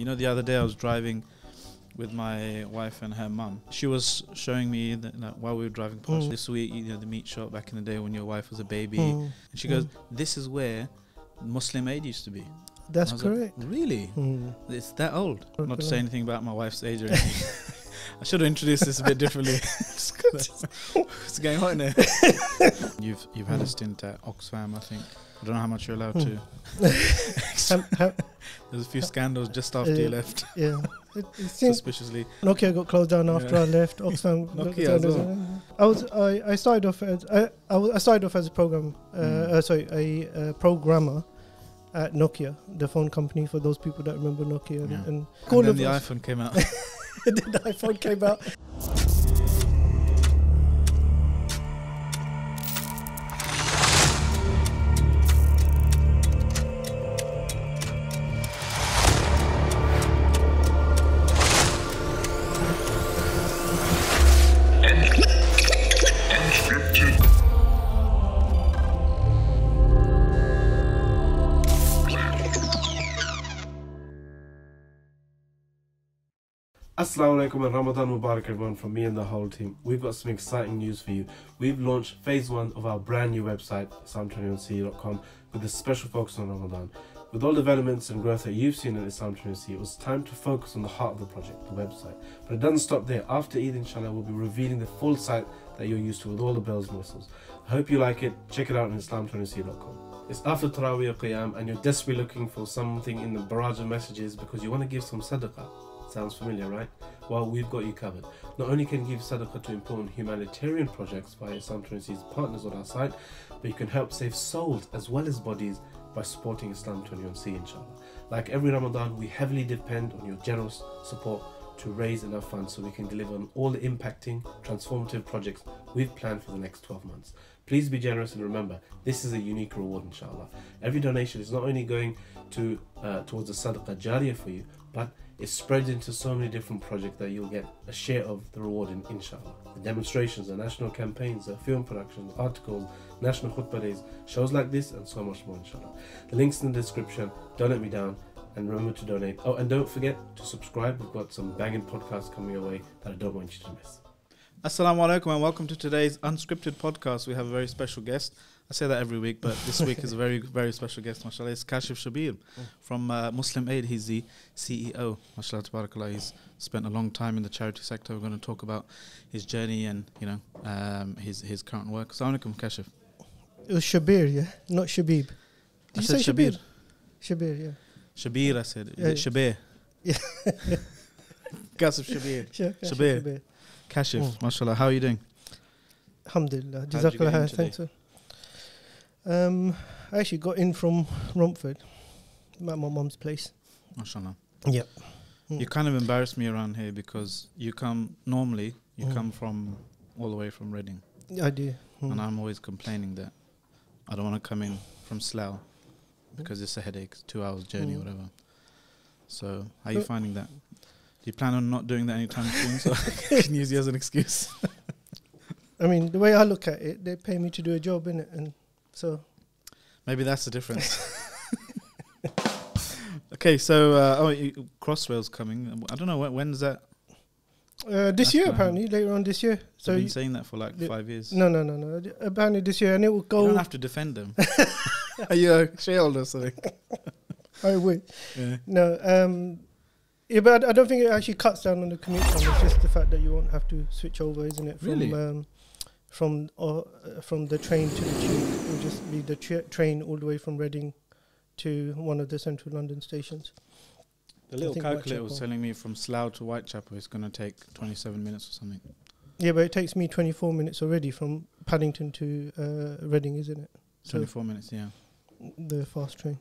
you know, the other day I was driving with my wife and her mum. She was showing me that, while we were driving past Mm. this week, you know, the meat shop back in the day when your wife was a baby. Mm, And she Mm. goes, "This is where Muslim Aid used to be." That's was like, correct. really? Mm. It's that old. Not to say anything about my wife's age or anything. I should have introduced this a bit differently. it's getting hot in there. you've you've had a stint at Oxfam, I think. I don't know how much you're allowed to. Ham- There's a few scandals just after Uh, you left, yeah. It, it suspiciously. Nokia got closed down after Yeah. I left. Oxfam. Nokia down. I was I, I started off as I, I, was, I started off as a program uh, Mm. uh, sorry a uh, programmer at Nokia, the phone company for those people that remember Nokia. Yeah. And, and And then the iPhone came out. then the iPhone came out. Assalamu alaikum and Ramadan Mubarak everyone from me and the whole team. We've got some exciting news for you. We've launched phase one of our brand new website, islam21c.com, with a special focus on Ramadan. With all the developments and growth that you've seen at Islam21c, it was time to focus on the heart of the project, the website. But it doesn't stop there. After Eid, inshallah, we'll be revealing the full site that you're used to with all the bells and whistles. I hope you like it. Check it out on islam21c.com. It's after Taraweeh Qiyam and you're desperately looking for something in the barrage of messages because you want to give some sadaqah. Sounds familiar, right? Well, we've got you covered. Not only can you give sadaqah to important humanitarian projects via Islam 20's partners on our site, but you can help save souls as well as bodies by supporting Islam 21C, inshallah. Like every Ramadan, we heavily depend on your generous support to raise enough funds so we can deliver on all the impacting, transformative projects we've planned for the next 12 months. Please be generous and remember, this is a unique reward, inshallah. Every donation is not only going to uh, towards the sadaqah jariyah for you, but it's spread into so many different projects that you'll get a share of the reward in inshallah. The demonstrations, the national campaigns, the film production, articles, national khutbah days, shows like this and so much more inshallah. The links in the description, don't let me down and remember to donate. Oh and don't forget to subscribe, we've got some banging podcasts coming your way that I don't want you to miss. Assalamu alaikum and welcome to today's unscripted podcast. We have a very special guest. I say that every week, but this week is a very, very special guest, mashallah. It's Kashif Shabir from uh, Muslim Aid. He's the CEO, mashallah, tabarakallah. He's spent a long time in the charity sector. We're going to talk about his journey and, you know, um, his his current work. Assalamu alaikum, Kashif. It was Shabir, yeah, not Shabib. Did I you said say Shabir. Shabir? Shabir, yeah. Shabir, I said. Is Yeah. it Shabir? Yeah. Kashif Shabir. Yeah, Shabir. Shabir. Kashif, Mm. mashallah. How are you doing? Alhamdulillah. How did you Jazakallah get in khair. today? Thanks. Um, I actually got in from Romford, at my mom's place. Mashallah. Yep. Mm. You kind of embarrass me around here because you come, normally, you Mm. come from all the way from Reading. I do. Mm. and I'm always complaining that I don't want to come in from Slough because it's a headache, it's two hours journey, Mm. whatever. So, how are you finding that? Do you plan on not doing that anytime soon? So I can use you as an excuse. I mean, the way I look at it, they pay me to do a job, innit? And so, Maybe that's the difference. okay, so uh, oh, you, Crossrail's coming. I don't know when, when's that. uh, this That's year apparently, later on this year. So I've been saying that for like the- five years. no, no, no, no. Apparently this year, and it will go. you don't have to defend them. are you a shareholder or something? I will. Yeah. No, um, yeah, but I, don't think it actually cuts down on the commute time. It's just the fact that you won't have to switch over, isn't it? From Really? um, from uh, from the train to the tube. Be the tra- train all the way from Reading to one of the central London stations. The little calculator was telling me from Slough to Whitechapel it's going to take 27 minutes or something. Yeah, but it takes me 24 minutes already from Paddington to uh, Reading, isn't it? So 24 minutes, yeah. the fast train.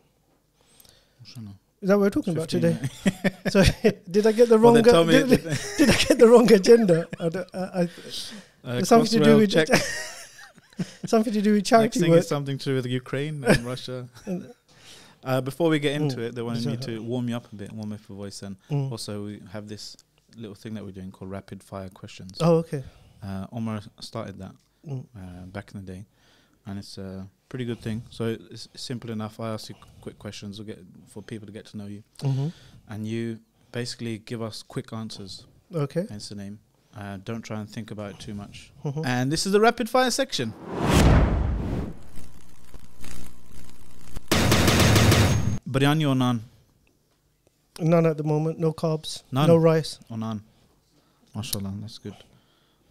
Is that what we're talking about today? so did I get the wrong? tell me did, did I get the wrong agenda? I I- I- Uh, It's something to do with check. something to do with charity Next thing work. is something to do with Ukraine and Russia. Uh, before we get into Mm. it, they wanted me to warm you up a bit, warm up your voice, and Mm. also we have this little thing that we're doing called rapid fire questions. Oh, okay. Uh, Omar started that Mm. uh, back in the day, and it's a pretty good thing. So it's simple enough. I ask you quick questions for people to get to know you, Mm-hmm. and you basically give us quick answers. Okay. Hence the name. Uh, don't try and think about it too much. Mhm. And this is the rapid fire section. Biryani or naan? None at the moment. No carbs. None. No rice. Or naan? Mashallah, that's good.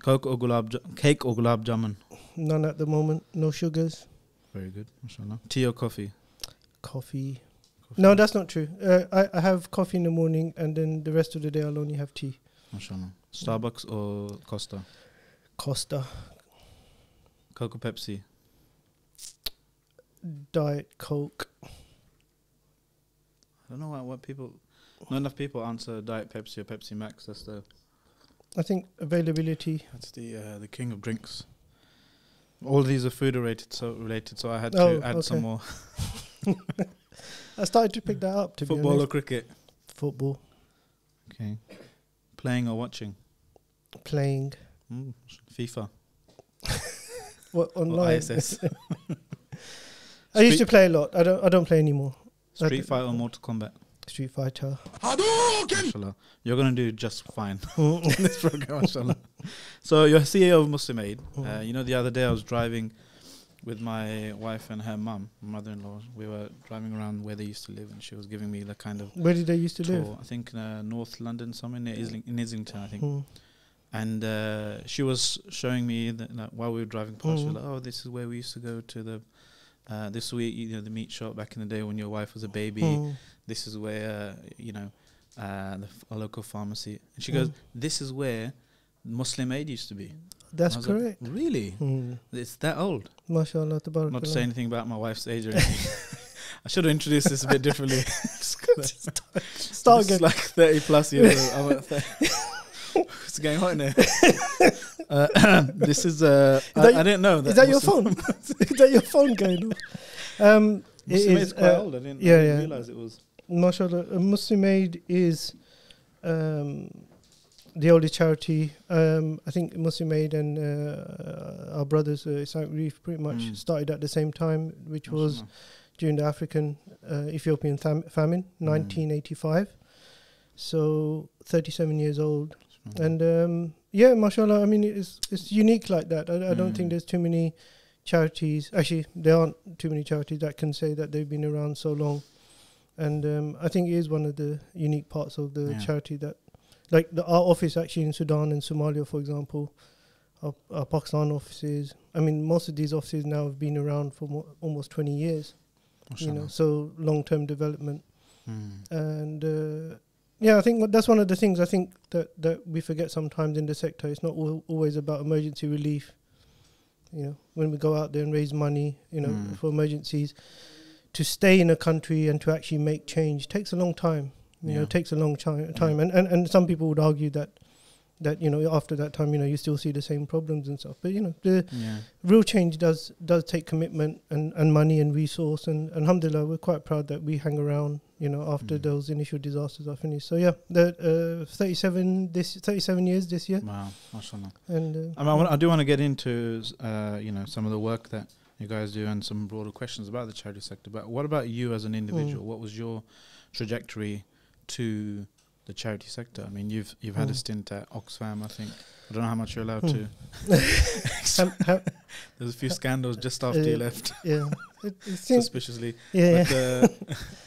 Coke or gulab ja- cake or gulab jamun? None at the moment. No sugars. Very good, mashallah. Tea or coffee? Coffee. Coffee. No, that's not true. Uh, I, I have coffee in the morning, and then the rest of the day I'll only have tea. Mashallah. Starbucks or Costa? Costa, Coke or Pepsi? Diet Coke. I don't know what, what people. Not enough people answer Diet Pepsi or Pepsi Max. That's the I think availability. that's the uh, the king of drinks. All these are food related, so related. So I had Oh, to add some more. I started to pick that up. To Football or cricket? football, Okay. Playing or watching? playing. Mm, FIFA. What Or online? ISS. I used to play a lot. I don't. I don't play anymore. Street Fighter or Mortal Kombat? Street Fighter. Mashallah. You're gonna do just fine in this program, mashallah. So you're CEO of Muslim Aid. Uh, Mm. you know, the other day I was driving with my wife and her mum, mother-in-law. We were driving around where they used to live, and she was giving me the kind of Where did they used to tour. live? I think uh, North London, somewhere near Isling- in Islington, I think. Mm. And uh, she was showing me that like, while we were driving past, she was Mm. like, "Oh, this is where we used to go to the." Uh, this week, you know, the meat shop back in the day when your wife was a baby. Mm. This is where, uh, you know, uh, the f- a local pharmacy. And she goes, Mm. "This is where Muslim Aid used to be." That's was like, correct. really? Mm. It's that old. Mashallah, tabarakallah. Not to say anything about my wife's age or anything. I should have introduced this a bit differently. Start is again. like 30 plus years old. I'm at 30. it's getting hot in here. Uh, this is, uh, Is I, that I didn't know. Is that your phone? is that your phone going? Um, it is, is quite uh, old. I didn't, yeah, I didn't yeah. realize it was. Mashallah, uh, Muslim Aid is um, the oldest charity. Um, I think Muslim Aid and uh, our brothers, uh, Islamic Relief, pretty much Mm. started at the same time, which was during the African uh, Ethiopian famine, Mm. 1985. So 37 years old, Mashallah. and um, yeah, mashallah. I mean, it's it's unique like that. I, I don't think Mm. there's too many charities. Actually, there aren't too many charities that can say that they've been around so long. And um, I think it is one of the unique parts of the Yeah. charity that, like the our office actually in Sudan and Somalia, for example, our, our Pakistan offices. I mean, most of these offices now have been around for mo- almost 20 years. You know, so long-term development Mm. and uh, yeah, I think that's one of the things I think that that we forget sometimes in the sector. It's not al- always about emergency relief. You know, when we go out there and raise money, you know, Mm. for emergencies, to stay in a country and to actually make change takes a long time. You know, it takes a long chi- time, and, and and some people would argue that that you know after that time, you know, you still see the same problems and stuff. But you know, the Yeah. real change does does take commitment and, and money and resource and, and alhamdulillah we're quite proud that we hang around you know after Mm. those initial disasters are finished so yeah the uh, 37 this 37 years this year Wow. Mashallah. and uh, I, mean, I, do want to get into, uh, you know, some of the work that you guys do and some broader questions about the charity sector. But what about you as an individual? What was your trajectory to the charity sector? I mean, you've you've had a Mm. stint at Oxfam, I think. I don't know how much you're allowed Mm. to. There's a few scandals just after you Uh, left, yeah it, it suspiciously. yeah, But, uh,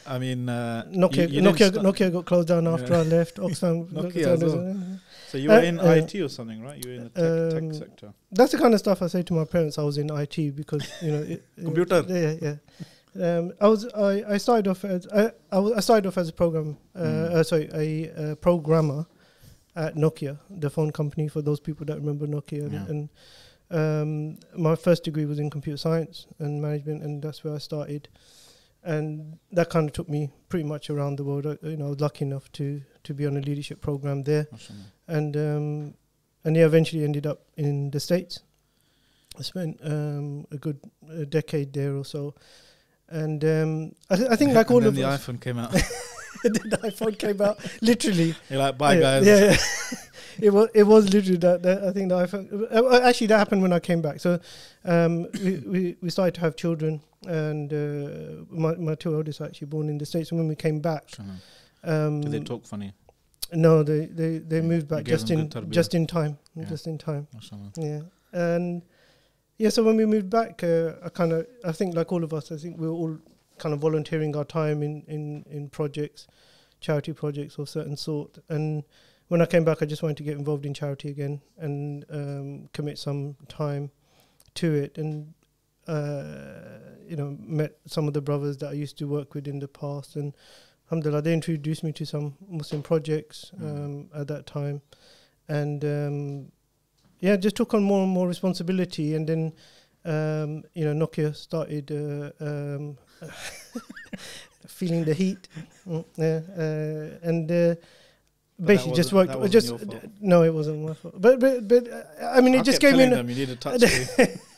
I mean, uh, Nokia, you- you Nokia, Nokia got closed down after Yeah. I left. Oxfam. Nokia as well. So you were in uh, IT or something, right? You were in the tech, Um, tech sector. That's the kind of stuff I say to my parents. I was in IT because you know, it- Computer. Yeah, yeah. Um, I was I, I started off as I, I, started off as a program uh, Mm. uh, sorry a uh, programmer at Nokia, the phone company. For those people that remember Nokia, Yeah. and um, my first degree was in computer science and management, and that's where I started. And that kind of took me pretty much around the world. I, you know, I was lucky enough to to be on a leadership program there Mashallah. and um, and yeah, eventually ended up in the states. I spent um, a good a decade there or so, and um, I, th- I think like all of the us, iPhone came out. the iPhone came out literally. You're like, bye, yeah, guys. Yeah, yeah. it was it was literally that, that. I think the iPhone. uh, Actually, that happened when I came back. So um, we, we we started to have children, and uh, my my two oldest are actually born in the states. And when we came back, um, Do they talk funny? No, they they, they Yeah, moved back just in just in time, Yeah. just in time. Yeah, and yeah. So when we moved back, uh, I kind of I think like all of us, I think we were all kind of volunteering our time in in in projects, charity projects of certain sort. And when I came back, I just wanted to get involved in charity again and um, commit some time to it. And uh, you know, met some of the brothers that I used to work with in the past, and alhamdulillah, they introduced me to some Muslim projects Mm. um, at that time, and um, yeah, just took on more and more responsibility, and then um, you know, Nokia started uh, um, feeling the heat, Mm, yeah, uh, and. Uh, But Basically, just worked. just no, it wasn't my fault. But but but uh, I mean, it I just kept gave me. telling an- them you need a touch.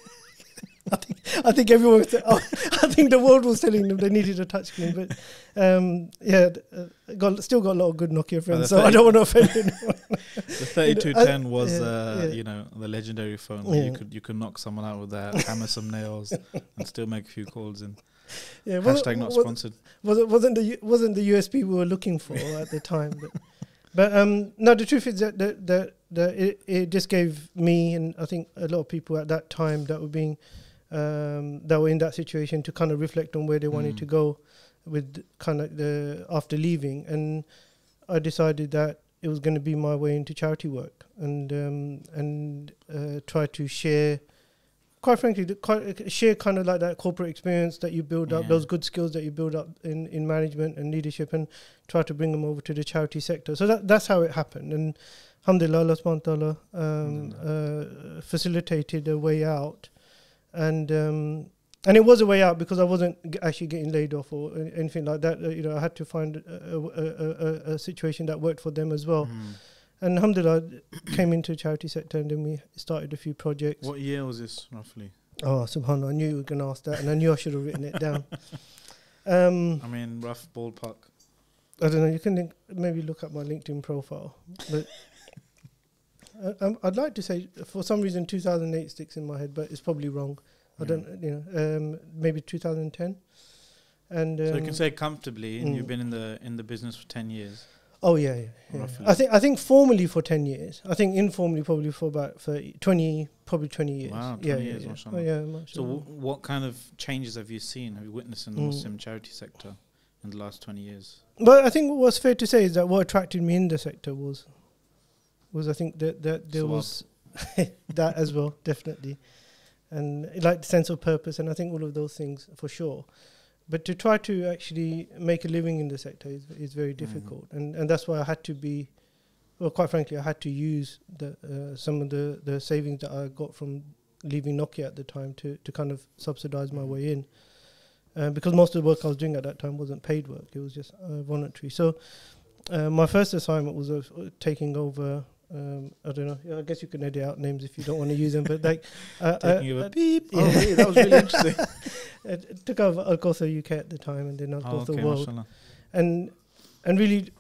I think I think everyone was. Oh, I think the world was telling them they needed a touchscreen, but um, yeah, uh, got still got a lot of good Nokia friends, so I don't want to offend anyone. The thirty-two ten was, yeah, uh, yeah. you know, the legendary phone. Where you could you could knock someone out with that, hammer some nails, and still make a few calls. And Yeah, hashtag not wa- sponsored. wasn't wasn't the wasn't the USB we were looking for at the time. But, but um, no, the truth is that that that, that it, it just gave me and I think a lot of people at that time that were being um, that were in that situation to kind of reflect on where they wanted Mm. to go with kind of the after leaving, and I decided that it was going to be my way into charity work and um, and uh, try to share. Quite frankly, the, quite, share kind of like that corporate experience that you build up, those good skills that you build up in, in management and leadership, and try to bring them over to the charity sector. So that that's how it happened. And alhamdulillah, Allah subhanahu wa ta'ala um, uh, facilitated a way out. And um, and it was a way out because I wasn't g- actually getting laid off or anything like that. Uh, you know, I had to find a, a, a, a, situation that worked for them as well. Mm. And alhamdulillah, came into the charity sector and then we started a few projects. What year was this roughly? Oh, subhanAllah, I knew you were going to ask that and I knew I should have written it down. Um, I mean, rough ballpark. I don't know. You can maybe look up my LinkedIn profile, but uh, um, I'd like to say for some reason 2008 sticks in my head, but it's probably wrong. I don't, you know, um, maybe 2010. And um, So you can say comfortably, and you've mm. been in the in the business for ten years. oh yeah, yeah, yeah. I think I think formally for 10 years. I think informally probably for about 30, 20, probably 20 years. Wow, 20 yeah, years, yeah, yeah. mashallah. Oh, yeah, So, w- what kind of changes have you seen? Have you witnessed in the Mm. Muslim charity sector in the last twenty years? But I think what's fair to say is that what attracted me in the sector was, was I think that that there was that as well, definitely, and like the sense of purpose, and I think all of those things for sure. But to try to actually make a living in the sector is is very difficult, and and that's why I had to be, well, quite frankly, I had to use the uh, some of the the savings that I got from leaving Nokia at the time to to kind of subsidize my way in uh, because most of the work I was doing at that time wasn't paid work; it was just uh, voluntary. So, uh, my first assignment was uh, taking over. Um, I don't know. yeah, I guess you can edit out names if you don't want to use them, but like uh, Taking uh, a uh, beep. yeah. Oh, really? that was really interesting. it, took over Al Gotha UK at the time, and then Al oh, okay, World, mashallah. and and really,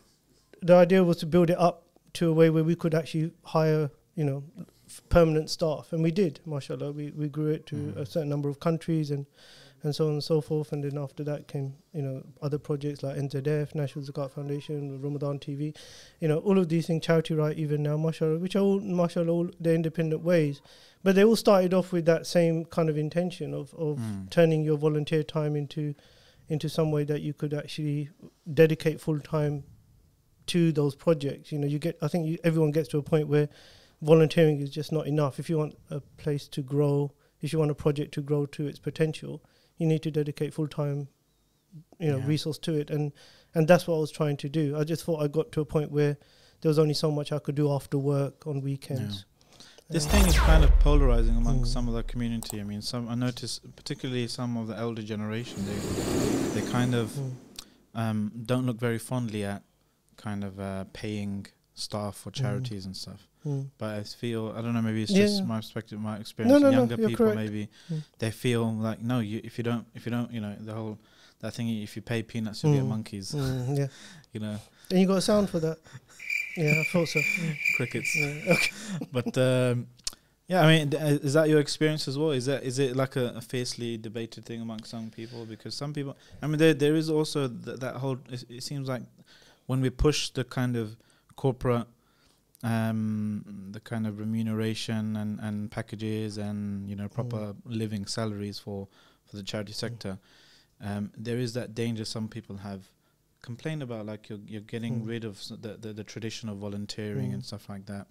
the idea was to build it up to a way where we could actually hire, you know, f- permanent staff, and we did. Mashallah, we we grew it to Mhm. a certain number of countries and and so on and so forth. And then after that came, you know, other projects like NZF, National Zakat Foundation, Ramadan TV, you know, all of these things, Charity Right, even now, mashallah, which are all, mashallah, all the independent ways. But they all started off with that same kind of intention of, of Mm. turning your volunteer time into into some way that you could actually dedicate full time to those projects. You know, you get, I think you, everyone gets to a point where volunteering is just not enough. If you want a place to grow, if you want a project to grow to its potential, you need to dedicate full time, you know, Yeah. resource to it. And and that's what I was trying to do. I just thought I got to a point where there was only so much I could do after work on weekends. This Uh, thing is kind of polarizing among Mm. some of the community. I mean, some I notice, particularly some of the elder generation, they they kind of mm, um, don't look very fondly at kind of uh, paying staff for Mm. charities and stuff. mm. But I feel I don't know. Maybe it's Yeah, just my perspective, my experience. no, no, Younger you're people, correct. maybe Mm. they feel like no. You, if you don't, if you don't, you know, the whole that thing. If you pay peanuts, you get Mm. monkeys. Mm, yeah. You know, And you got a sound for that? Yeah, I thought so. Mm, crickets. yeah, Okay. but um, yeah, I mean, is that your experience as well? Is that is it like a, a fiercely debated thing amongst some people? Because some people, I mean, there there is also th- that whole. It, it seems like when we push the kind of corporate, um, the kind of remuneration and, and packages and you know proper living salaries for, for the charity sector, um, there is that danger some people have complained about, like you're you're getting Mm. rid of the, the the tradition of volunteering Mm. and stuff like that.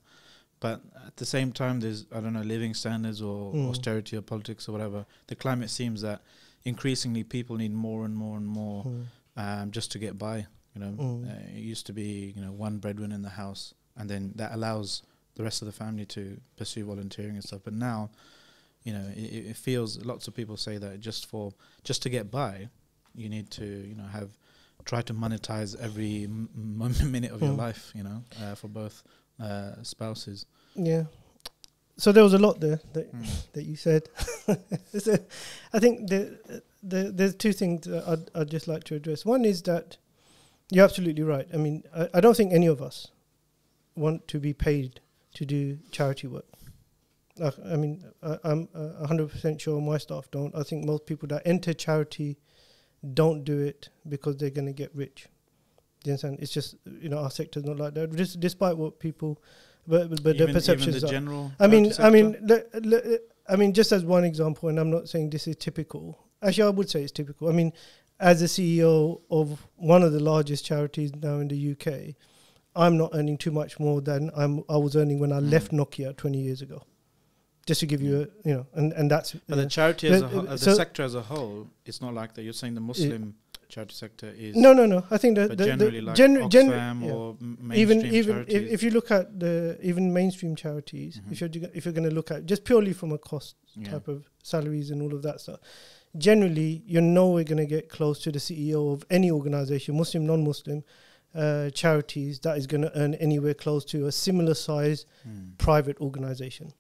But at the same time, there's I don't know living standards or Mm. austerity or politics or whatever. The climate seems that increasingly people need more and more and more Mm. um, just to get by. You know, Mm. uh, it used to be you know one breadwinner in the house, and then that allows the rest of the family to pursue volunteering and stuff. But now, you know, it, it feels lots of people say that just for just to get by, you need to you know have try to monetize every minute of your Mm. life. You know, uh, for both uh, spouses. Yeah. So there was a lot there that Mm. that you said. so I think the, the there's two things that I'd, I'd just like to address. One is that you're absolutely right. I mean, I, I don't think any of us want to be paid to do charity work. I, I mean, I, I'm a hundred percent sure my staff don't. I think most people that enter charity don't do it because they're going to get rich. Do you understand? It's just you know our sector's not like that. Dis- despite what people, but but, but even, the perceptions even the are. general. I mean, I mean, I mean, just as one example, and I'm not saying this is typical. Actually, I would say it's typical. I mean, as a CEO of one of the largest charities now in the UK, I'm not earning too much more than I'm I was earning when I Mm. left Nokia 20 years ago. Just to give you a, you know, and and that's But uh, the charity as a whole, the so- sector as a whole, it's not like that. You're saying the Muslim charity sector is no, no, no. I think that but the, generally the like gener- gener- Oxfam yeah. or m- even mainstream even if, charities. if you look at the even mainstream charities, Mhm. if you're if you're going to look at just purely from a cost yeah. type of salaries and all of that stuff. Generally, you know, we're nowhere going to get close to the CEO of any organization, Muslim, non-Muslim, uh, charities that is going to earn anywhere close to a similar size Mm. private organization.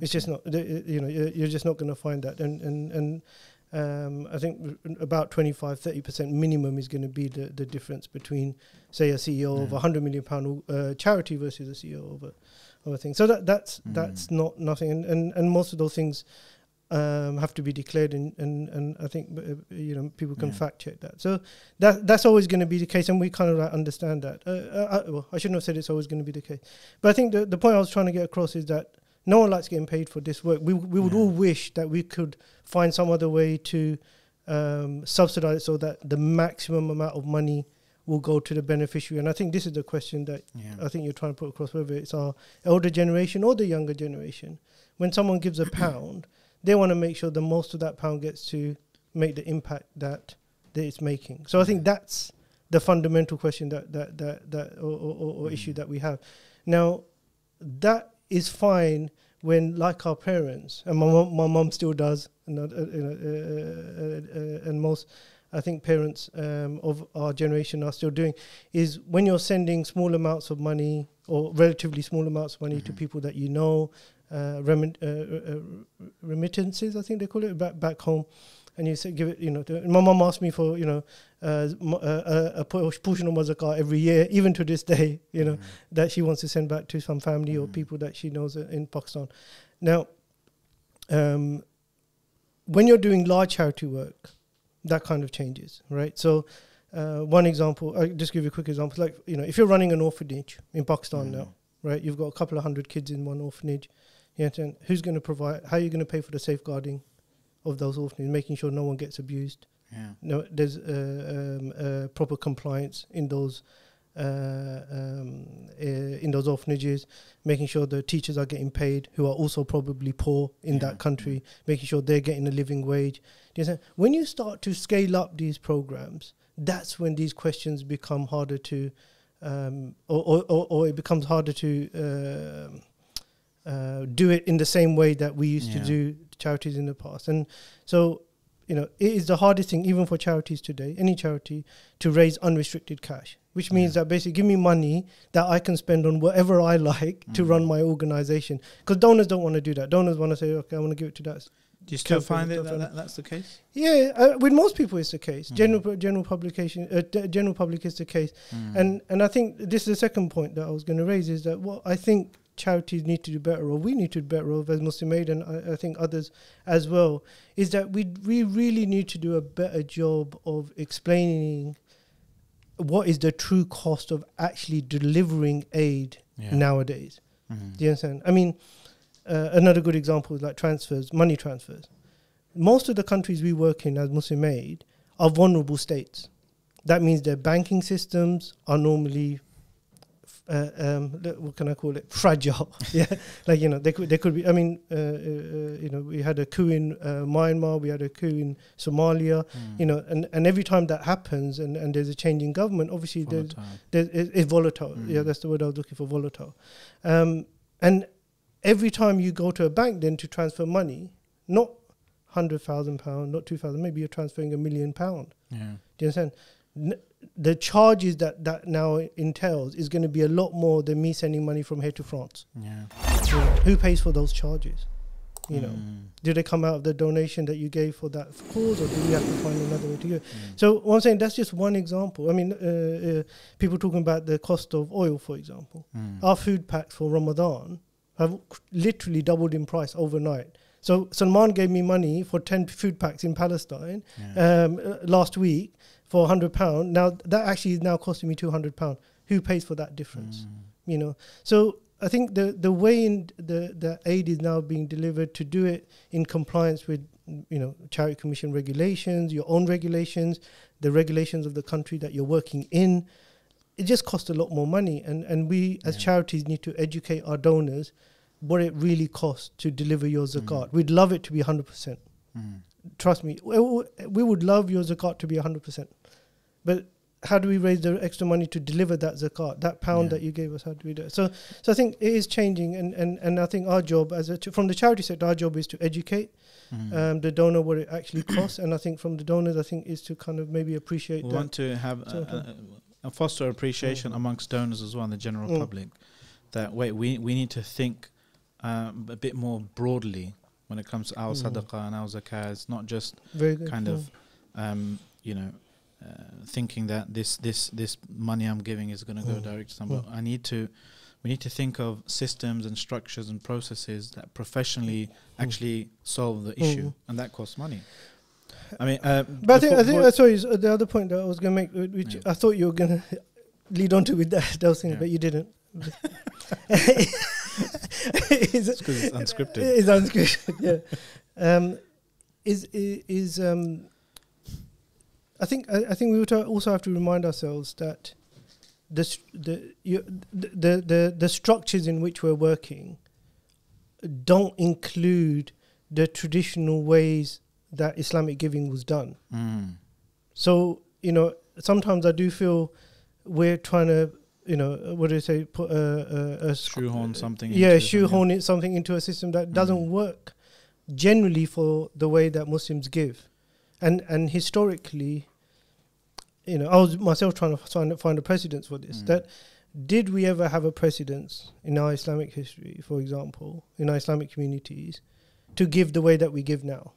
It's just not, you know, you're just not going to find that. And and and um, I think about 25, 30 percent minimum is going to be the, the difference between, say, a CEO of Mm. a hundred million pound uh, charity versus a CEO of a of a thing. So that that's that's Mm. not nothing. And, and and most of those things um, have to be declared, and and and I think uh, you know people can Yeah. fact check that. So that that's always going to be the case, and we kind of like understand that. Uh, uh, I, well, I shouldn't have said it's always going to be the case, but I think the the point I was trying to get across is that no one likes getting paid for this work. We we would Yeah. all wish that we could find some other way to um, subsidize so that the maximum amount of money will go to the beneficiary. And I think this is the question that Yeah. I think you're trying to put across, whether it's our elder generation or the younger generation. When someone gives a pound, they want to make sure the most of that pound gets to make the impact that that it's making. So I think that's the fundamental question that that that that or, or, or, or issue Mm. that we have. Now, that is fine when, like our parents, and my mom, my mom still does, and uh, uh, uh, uh, uh, and most. I think parents um, of our generation are still doing is when you're sending small amounts of money or relatively small amounts of money to Mhm. people that you know, uh, remit, uh, uh, uh, remittances, I think they call it, back back home, and you say give it, you know. To, my mom asked me for, you know, uh, uh, a portion of my zakat every year, even to this day, you know, Mm. that she wants to send back to some family or Mhm. people that she knows in Pakistan. Now, um, when you're doing large charity work, that kind of changes, right? So, uh, one example, I'll just give you a quick example. Like, you know, if you're running an orphanage in Pakistan Mm. now, right? You've got a couple of hundred kids in one orphanage. You understand? Who's going to provide? How are you going to pay for the safeguarding of those orphanages, making sure no one gets abused? Yeah. No, there's uh, um, uh, proper compliance in those uh, um, uh, in those orphanages, making sure the teachers are getting paid, who are also probably poor in Yeah, that country, making sure they're getting a living wage. You understand? When you start to scale up these programs, that's when these questions become harder to, um, or, or, or, or it becomes harder to um uh, do it in the same way that we used Yeah. to do charities in the past. And so, you know, it is the hardest thing, even for charities today, any charity, to raise unrestricted cash, which means Yeah. that basically give me money that I can spend on whatever I like to Mhm. run my organization. Because donors don't want to do that. Donors want to say, okay, I want to give it to that. Do you still find it that, that that's the case? Yeah, uh, with most people, it's the case. Mhm. General general publication, uh, general public is the case. Mm. And and I think this is the second point that I was going to raise is that what I think charities need to do better, or we need to do better, of as Muslim Aid and I, I think others as well, is that we we really need to do a better job of explaining what is the true cost of actually delivering aid Yeah. nowadays. Mhm. Do you understand? I mean, uh, another good example is like transfers, money transfers. Most of the countries we work in as Muslim aid are vulnerable states. That means their banking systems are normally, uh, um, what can I call it? Fragile. yeah, like you know, they could they could be. I mean, uh, uh, uh, you know, we had a coup in uh, Myanmar, we had a coup in Somalia. Mm. You know, and, and every time that happens, and, and there's a change in government, obviously there's Volatile. there, it, it's volatile. Yeah, Mm. that's the word I was looking for, volatile. Um, and every time you go to a bank then to transfer money, not hundred thousand pound, not two thousand, maybe you're transferring a million pound. Yeah. Do you understand? N- the charges that that now entails is going to be a lot more than me sending money from here to France. Yeah. You know, who pays for those charges? You know, Mm. do they come out of the donation that you gave for that cause, or do we have to find another way to go? Mm. So what I'm saying that's just one example. I mean, uh, uh, people talking about the cost of oil, for example. Mm. Our food packs for Ramadan have literally doubled in price overnight. So Salman gave me money for ten food packs in Palestine Yeah. um, uh, last week for hundred pound. Now that actually is now costing me two hundred pound. Who pays for that difference? Mm. You know. So I think the the way in the the aid is now being delivered to do it in compliance with you know charity commission regulations, your own regulations, the regulations of the country that you're working in. It just costs a lot more money, and and we as charities need to educate our donors what it really costs to deliver your Mm. zakat. We'd love it to be hundred percent. Mm. Trust me, we would love your zakat to be hundred percent, but how do we raise the extra money to deliver that zakat, that pound Yeah. that you gave us? How do we do it? So, so I think it is changing, and, and, and I think our job as a ch- from the charity sector, our job is to educate Mm. um, the donor what it actually costs, and I think from the donors, I think is to kind of maybe appreciate we that. want to have a, a, a foster appreciation Mm. amongst donors as well and the general Mm. public that wait we we need to think um, a bit more broadly when it comes to our Mm. sadaqah and our zakah it's not just Very good. kind of um, you know thinking that this this this money I'm giving is going to go Mm. direct to Mm. I need to we need to think of systems and structures and processes that professionally actually solve the issue Mm. and that costs money I mean uh, But I think, I think uh, sorry, uh, the other point that I was going to make, uh, which Yeah. I thought you were going to lead on to with that, those things, Yeah. but you didn't. It's 'cause it's unscripted. Is unscripted. Yeah. Um, is is um, I think I, I think we would also have to remind ourselves that the the, you, the the the the structures in which we're working don't include the traditional ways that Islamic giving was done. Mm. So you know, sometimes I do feel we're trying to, you know, what do you say, put a, a, a shoehorn something yeah, something. shoehorn it something into a system that doesn't Mm. work generally for the way that Muslims give, and and historically, you know, I was myself trying to find find a precedence for this. Mm. That did we ever have a precedence in our Islamic history, for example, in our Islamic communities, to give the way that we give now?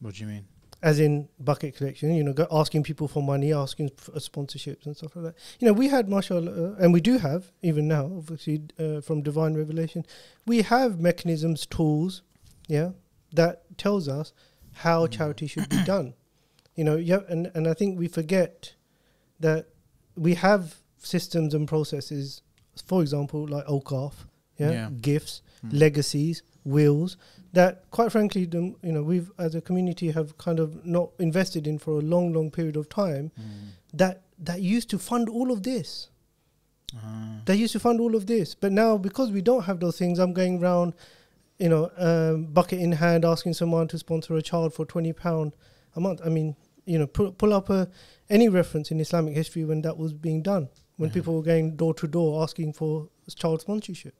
What do you mean? as in bucket collection, you know, go asking people for money, asking for sponsorships and stuff like that. You know, we had, mashallah, uh, and we do have, even now, obviously, uh, from divine revelation, we have mechanisms, tools, yeah, that tells us how charity should be done. You know, yeah, and, and I think we forget that we have systems and processes, for example, like awqaf, yeah, Yeah. gifts, Mm. legacies, wills, that quite frankly, the, you know, we've as a community have kind of not invested in for a long, long period of time. Mm. That that used to fund all of this. Ah. They used to fund all of this, but now because we don't have those things, I'm going around, you know, um, bucket in hand, asking someone to sponsor a child for twenty pound a month. I mean, you know, pull, pull up a, any reference in Islamic history when that was being done, when people were going door to door asking for child sponsorship.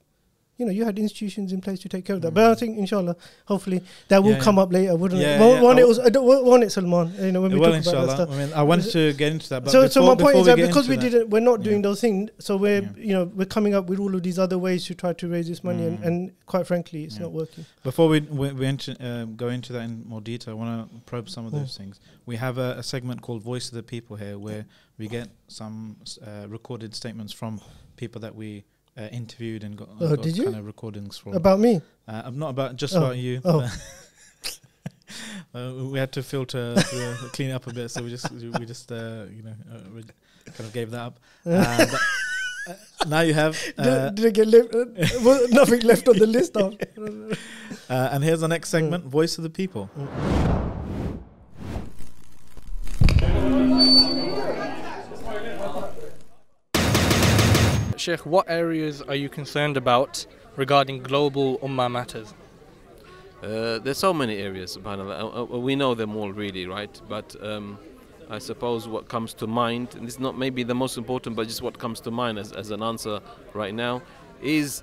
You know, you had institutions in place to take care of that. But I Mm. think, inshallah, hopefully, that will Yeah, come yeah. up later, wouldn't Yeah, it? One I it was, I don't, one- one, it's Salman. You know, when we well, talk about that stuff. I mean, I wanted to get into that, but so, before, so my point is that because we didn't, we're not doing those things. So we're, you know, we're coming up with all of these other ways to try to raise this money, and, Mm. and quite frankly, it's not working. Before we we, we enter, um, go into that in more detail, I want to probe some of Mm. those things. We have a, a segment called Voice of the People here, where we get some uh, recorded statements from people that we uh, interviewed and got, Oh, got did you? kind of recordings from. About me, Uh, I'm not about just Oh, about you, oh. Uh, we had to filter, uh, clean it up a bit, so we just we just uh, you know uh, we kind of gave that up. But, uh, now you have, uh, did, did it get left? Uh, nothing left on the list of. uh, and here's the next segment: Voice of the People. Sheikh, what areas are you concerned about regarding global ummah matters? Uh, there's so many areas, subhanAllah. Uh, uh, we know them all, really, right? But um, I suppose what comes to mind, and this is not maybe the most important, but just what comes to mind as, as an answer right now, is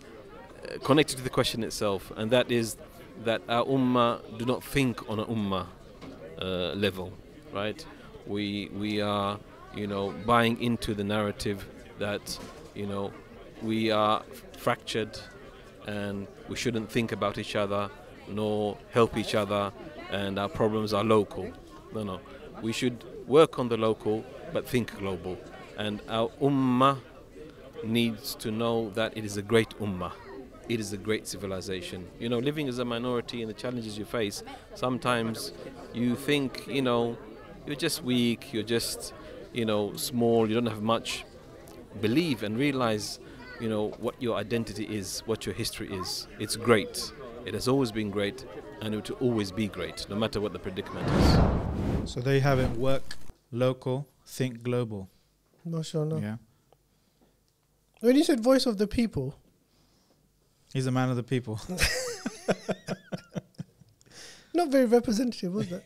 uh, connected to the question itself, and that is that our ummah do not think on an ummah uh, level, right? We we are, you know, buying into the narrative that, you know, we are fractured, and we shouldn't think about each other, nor help each other, and our problems are local. No, no, we should work on the local, but think global. And our ummah needs to know that it is a great ummah. It is a great civilization. You know, living as a minority and the challenges you face, sometimes you think, you know, you're just weak, you're just, you know, small, you don't have much. Believe and realize, you know, what your identity is, what your history is. It's great. It has always been great, and it will always be great, no matter what the predicament is. So there you have it: work local, think global. MashaAllah. Yeah, When you said voice of the people, he's a man of the people. not very representative, was that?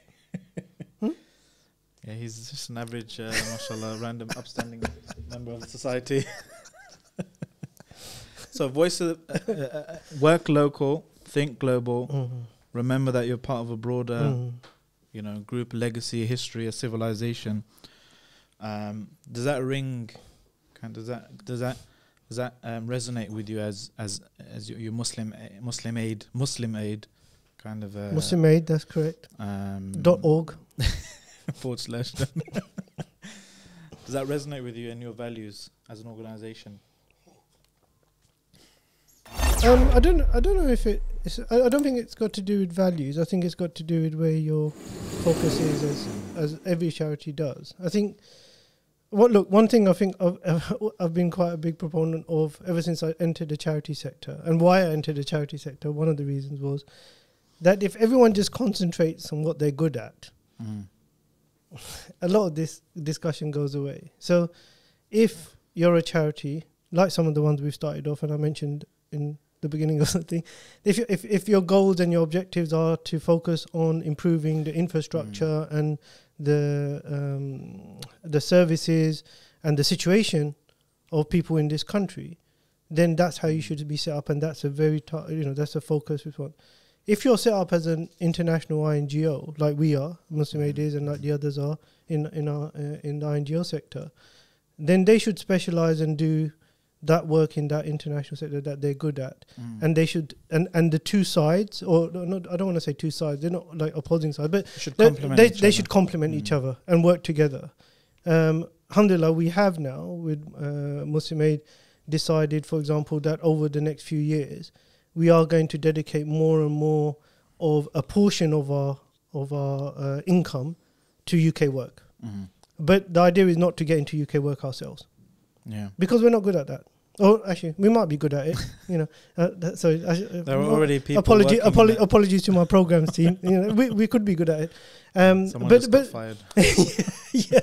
Yeah, he's just an average, uh, mashallah, random upstanding member of society. so, voice of the, uh, uh, uh, work local, think global. Mhm. Remember that you're part of a broader, Mhm. you know, group, legacy, history, a civilization. Um, does that ring? Kind does that does that does that um, resonate with you as as as your, your Muslim a- Muslim aid Muslim aid kind of uh, Muslim Aid, that's correct. um, Dot org. forward slash. Does that resonate with you and your values as an organization? Um, I don't. I don't know if it. It's, I, I don't think it's got to do with values. I think it's got to do with where your focus is, as as every charity does. I think. What look? One thing I think I've, I've been quite a big proponent of ever since I entered the charity sector, and why I entered the charity sector. One of the reasons was that if everyone just concentrates on what they're good at, Mm. A lot of this discussion goes away. So, if you're a charity, like some of the ones we've started off, and I mentioned in the beginning of the thing, if you, if if your goals and your objectives are to focus on improving the infrastructure and the um, the services and the situation of people in this country, then that's how you should be set up, and that's a very ta- you know that's a focus response. If you're set up as an international INGO like we are, Muslim Aid is, and like the others are in in our uh, in the INGO sector, then they should specialize and do that work in that international sector that they're good at, Mm. and they should and and the two sides, or not, I don't want to say two sides, they're not like opposing sides, but should they, they, they should complement each Mm. other and work together. Um, alhamdulillah, we have now with uh, Muslim Aid decided, for example, that over the next few years, we are going to dedicate more and more of a portion of our of our uh, income to UK work. Mhm. But the idea is not to get into UK work ourselves Yeah. because we're not good at that. Oh, actually, we might be good at it. You know, uh, that, so uh, There are already people. apology, apolo- apologies to my programs team. You know, we, we could be good at it. Um, Someone but just but got fired. yeah.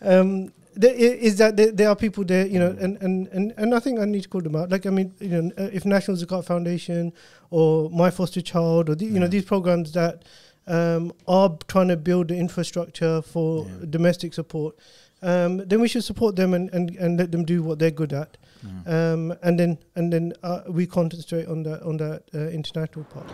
um, there is that there, there are people there, you know, and, and, and, and I think I need to call them out. Like, I mean, you know, uh, if National Zakat Foundation or My Foster Child or, the, you know, these programs that um, are trying to build the infrastructure for Yeah. domestic support, um, then we should support them and, and, and let them do what they're good at. Mm. Um, and then and then uh, we concentrate on that on that uh, international part.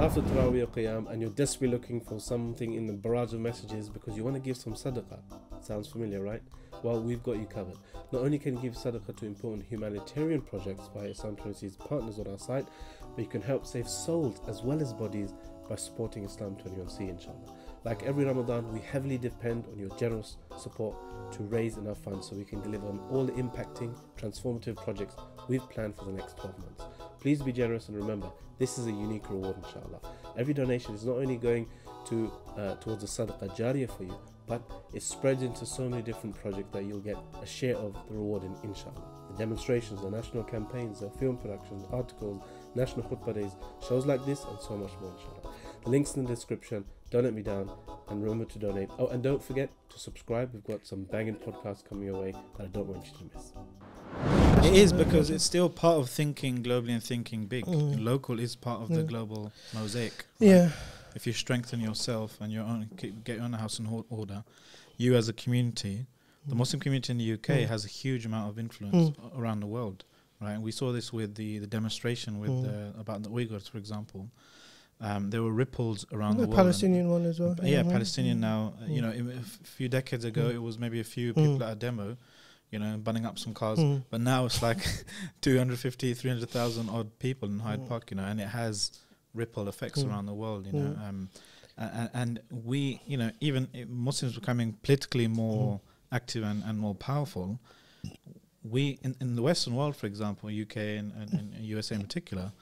After Taraweeh or Qiyam and you're desperately looking for something in the barrage of messages because you want to give some sadaqah. Sounds familiar, right? Well, we've got you covered. Not only can you give sadaqah to important humanitarian projects via Islam 20's partners on our site, but you can help save souls as well as bodies by supporting Islam 21C, inshallah. Like every Ramadan, we heavily depend on your generous support to raise enough funds so we can deliver on all the impacting, transformative projects we've planned for the next 12 months. Please be generous and remember, this is a unique reward, inshallah. Every donation is not only going to uh, towards the sadaqah jariyah for you, but it spreads into so many different projects that you'll get a share of the reward in inshallah. The demonstrations, the national campaigns, the film productions, articles, national khutbah days, shows like this, and so much more inshallah. The links in the description. Don't let me down, and remember to donate. Oh, and don't forget to subscribe. We've got some banging podcasts coming your way that I don't want you to miss. It is because it's still part of thinking globally and thinking big. Mm. Local is part of the Mm. global mosaic. right? Yeah. If you strengthen yourself and your own get your own house in order, you as a community, the Muslim community in the UK Mm. has a huge amount of influence a- around the world. Right, we saw this with the, the demonstration with Mm. uh, about the Uyghurs, for example. Um, there were ripples around The the, world. Palestinian one as well. yeah, Mhm. Palestinian Mm. now. Uh, you Mm. know, i- a f- few decades ago, Mm. it was maybe a few Mm. people at a demo, you know, bunning up some cars. Mm. But now it's like 250, 300,000 odd people in Hyde Mm. Park, you know, and it has ripple effects Mm. around the world, you know. Mm. Um, and, and we, you know, even Muslims becoming politically more Mm. active and, and more powerful, we, in, in the Western world, for example, UK and, and, and USA in particular,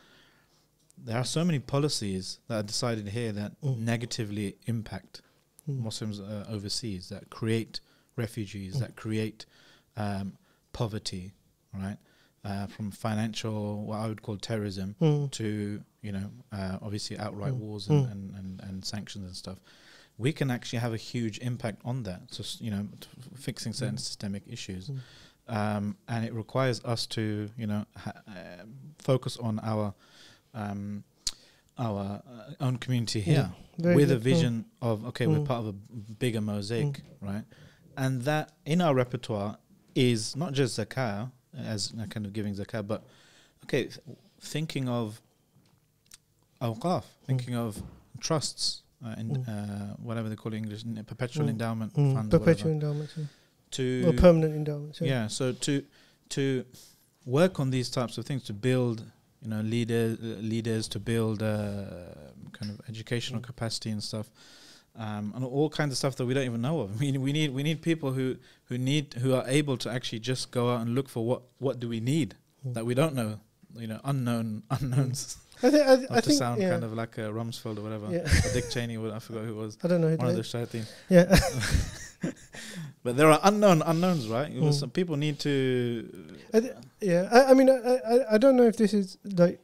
there are so many policies that are decided here that Mm. negatively impact Mm. Muslims uh, overseas that create refugees, Mm. that create um, poverty, right? Uh, from financial, what I would call terrorism, Mm. to you know, uh, obviously outright Mm. wars and, Mm. and, and, and sanctions and stuff. We can actually have a huge impact on that. So you know, fixing certain systemic issues, um, and it requires us to you know ha- uh, focus on our um, our uh, own community here Very with a. Mm. vision of okay, we're Mm. part of a bigger mosaic, right? And that in our repertoire is not just zakah as kind of giving zakah, but okay, th- thinking of awqaf, thinking of trusts, uh, and Mm. uh, whatever they call it in English, perpetual Mm. endowment Mm. funds, Perpetual endowment. Yeah. to Or permanent endowments. yeah. So to to work on these types of things to build, you know, leaders leaders to build uh, kind of educational capacity and stuff, um, and all kinds of stuff that we don't even know of. I mean, we need we need people who who need who are able to actually just go out and look for what what do we need Mm. that we don't know. You know, unknown unknowns. I, think. I, Not I to think. sound yeah. kind of like a Rumsfeld or whatever. Yeah. Or Dick Cheney. I forgot who it was. I don't know. Who One of the shayateen. Yeah. But there are unknown unknowns, right? Mm. Some people need to. I thi- yeah, I, I mean, I, I, I don't know if this is like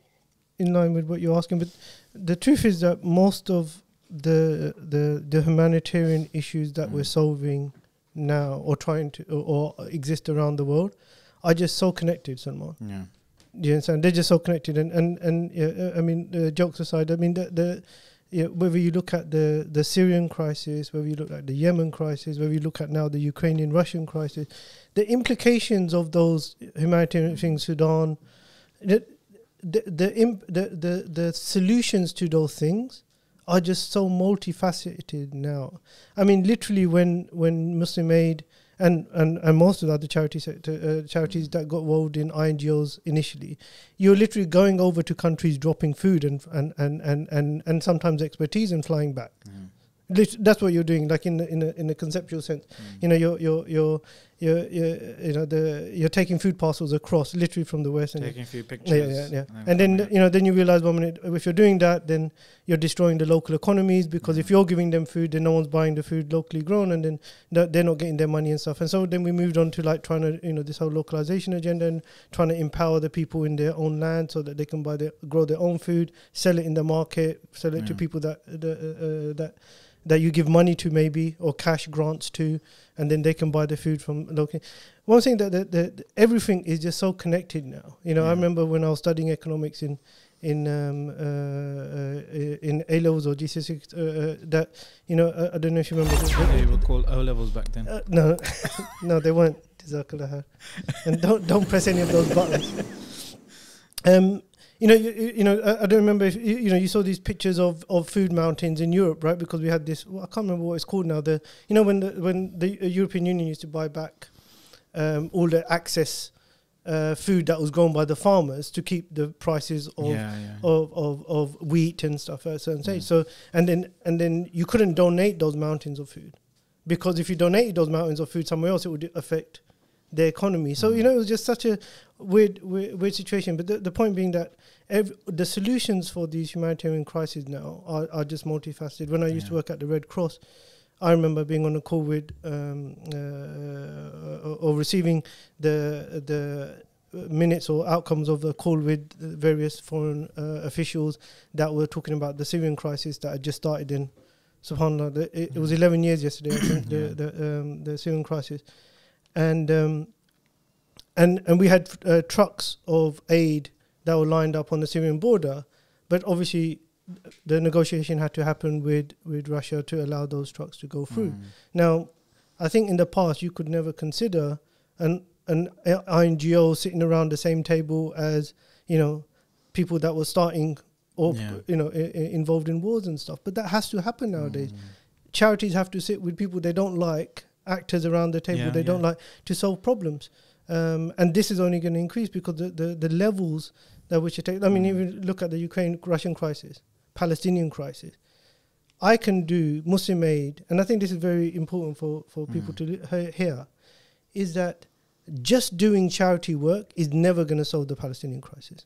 in line with what you're asking, but the truth is that most of the the the humanitarian issues that we're Mm. solving now or trying to or, or exist around the world are just so connected, Salman. Yeah. Do you understand? They're just so connected, and and and yeah, I mean, uh, jokes aside, I mean the the. Yeah, whether you look at the, the Syrian crisis, whether you look at the Yemen crisis, whether you look at now the Ukrainian Russian crisis, the implications of those humanitarian things, Sudan, the the the, imp, the the the solutions to those things are just so multifaceted now. I mean, literally, when when Muslim Aid and and, and most of the other charity sector, uh, charities that got involved in INGOs initially, you're literally going over to countries, dropping food and and and and and, and sometimes expertise and flying back. Lit- That's what you're doing, like in the, in a, in a conceptual sense. Mm. You know, you're you're you're you're, you're you know the you're taking food parcels across, literally from the west, and taking a few pictures. yeah, yeah. and And then yeah. you know, then you realize one minute if you're doing that, then you're destroying the local economies because if Mhm. you're giving them food, then no one's buying the food locally grown, and then they're not getting their money and stuff. And so then we moved on to like trying to you know this whole localization agenda and trying to empower the people in their own land so that they can buy their grow their own food, sell it in the market, sell it to people that uh, uh, that that you give money to maybe or cash grants to, and then they can buy the food from local. One thing that the, the, the- everything is just so connected now. You know, I remember when I was studying economics in in um, uh, uh, in A levels or GCSE uh, uh, that you know I, I don't know if you remember. they were called O levels back then. uh, no, no, they weren't. And don't don't press any of those buttons. Um, you know, you, you you know, I, I don't remember if you, you know you saw these pictures of, of food mountains in Europe, right? Because we had this. Well, I can't remember what it's called now. The you know when the when the uh, European Union used to buy back um, all the access uh, food that was grown by the farmers to keep the prices of yeah, yeah. of, of, of wheat and stuff at a certain stage. Mm. So and then and then you couldn't donate those mountains of food because if you donated those mountains of food somewhere else, it would affect the economy. So you Mm. know, it was just such a weird, weird, weird situation. But the, the point being that ev- the solutions for these humanitarian crises now are, are just multifaceted. When I used to work at the Red Cross, I remember being on a call with um, uh, or, or receiving the the minutes or outcomes of a call with various foreign uh, officials that were talking about the Syrian crisis that had just started in. Subhanallah, the, it, it was 11 years yesterday. Think Yeah. the the, um, the Syrian crisis, and um, and and we had uh, trucks of aid that were lined up on the Syrian border, but obviously the negotiation had to happen with with Russia to allow those trucks to go through. Mm. Now, I think in the past you could never consider an an INGO sitting around the same table as you know people that were starting or Yeah. you know I- involved in wars and stuff. But that has to happen nowadays. Mm. Charities have to sit with people they don't like, actors around the table Yeah, they don't like to solve problems. Um, and this is only going to increase because the, the, the levels that we should take. I mean, Mm. even look at the Ukraine Russian crisis, Palestinian crisis. I can do Muslim aid, and I think this is very important for, for people Mm. to li- hear, is that just doing charity work is never going to solve the Palestinian crisis.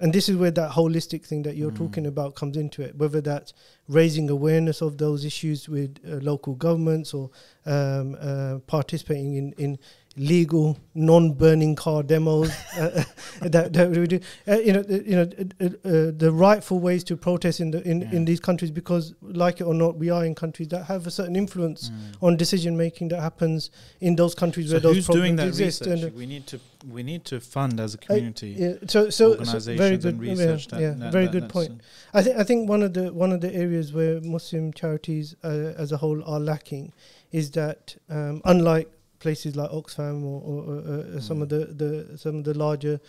And this is where that holistic thing that you're Mm. talking about comes into it, whether that's raising awareness of those issues with uh, local governments or um, uh, participating in, in legal non-burning car demos uh, that, that we do. Uh, you know, the- you know, uh, uh, uh, the rightful ways to protest in the in, Yeah. in these countries because, like it or not, we are in countries that have a certain influence Mm. on decision making that happens in those countries So where those problems exist. And, uh, we need to we need to fund as a community yeah, so, so, so very good, and research. yeah, that, yeah, that- very good point. I think I think one of the one of the areas where Muslim charities uh, as a whole are lacking is that um, unlike places like Oxfam or, or, uh, some Mm. of the, the some of the larger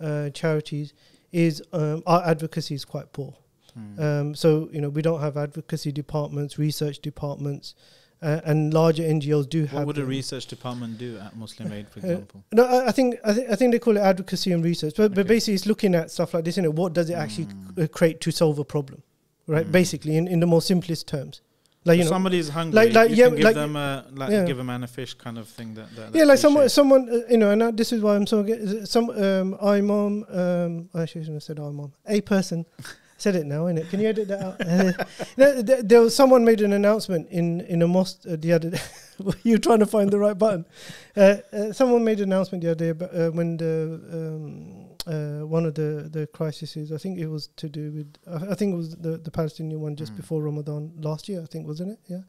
uh, charities, is um, our advocacy is quite poor. Mm. Um, so you know we don't have advocacy departments, research departments, uh, and larger NGOs do have. what would a research department do at Muslim Aid, for Uh, example? No, I, I think I, th- I think they call it advocacy and research, but, but basically it's looking at stuff like this. You know, what does it actually Mm. uh, create to solve a problem, right? Mm. Basically, in, in the most simplest terms, like you know, somebody's hungry, like- like, you yeah, can give like- them a like yeah. give a man a fish kind of thing. That, that yeah, like someone, someone, uh, you know, and uh, this is why I'm so ge- some um, imam, um, I shouldn't have said imam, a person. Said it now, innit? Can you edit that out? there, there, there was someone made an announcement in in a mosque uh, the other day. You're trying to find the right button. Uh, uh, someone made an announcement the other day about, uh, when the um, uh, one of the the crises. I think it was to do with. I I think it was the the Palestinian one just Mm. before Ramadan last year. I think wasn't it? Yeah,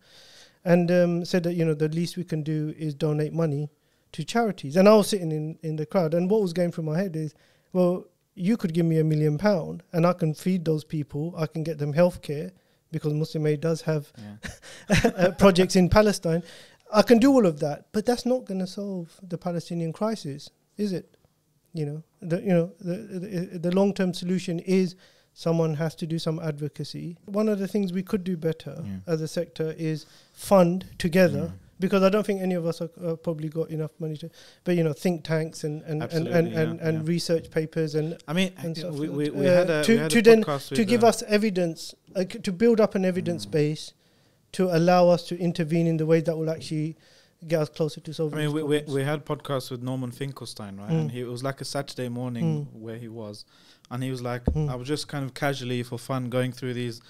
and um, said that you know the least we can do is donate money to charities. And I was sitting in in the crowd, and what was going through my head is, well, you could give me a million pound, and I can feed those people. I can get them healthcare because Muslim Aid does have Yeah. uh, projects in Palestine. I can do all of that, but that's not going to solve the Palestinian crisis, is it? You know, the you know the the, the long term solution is someone has to do some advocacy. One of the things we could do better Yeah. as a sector is fund together. Mm. Because I don't think any of us are uh, probably got enough money to, but you know, think tanks and and and and, and, yeah, and yeah. research papers and I mean, and stuff we, we, we Uh, had a, to- we had to then- to give uh, us evidence, uh, to build up an evidence Mm. base, to allow us to intervene in the way that will actually get us closer to I mean, we, we, we had podcasts with Norman Finkelstein, right? Mm. And he, it was like a Saturday morning where he was, and he was like, Mm. I was just kind of casually for fun going through these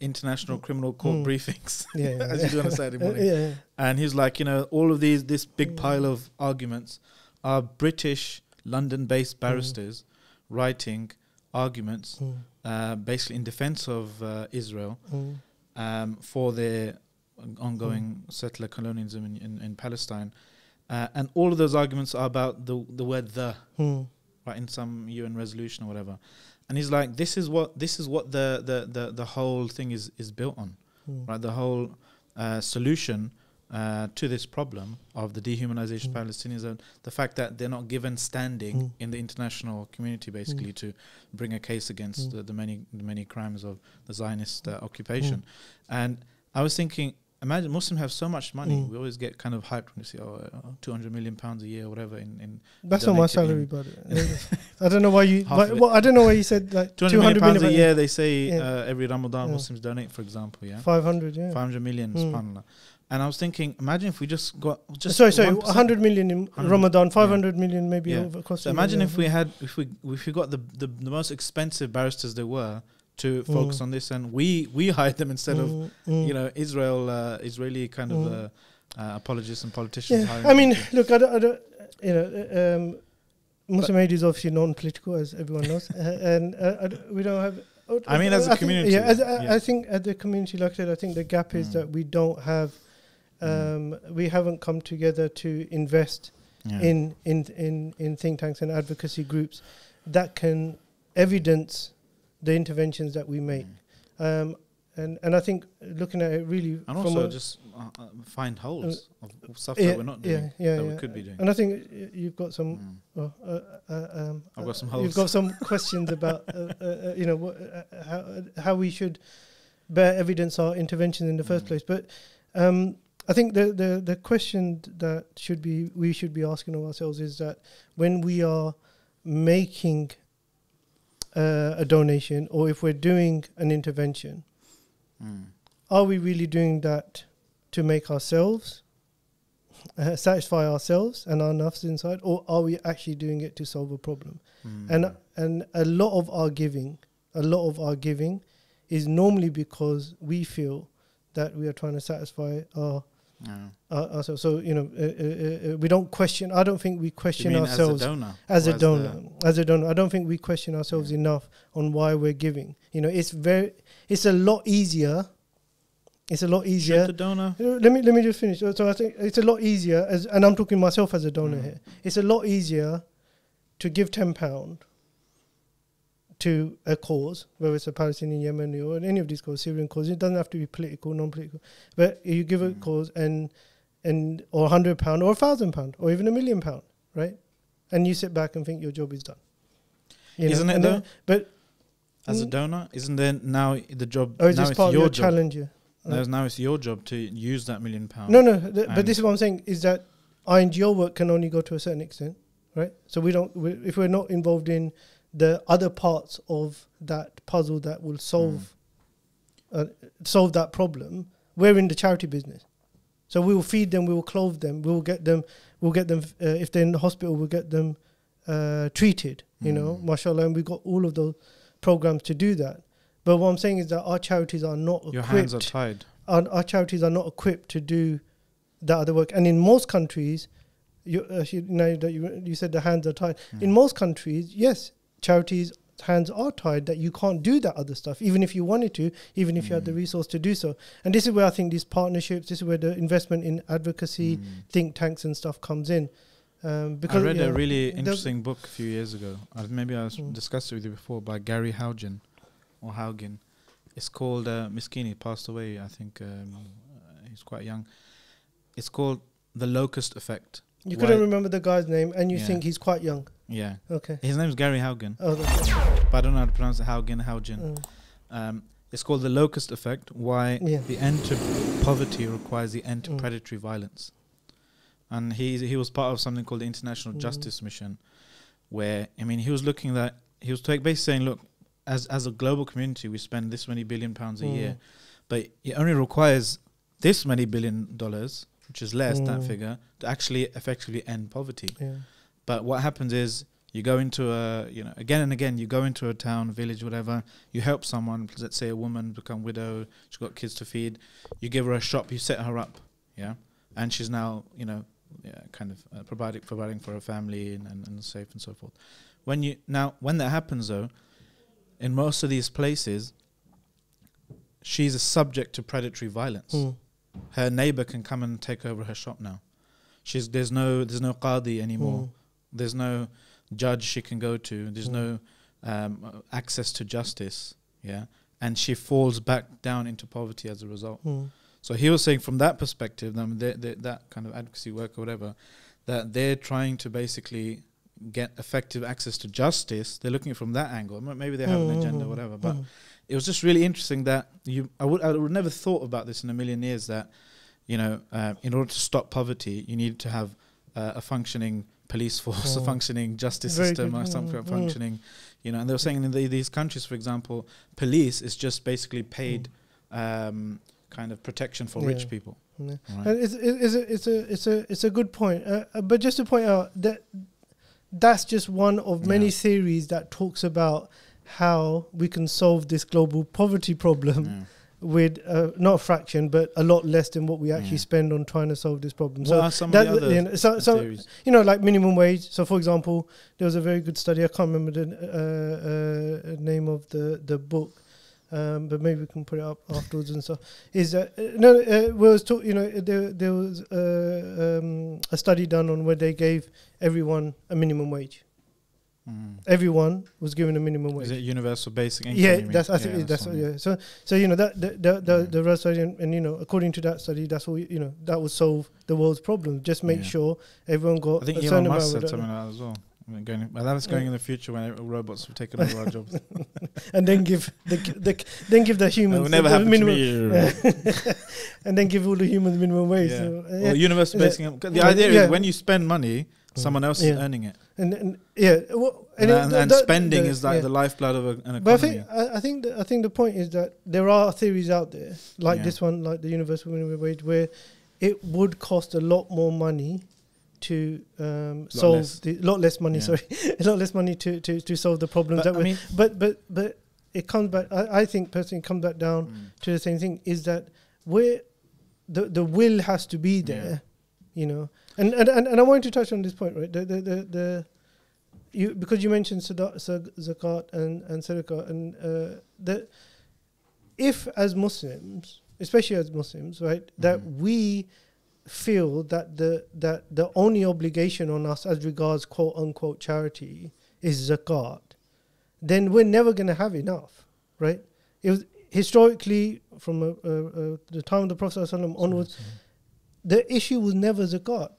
international criminal court Mm. briefings, yeah, yeah, as you do on a Saturday morning. yeah, And he's like, you know, all of these, this big Mm. pile of arguments are British, London-based Mm. barristers writing arguments, Mm, uh, basically in defense of uh, Israel mm, um, for their ongoing settler colonialism in, in, in Palestine. Uh, and all of those arguments are about the the word the mm, right in some UN resolution or whatever. And he's like, this is what this is what the the, the, the whole thing is is built on, mm. right? The whole uh, solution uh, to this problem of the dehumanization Mm. of Palestinians and the fact that they're not given standing Mm. in the international community, basically, to bring a case against Mm. the, the many the many crimes of the Zionist uh, occupation. And I was thinking, imagine Muslims have so much money. Mm. We always get kind of hyped when we see, oh, uh, 200 million pounds a year, or whatever. In, in That's not my salary, but I don't know why you. Why, well, I don't know why you said like 200 two million hundred pounds a year, they say Yeah. uh, every Ramadan Yeah. Muslims donate, for example. Yeah, Five hundred, yeah. 500 million, Mm. subhanAllah. And I was thinking, imagine if we just got just sorry, sorry, 1%. 100 million in 100, Ramadan, 500 million maybe Yeah. over across So imagine yeah. if we had if we if we got the, the the most expensive barristers there were to focus Mm. on this, and we we hired them instead of Mm, mm. you know Israel uh, Israeli kind of Mm. uh, uh, apologists and politicians. Yeah, I mean, people. look, I don't, I don't you know, uh, um, Muslim Aid is obviously non-political, as everyone knows, uh, and uh, I d- we don't have. uh, I mean, as a think- community, yeah, as, I- yeah. I think at the community, like I said, I think the gap is Mm. that we don't have, um, we haven't come together to invest Yeah. in, in in in think tanks and advocacy groups that can evidence the interventions that we make. Um, and and I think looking at it really and also just uh, uh, find holes of of stuff yeah, that we're not doing yeah, yeah, that we could be doing. And I think you've got some Mm. uh, uh, um, I've got some uh, holes. You've got some questions about, uh, uh, uh, you know, what, uh, uh, how uh, how we should bear evidence our interventions in the first Mm. place. But um, I think the, the the question that should be we should be asking of ourselves is that when we are making uh, a donation or if we're doing an intervention, Mm. are we really doing that to make ourselves uh, satisfy ourselves and our nafs inside, or are we actually doing it to solve a problem? Mm. And and a lot of our giving, a lot of our giving, is normally because we feel that we are trying to satisfy our, Yeah. our ourselves. So you know, uh, uh, uh, we don't question. I don't think we question ourselves as a donor? as a donor as a donor i don't think we question ourselves Yeah. enough on why we're giving you know it's very it's a lot easier it's a lot Should easier the donor? Uh, let me let me just finish so, i think it's a lot easier as and i'm talking myself as a donor Mm. here it's a lot easier to give 10 pound to a cause whether it's a palestinian yemeni or any of these causes syrian cause it doesn't have to be political non-political but you give a Mm. cause and and or a 100 pound or a thousand pound or even a million pound right and you sit back and think your job is done You Isn't it and then- though? but As a Mm. donor, isn't there now the job? or is now it's part of your your job. challenge here? Now, now it's your job to use that million pounds. No, no. th- but this is what I'm saying is that NGO work can only go to a certain extent, right? So we don't. We, if we're not involved in the other parts of that puzzle that will solve uh, solve that problem, we're in the charity business. So we will feed them, we will clothe them, we will get them, we'll get them. Uh, if they're in the hospital, we'll get them uh, treated. You know, Mm. mashallah, and we've got all of those programs to do that. But what I'm saying is that our charities are not Your equipped hands are tied. our, our charities are not equipped to do that other work. And in most countries, you, uh, you know that you, you said the hands are tied. In Mm. most countries, yes, charities hands are tied that you can't do that other stuff, even if you wanted to, even if you had the Mm. resource to do so. And this is where I think these partnerships, this is where the investment in advocacy, Mm. think tanks and stuff comes in. Um, because I read a know, really interesting book a few years ago. Uh, maybe I Mm. discussed it with you before by Gary Haugen or Haugen. It's called uh, Miskini. Passed away. I think um, uh, he's quite young. It's called The Locust Effect. You couldn't remember the guy's name, and you Yeah. think he's quite young. Yeah, Okay. his name's Gary Haugen, Oh, but I don't know how to pronounce it. Haugen, Haugen. mm, Um, it's called The Locust Effect. Why Yeah. the end to poverty requires the end to Mm. predatory violence. And he he was part of something called the International Mhm. Justice Mission, where I mean he was looking that he was basically saying, look, as as a global community, we spend this many billion pounds a Mm. year, but it only requires this many billion dollars, which is less that Mm. figure, to actually effectively end poverty. yeah. But what happens is you go into a, you know, again and again, you go into a town, village, whatever, you help someone, let's say a woman become widow, she's got kids to feed, you give her a shop, you set her up, yeah, and she's now, you know, yeah, kind of uh, providing providing for her family and, and, and safe and so forth. When you now, when that happens though, in most of these places, she's a subject to predatory violence Mm. her neighbor can come and take over her shop now. She's there's no there's no qadi anymore. Mm. There's no judge she can go to. There's Mm. no um, access to justice. Yeah, and she falls back down into poverty as a result. Mm. So he was saying from that perspective, they they that kind of advocacy work or whatever, that they're trying to basically get effective access to justice. They're looking at from that angle. Maybe they have an agenda, Mm. whatever. But Mm. it was just really interesting that you I would I would never thought about this in a million years that you know uh, in order to stop poverty you need to have uh, a functioning police force a Mm. functioning justice Very system or some Mm, mm. functioning you know and they were saying in the, these countries for example police is just basically paid Mm. um, kind of protection for Yeah. rich people. Yeah. Right? And it's, it's, a, it's a it's a it's a good point. Uh, uh, but just to point out that that's just one of many Yeah. theories that talks about how we can solve this global poverty problem. With uh, not a fraction, but a lot less than what we actually Yeah. spend on trying to solve this problem. What so are some that, of the other you know, so, so you know, like minimum wage. So, for example, there was a very good study. I can't remember the uh, uh, name of the the book, um, but maybe we can put it up afterwards and stuff. Is that uh, no? Uh, was talk, you know there there was uh, um, a study done on where they gave everyone a minimum wage. Mm. Everyone was given a minimum wage. Is it universal basic income? Yeah, that's I think that's what what, yeah. So so you know that the the the, Yeah. the study and, and you know according to that study that's all you know that would solve the world's problem. Just make Yeah. sure everyone got I think a Elon Musk said of something that, like that as well. I mean, going, but that's going in the future when robots have taken over our jobs. and then give the, the then give the humans will never happen to minimum, me. and then give all the humans minimum wage. Yeah. So, uh, Well, yeah. universal basic income. The idea Yeah. is when you spend money, someone else Yeah. is earning it. and, and yeah, well, And, and, and the- spending the- is like yeah. the lifeblood of a, an economy. But I think I, I think the, I think the point is that there are theories out there like Yeah. this one, like the universal minimum wage, where it would cost a lot more money to um, Lot solve less. the lot less money. Sorry, a lot less money to, to, to solve the problems but, that I we. But but but it comes back. I, I think personally, it comes back down mm, to the same thing. Is that where the the will has to be there, you know. And and, and and I wanted to touch on this point, right? The the the, the you because you mentioned zakat and and sadaqah and uh, that if as Muslims, especially as Muslims, right, that Mhm. we feel that the that the only obligation on us as regards quote unquote charity is zakat, then we're never going to have enough, right? It was historically from uh, uh, the time of the Prophet onwards, the issue was never zakat.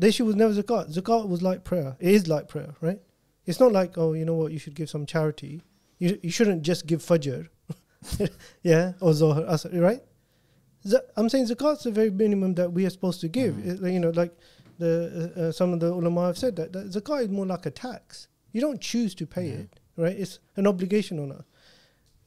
The issue was never zakat. Zakat was like prayer. It is like prayer, right? It's not like oh, you know what, you should give some charity. You you shouldn't just give fajr, yeah, or zohar, asr, right? Z- I'm saying zakat's the very minimum that we are supposed to give. Mhm. It- you know, like the uh, uh, some of the ulama have said that, that zakat is more like a tax. You don't choose to pay Yeah. it, right? It's an obligation on us.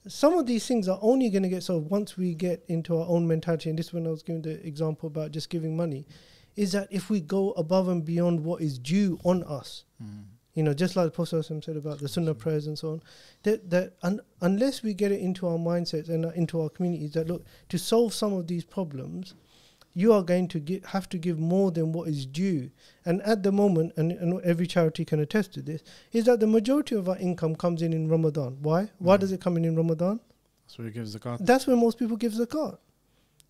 Some of these things are only going to get solved once we get into our own mentality. And this is when I was giving the example about just giving money, is that if we go above and beyond what is due on us, mm, you know, just like the Prophet said about the Sunnah prayers and so on, that that un- unless we get it into our mindsets and uh, into our communities, that look to solve some of these problems, you are going to gi- have to give more than what is due. And at the moment, and, and every charity can attest to this, is that the majority of our income comes in in Ramadan. Why? Why Mm. does it come in in Ramadan? so he gives the card. That's when most people give zakat.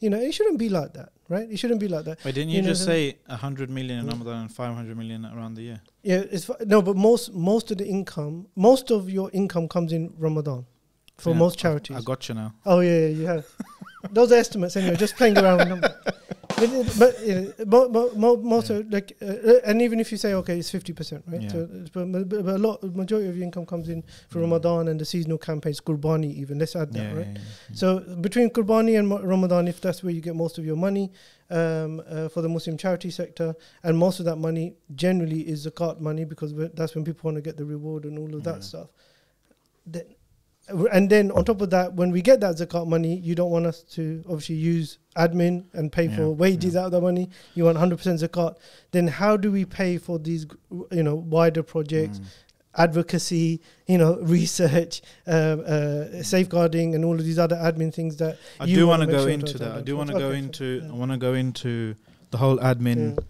You know, it shouldn't be like that, right? It shouldn't be like that. Wait, didn't you you, just say a hundred million in. Ramadan and five hundred million around the year? Yeah, it's no, but most most of the income, most of your income comes in Ramadan for Yeah, most charities. I got you now. Oh yeah, yeah, you have. Those are estimates anyway. Just playing around with numbers. But, it- but uh, mo, mo, mo, most Yeah. of like, uh, uh, and even if you say okay, it's fifty percent, right? Yeah. So, it's- but, but, but a lot, majority of your income comes in for Mm. Ramadan and the seasonal campaigns, Qurbani even. Let's add that, right? yeah, yeah. So between Qurbani and Ramadan, if that's where you get most of your money um, uh, for the Muslim charity sector, and most of that money generally is zakat money because that's when people want to get the reward and all of that stuff. Then, and then on top of that, when we get that zakat money, you don't want us to obviously use admin and pay Yeah, for wages yeah. out of that money. You want 100% zakat. Then how do we pay for these, you know, wider projects? Mm. advocacy, you know, research, um, uh, safeguarding, and all of these other admin things that I you do want to go into that. I do want to go into. I want to go into the whole admin Yeah.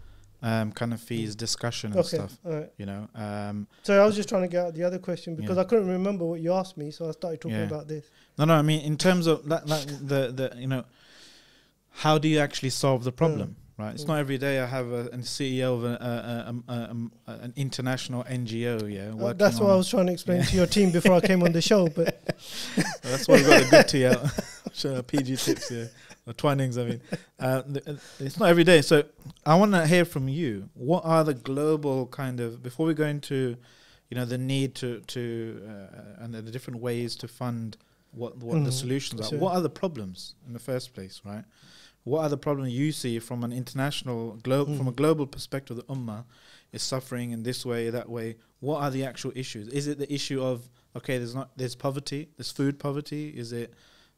Um, kind of fees discussion and Okay, stuff. right. You know, um, So I was just trying to get out the other question because Yeah. I couldn't remember what you asked me, so I started talking Yeah. about this. no, no. I mean, in terms of that, that the the you know, how do you actually solve the problem? Right. It's Mm. not every day I have a, a CEO of a, a, a, an international NGO. Yeah. Uh, that's what I was trying to explain to your team before I came on the show. But That's why we got a good tea out. PG tips here. Or Twinings, I mean. Uh, th- uh, it's not every day. So I want to hear from you. What are the global kind of, before we go into, you know, the need to, to uh, and the different ways to fund what, what the Mhm, solutions are, what are the problems in the first place, right? What are the problems you see from an international, glo- from a Mm. global perspective? The ummah is suffering in this way, that way. What are the actual issues? Is it the issue of okay, there's not there's poverty, there's food poverty. Is it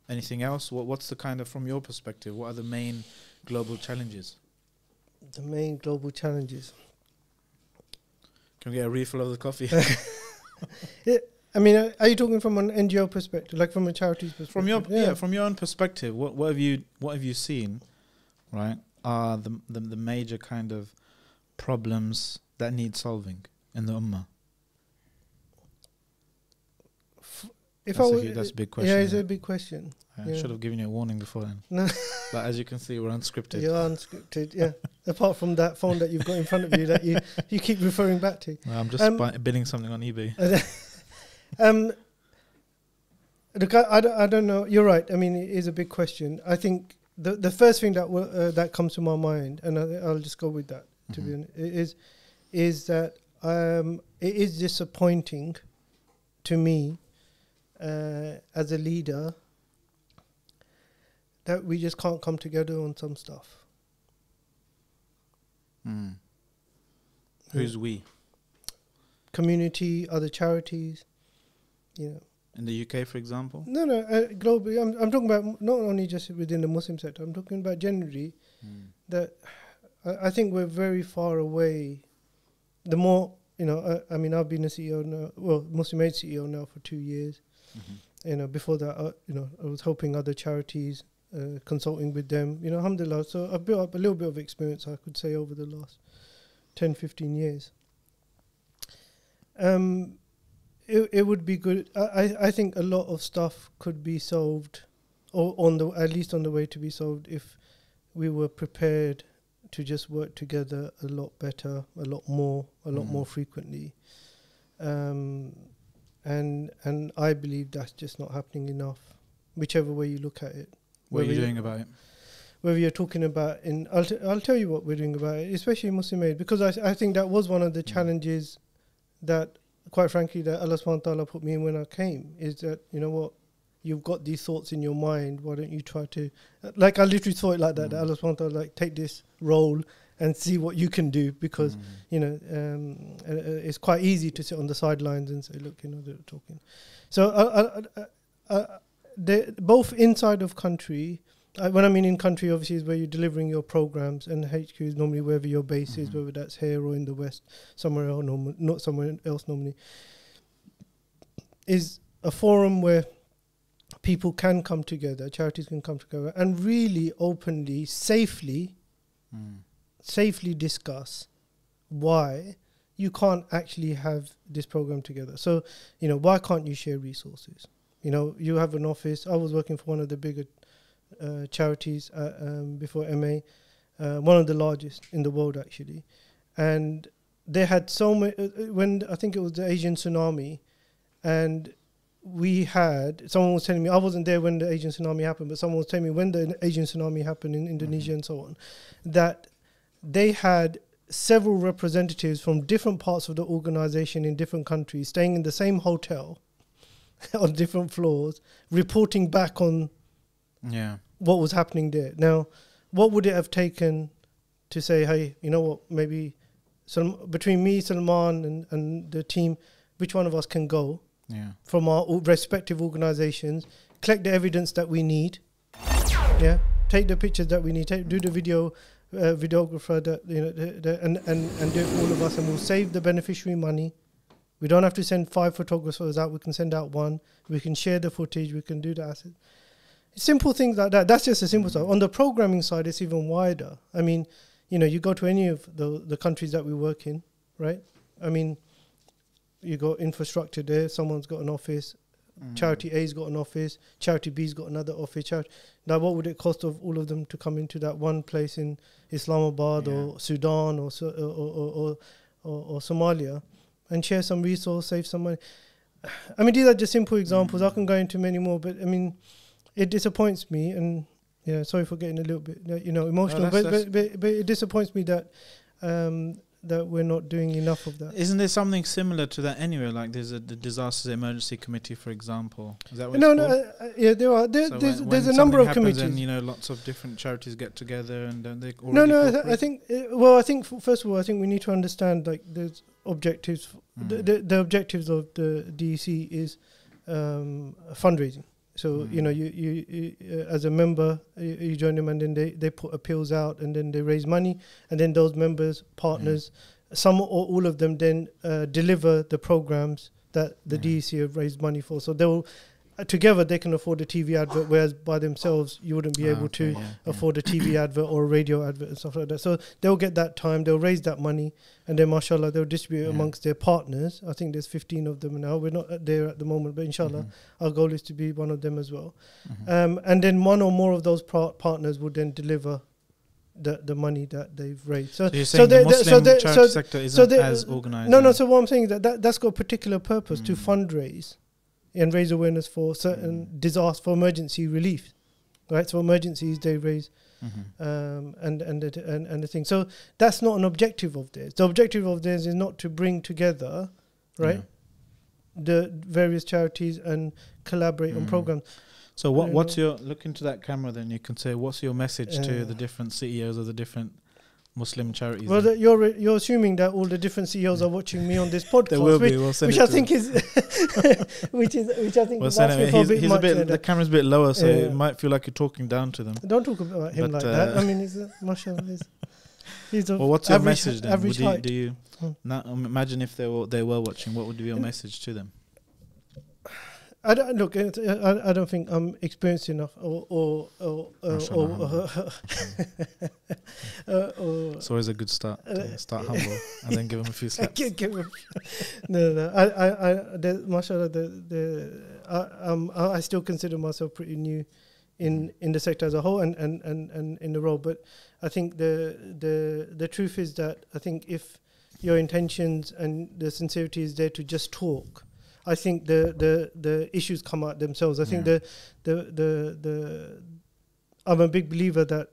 Anything else? What What's the kind of from your perspective? What are the main global challenges? The main global challenges. Can we get a refill of the coffee yeah, I mean, uh, are you talking from an NGO perspective, like from a charity's perspective? from your yeah. from your own perspective? What What have you What have you seen? Right, are the the, the major kind of problems that need solving in the ummah? If that's, I a, were, hu- that's a big question. yeah, it's yeah. a big question. I yeah. should have given you a warning before then. No. but as you can see, we're unscripted. You're unscripted, yeah. Apart from that phone that you've got in front of you that you, you keep referring back to. I'm just Um, bidding something on eBay. um, look, I, I, don't, I don't know. You're right. I mean, it is a big question. I think the the first thing that will, uh, that comes to my mind, and I, I'll just go with that. To be Mhm. honest, is is that um, it is disappointing to me uh, as a leader that we just can't come together on some stuff. Mm. Who's we Community, other charities, you know. in the UK, for example? No, no, uh, globally. I'm, I'm talking about not only just within the Muslim sector. I'm talking about generally Mm. that I, I think we're very far away. The more you know, I, I mean, I've been a CEO now, well, Muslim Aid CEO now for two years. Mhm. You know, before that, uh, you know, I was helping other charities, uh, consulting with them. You know, alhamdulillah. So I've built up a little bit of experience, I could say, over the last 10, 15 years. Um, it, it would be good. I, I, think a lot of stuff could be solved, or on the at least on the way to be solved, if we were prepared to just work together a lot better, a lot more, a lot Mhm. more frequently. Um, and and I believe that's just not happening enough, whichever way you look at it. What are you doing about it? Whether you're talking about in, I'll, t- I'll tell you what we're doing about it, especially Muslim Aid, because I, I think that was one of the Mm. challenges that, quite frankly, that Allah subhanahu wa ta'ala put me in when I came, is that, you know what, you've got these thoughts in your mind, why don't you try to, like I literally saw it like that, that Mm. Allah subhanahu wa ta'ala, like, take this role and see what you can do, because Mm. you know, um, uh, uh, it's quite easy to sit on the sidelines and say, look, you know, they're talking. So, uh, uh, uh, uh, the, both inside of country, uh, when I mean in country, obviously is where you're delivering your programs, and HQ is normally wherever your base is, Mhm. whether that's here or in the west, somewhere else, norm- not somewhere else normally, is a forum where people can come together, charities can come together, and really openly, safely Mm. Safely discuss why you can't actually have this program together. So, you know, why can't you share resources? You know, you have an office. I was working for one of the bigger uh, charities uh, um, before MA, uh, one of the largest in the world actually, and they had so many. Uh, uh, when I think it was the Asian tsunami, and we had someone was telling me I wasn't there when the Asian tsunami happened, but someone was telling me when the Asian tsunami happened in Indonesia Mhm. and so on, that they had several representatives from different parts of the organization in different countries staying in the same hotel on different floors, reporting back on Yeah. what was happening there. Now, what would it have taken to say, hey, you know what, maybe Salm- between me, Salman, and, and the team, which one of us can go Yeah. from our respective organizations, collect the evidence that we need, yeah, take the pictures that we need, take, do the video, uh, videographer that you know, the, the, and, and and do it for all of us, and we'll save the beneficiary money. We don't have to send five photographers out. We can send out one. We can share the footage. We can do the asset. Simple things like that. That's just a simple stuff. On the programming side, it's even wider. I mean, you know, you go to any of the the countries that we work in, right? I mean, you got infrastructure there. Someone's got an office. Mm. Charity A's got an office. Charity B's got another office. Charity. Now, what would it cost of all of them to come into that one place in Islamabad Yeah. or Sudan or, or, or, or, or, Somalia and share some resource, save some money? I mean, these are just simple examples. I can go into many more, but I mean, it disappoints me, and yeah, sorry for getting a little bit, you know, emotional. that's- but, but but but it disappoints me that um, that we're not doing enough of that. Isn't there something similar to that anywhere? Like there's a the disasters emergency committee, for example. Is that what No, no, uh, uh, yeah, there are. There, So there's when- there's when a number of committees. And, you know, lots of different charities get together and then they no, no. I, th- I think. Uh, well, I think f- first of all, I think we need to understand like there's objectives. The, Mm. the the objectives of the DEC is um, fundraising. So Mm. you know, you you, you uh, as a member, you, you join them, and then they they put appeals out, and then they raise money, and then those members, partners, some or all of them, then uh, deliver the programs that the Yeah. DEC have raised money for. So they'll uh, together they can afford a TV advert, whereas by themselves you wouldn't be Ah, able okay, to yeah, yeah. afford a TV advert or a radio advert and stuff like that. So they'll get that time, they'll raise that money, and then mashallah they'll distribute it Yeah. amongst their partners. I think there's 15 of them now. We're not uh, there at the moment, but inshallah Mhm, our goal is to be one of them as well. mhm. Um, and then one or more of those par- partners would then deliver the the money that they've raised. So So you're so the they- so Muslim they- charity so- sector isn't so they- as organized? no, no. So what I'm saying is that, that that's got a particular purpose to Mm. fundraise and raise awareness for certain Mm. disaster for emergency relief, right? So emergencies they raise Mhm. um, and and the, and and the thing. So that's not an objective of theirs. The objective of theirs is not to bring together, right, the various charities and collaborate on Mm. programs. So what what's know. your look into that camera then you can say what's your message to the different CEOs of the different Muslim charities? Well, the, you're you're assuming that all the different CEOs are watching me on this podcast, there will which, be. We'll send which I think is which is which I think We'll is send asking for a He's, bit he's a bit. The camera's a bit lower, so Yeah. it might feel like you're talking down to them. Don't talk about him But, like that. uh, I mean, he's a, mashallah, he's, he's of Well, what's your message then? Would you, do you Hmm. now, um, imagine if they were they were watching? What would be your message to them? I don't look. I, I don't think I'm experienced enough, or or or, uh, or, uh, or It's always a good start. To Uh, start humble and then give him a few slaps. give him. no, no. I, I, I, the, mashallah, the, the, I, um, I I still consider myself pretty new in, in the sector as a whole and, and, and, and in the role. But I think the, the, the truth is that I think if your intentions and the sincerity is there to just talk, I think the, the, the issues come out themselves. I think Yeah. the, the, the, the, I'm a big believer that,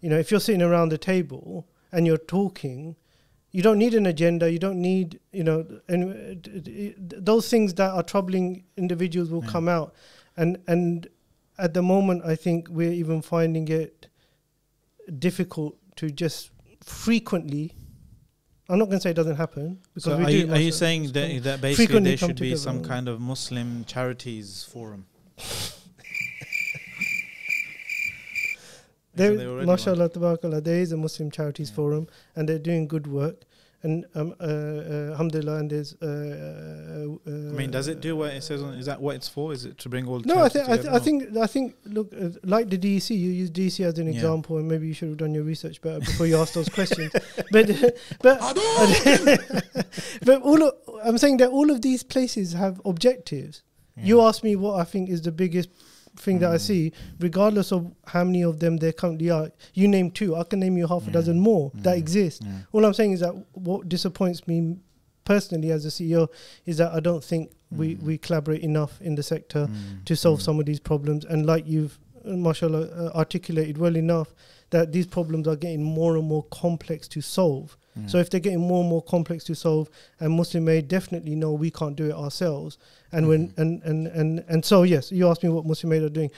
you know, if you're sitting around the table and you're talking, you don't need an agenda. You don't need, you know, and uh, those things that are troubling individuals will Yeah. come out. And and at the moment, I think we're even finding it difficult to just frequently. I'm not going to say it doesn't happen because So we are do. you, are you saying that, that basically frequently there should be some kind of Muslim charities forum? There, Isn't there already one? mashallah, tabarakallah, there is a Muslim Charities Yeah. Forum, and they're doing good work. And um, uh, uh, alhamdulillah, and there's. Uh, uh, I mean, does it do what it says on? Is that what it's for? Is it to bring all? the No, I think I, th- I think I think look uh, like the DEC. You use DEC as an Yeah. example, and maybe you should have done your research better before you ask those questions. But but but all of, I'm saying that all of these places have objectives. You Yeah. ask me what I think is the biggest thing that I Mm. see, regardless of how many of them there currently are. You name two, I can name you half a dozen more that Mm. exist. All I'm saying is that what disappoints me personally as a CEO is that I don't think we, Mm. we collaborate enough in the sector Mm, to solve mm. some of these problems. And like you've, uh, mashallah, uh, articulated well enough, that these problems are getting more and more complex to solve. Mm. So if they're getting more and more complex to solve, and Muslim Aid definitely know we can't do it ourselves. And when Mhm. and, and and and so yes, you asked me what Muslim Aid are doing.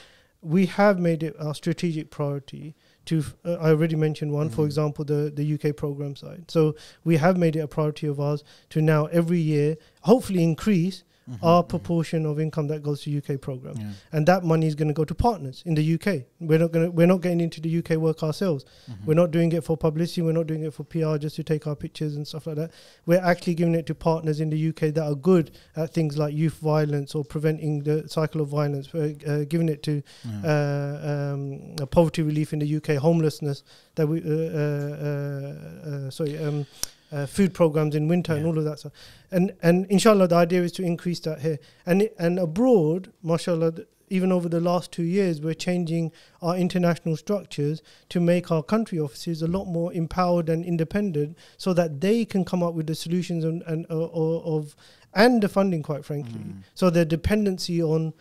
We have made it our strategic priority to. f- Uh, I already mentioned one, for Mhm. example, the the UK program side. So we have made it a priority of ours to now every year, hopefully increase Mhm, our proportion of income that goes to UK program Yeah. and that money is going to go to partners in the UK. We're not going to we're not getting into the UK work ourselves. Mhm. We're not doing it for publicity. We're not doing it for PR just to take our pictures and stuff like that. We're actually giving it to partners in the UK that are good at things like youth violence or preventing the cycle of violence. We're uh, giving it to Yeah. uh, um, uh, poverty relief in the UK, homelessness that we uh, uh, uh, uh, sorry. Um, uh, food programs in winter and all of that stuff, and and inshallah the idea is to increase that here and and abroad, mashallah, even over the last two years, we're changing our international structures to make our country offices a lot more empowered and independent, so that they can come up with the solutions and, and uh, of and the funding, quite frankly. Mm. So the dependency on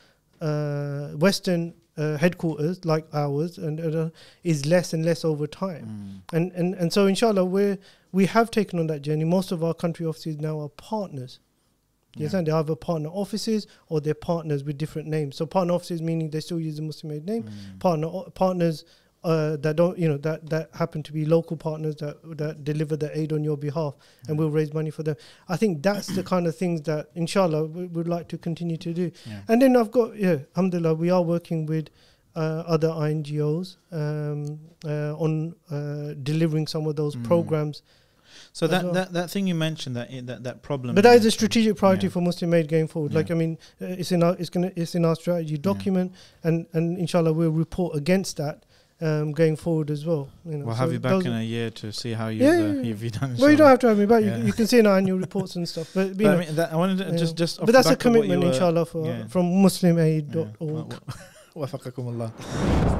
uh, Western uh, headquarters like ours and uh, is less and less over time. Mm. And, and and so inshallah we we have taken on that journey. Most of our country offices now are partners. You Yeah. understand? They either partner offices or they're partners with different names. So partner offices meaning they still use the Muslim Aid name. Mm. Partner o- partners uh, that don't you know that that happen to be local partners that that deliver the aid on your behalf and we'll raise money for them. I think that's the kind of things that inshallah we would like to continue to do. Yeah. And then I've got yeah, alhamdulillah, we are working with uh, other INGOs um, uh, on uh, delivering some of those Mm. programs. So that, well. that, that thing you mentioned that that that problem. But that is a strategic priority Yeah. for Muslim Aid going forward. Like I mean, uh, it's in our it's gonna it's in our strategy document, and and inshallah we'll report against that um, going forward as well. You know, We'll So have you back in a year to see how you've, Yeah, uh, yeah, yeah. you've done. Well, you don't have to have me back. Yeah. You, you can see in our annual reports and stuff. But, But know, I mean, that, I wanted to yeah. just just. but that's a back of what you commitment, inshallah, for yeah. from Yeah. MuslimAid.org. وفقكم الله.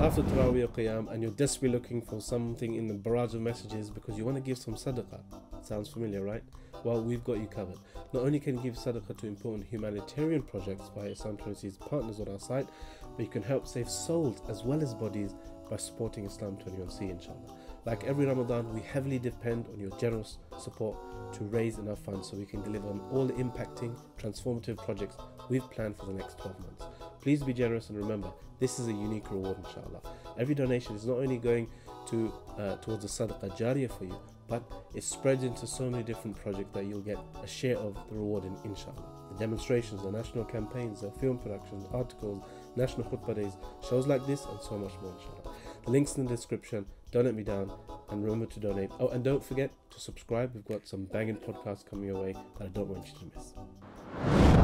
After Tarawih or Qiyam and you're desperately looking for something in the barrage of messages because you want to give some sadaqah. Sounds familiar, right? Well, we've got you covered. Not only can you give sadaqah to important humanitarian projects by Islam 21C's partners on our site, but you can help save souls as well as bodies by supporting Islam 21C, inshallah. Like every Ramadan, we heavily depend on your generous support to raise enough funds so we can deliver on all the impacting, transformative projects we've planned for the next 12 months. Please be generous and remember, this is a unique reward, inshallah. Every donation is not only going to uh, towards the sadaqah jariyah for you, but it spreads into so many different projects that you'll get a share of the reward in, inshallah. The demonstrations, the national campaigns, the film productions, articles, national khutbah days, shows like this, and so much more, inshallah. The links in the description. Don't let me down, and remember to donate. Oh, and don't forget to subscribe. We've got some banging podcasts coming your way that I don't want you to miss.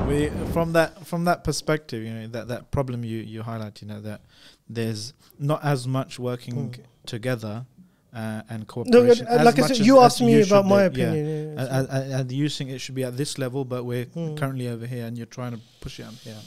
We from that from that perspective you know that that problem you you highlight you know that there's not as much working Mm. together uh, and No, cooperation uh, as like I said, you asked me about my. Yeah. opinion. yeah, And, and, and you think it should be at this level, but we're Mm. currently over here, and you're trying to push it up here.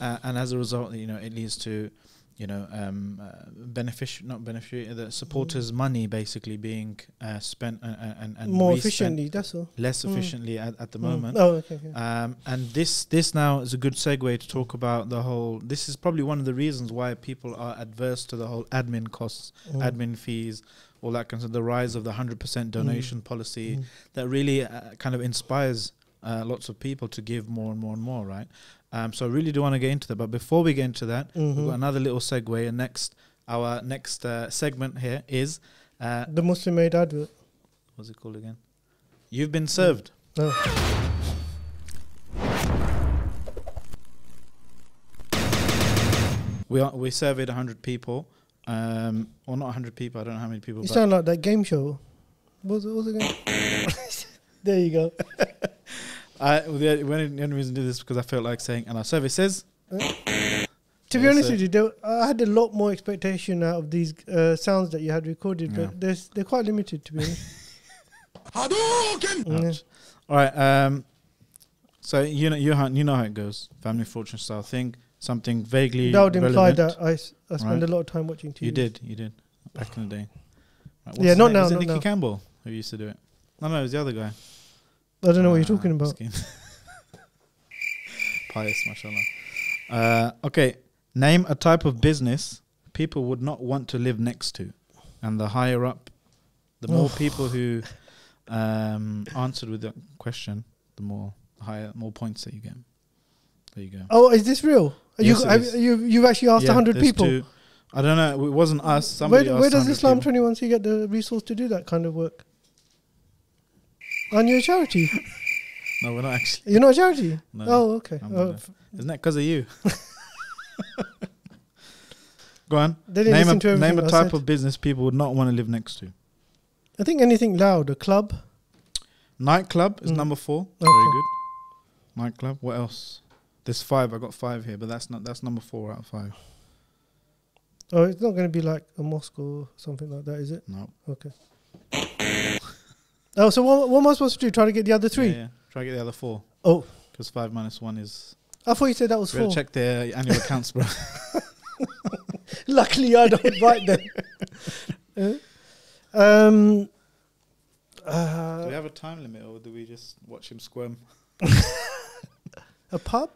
Uh, and as a result, you know, it leads to, you know, um, uh, benefic not beneficiary, the supporters' money basically being uh, spent and, and, and more efficiently. That's all. less Mm. efficiently at, at the Mm. moment. Oh, okay. okay. Um, and this this now is a good segue to talk about the whole. This is probably one of the reasons why people are adverse to the whole admin costs, Mm. admin fees, all that kind of the rise of the hundred percent donation policy Mm. that really uh, kind of inspires uh, lots of people to give more and more and more, right? Um, so I really do want to get into that. But before we get into that, we've Mhm. got another little segue. And next, our next uh, segment here is uh, The Muslim Aid advert. what's it called again? You've been served. Oh. We are, we surveyed 100 people. Um, well, not 100 people. I don't know how many people. You sound like that game show. It, what's it again? there you go. I, the, only- the only reason to do this is because I felt like saying, and our survey says, To Yeah, be honest so- with you, there, I had a lot more expectation out of these uh, sounds that you had recorded, Yeah. but they're, they're quite limited, to be honest. Yeah. All right. Um, so you know you how, you know how it goes. Family fortune style thing. Something vaguely That would imply relevant. that I, s- I spend Right. a lot of time watching TV. You did. You did. Back in the day. Right, Yeah, not name? now, Was it not Nicky now. Campbell who used to do it? No, no, it was the other guy. I don't know what you're talking about. Pious, mashallah. Uh, okay, name a type of business people would not want to live next to, and the higher up, the more people who um, answered with that question, the more higher, more points that you get. There you go. Oh, is this real? Are Yes, you, it have, is. you, you've actually asked Yeah, 100 there's people. two- I don't know. It wasn't us. Where, Somebody where asked does 100 Islam people. 21C get the resource to do that kind of work? Aren't you a charity? No, we're not actually. You're not a charity? No, oh, okay. Oh, Isn't that because of you? Go on. Name a, name a type of business people would not want to live next to. I think anything loud, a club. Nightclub is Mm. number four. Okay. Very good. Nightclub. What else? There's five. I got five here, but that's not that's number four out of five. Oh, it's not going to be like a mosque or something like that, is it? No. Okay. Oh, so what, what am I supposed to do? Try to get the other three? Yeah, yeah. Try to get the other four. Oh, Because five minus one is. I thought you said that was four. check their annual accounts, bro. Luckily, I don't write them. Uh, um, do we uh, have a time limit, or do we just watch him squirm? a pub?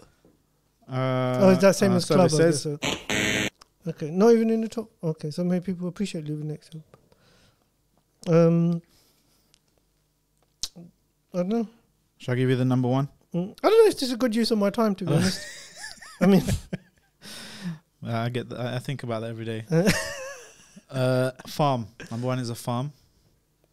Uh, oh, is that same uh, as club? Says uh, okay, not even in the top. Okay, so maybe people appreciate living next to. Um, I don't know. Shall I give you the number one? Mm, I don't know if this is a good use of my time, to be honest. I mean, Uh, I get. The, I think about that every day. Uh, farm. Number one is a farm.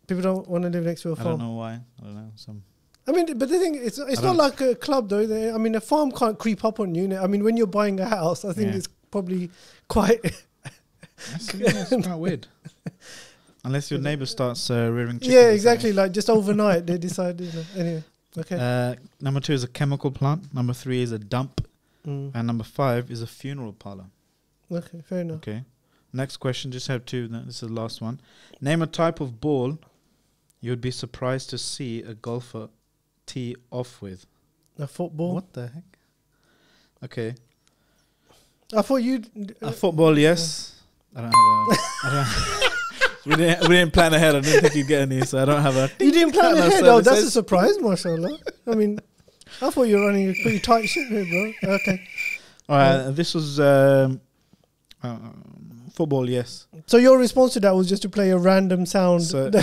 People don't want to live next to a farm. I don't know why. I don't know. Some. I mean, but the thing it's it's I not like a club though. They, I mean, a farm can't creep up on you. I mean, when you're buying a house, I think Yeah. it's probably quite. That's, kind of weird. Unless your neighbor starts uh, rearing chickens. yeah, exactly. Like just overnight, they decide. You know, anyway, okay. Uh, number two is a chemical plant. Number three is a dump. Mm. And number five is a funeral parlor. Okay, fair enough. Okay. Next question. Just have two. This is the last one. Name a type of ball you would be surprised to see a golfer tee off with. A football. What the heck? Okay. I thought you. A football, yes. I don't have a. I don't we didn't. We didn't plan ahead. I didn't think you'd get any, so I don't have a. You didn't plan ahead. Oh, that's a surprise, mashallah. I mean, I thought you were running a pretty tight ship here, bro. Okay. All right. This was um, uh, football. Yes. So your response to that was just to play a random sound. So-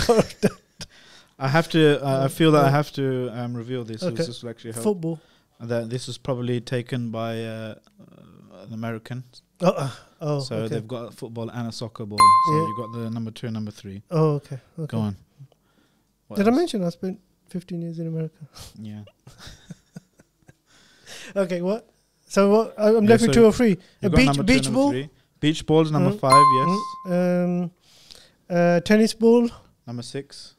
I have to. Uh, I feel that I have to um, reveal this. Okay. This will actually help. football. that this was probably taken by uh, uh, an American. Oh, uh, oh, so okay. they've got a football and a soccer ball. So Yeah. you've got the number two and number three. Oh, okay. okay. Go on. What Did I mention I spent 15 years in America? Yeah. Okay, what? So what? I'm Yeah, left with so two or three. A beach number two and beach ball. three. Beach ball is number Mm. five. Yes. Mm, Um, uh, tennis ball Number six.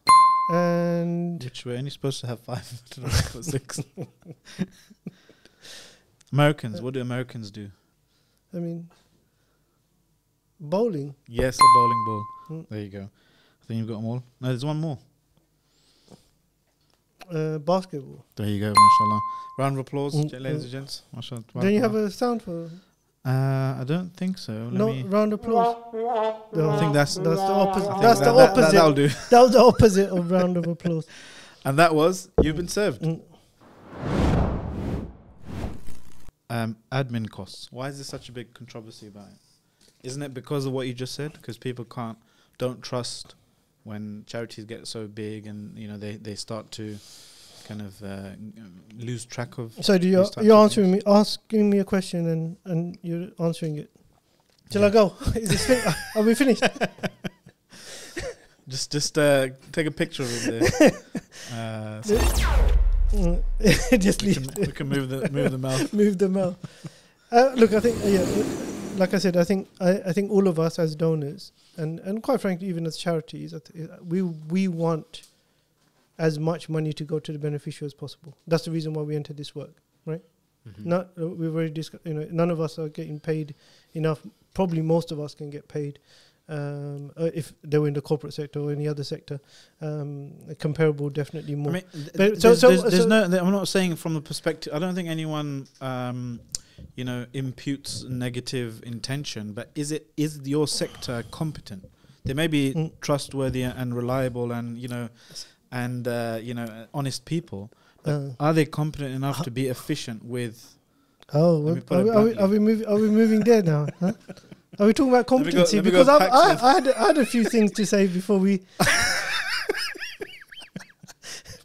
and Which we're only supposed to have five. I don't know if it was six. Americans. What do Americans do? I mean bowling. Yes, a bowling ball. Mm. There you go. I think you've got them all. No, there's one more. Uh, basketball. There you go, mashallah. Round of applause, Mm, ladies and gents. Mashallah. Don't you have a sound for? Uh, I don't think so. Let no round of applause. No, I think that's that's the opposite. That's that- the opposite. That, will do. That was the opposite of round of applause. And that was you've been served. Mm. Um, admin costs. Why is there such a big controversy about it? Isn't it because of what you just said? Because people can't, don't trust when charities get so big, and you know they they start to kind of uh, lose track of. So do you you're answering me asking me a question and and you're answering it. Shall I go? Is this fin- are we finished? Just just uh, take a picture of it there. uh, so. Just we, leave. can, we can move the move the mouth. move them out. Uh, look, I think yeah, like I said, I think I, I think all of us as donors and and quite frankly, even as charities, we we want as much money to go to the beneficiary as possible. That's the reason why we entered this work. Mm-hmm. Not uh, we've already discussed. You know, none of us are getting paid enough. Probably most of us can get paid. Um, uh, if they were in the corporate sector or any other sector, um, comparable, definitely more. I mean, th- But so- there's, so- there's, there's so- no. th- I'm not saying from the perspective. I don't think anyone, um, you know, imputes negative intention. But is it is your sector competent? They may be Mm. trustworthy and reliable, and you know, and uh, you know, uh, honest people. But Uh, are they competent enough to be efficient with? Oh, are, we, are, we, are we moving? Are we moving there now? Huh? Are we talking about Let me go- competency? go because I've, I, I, had, I had a few things to say before we.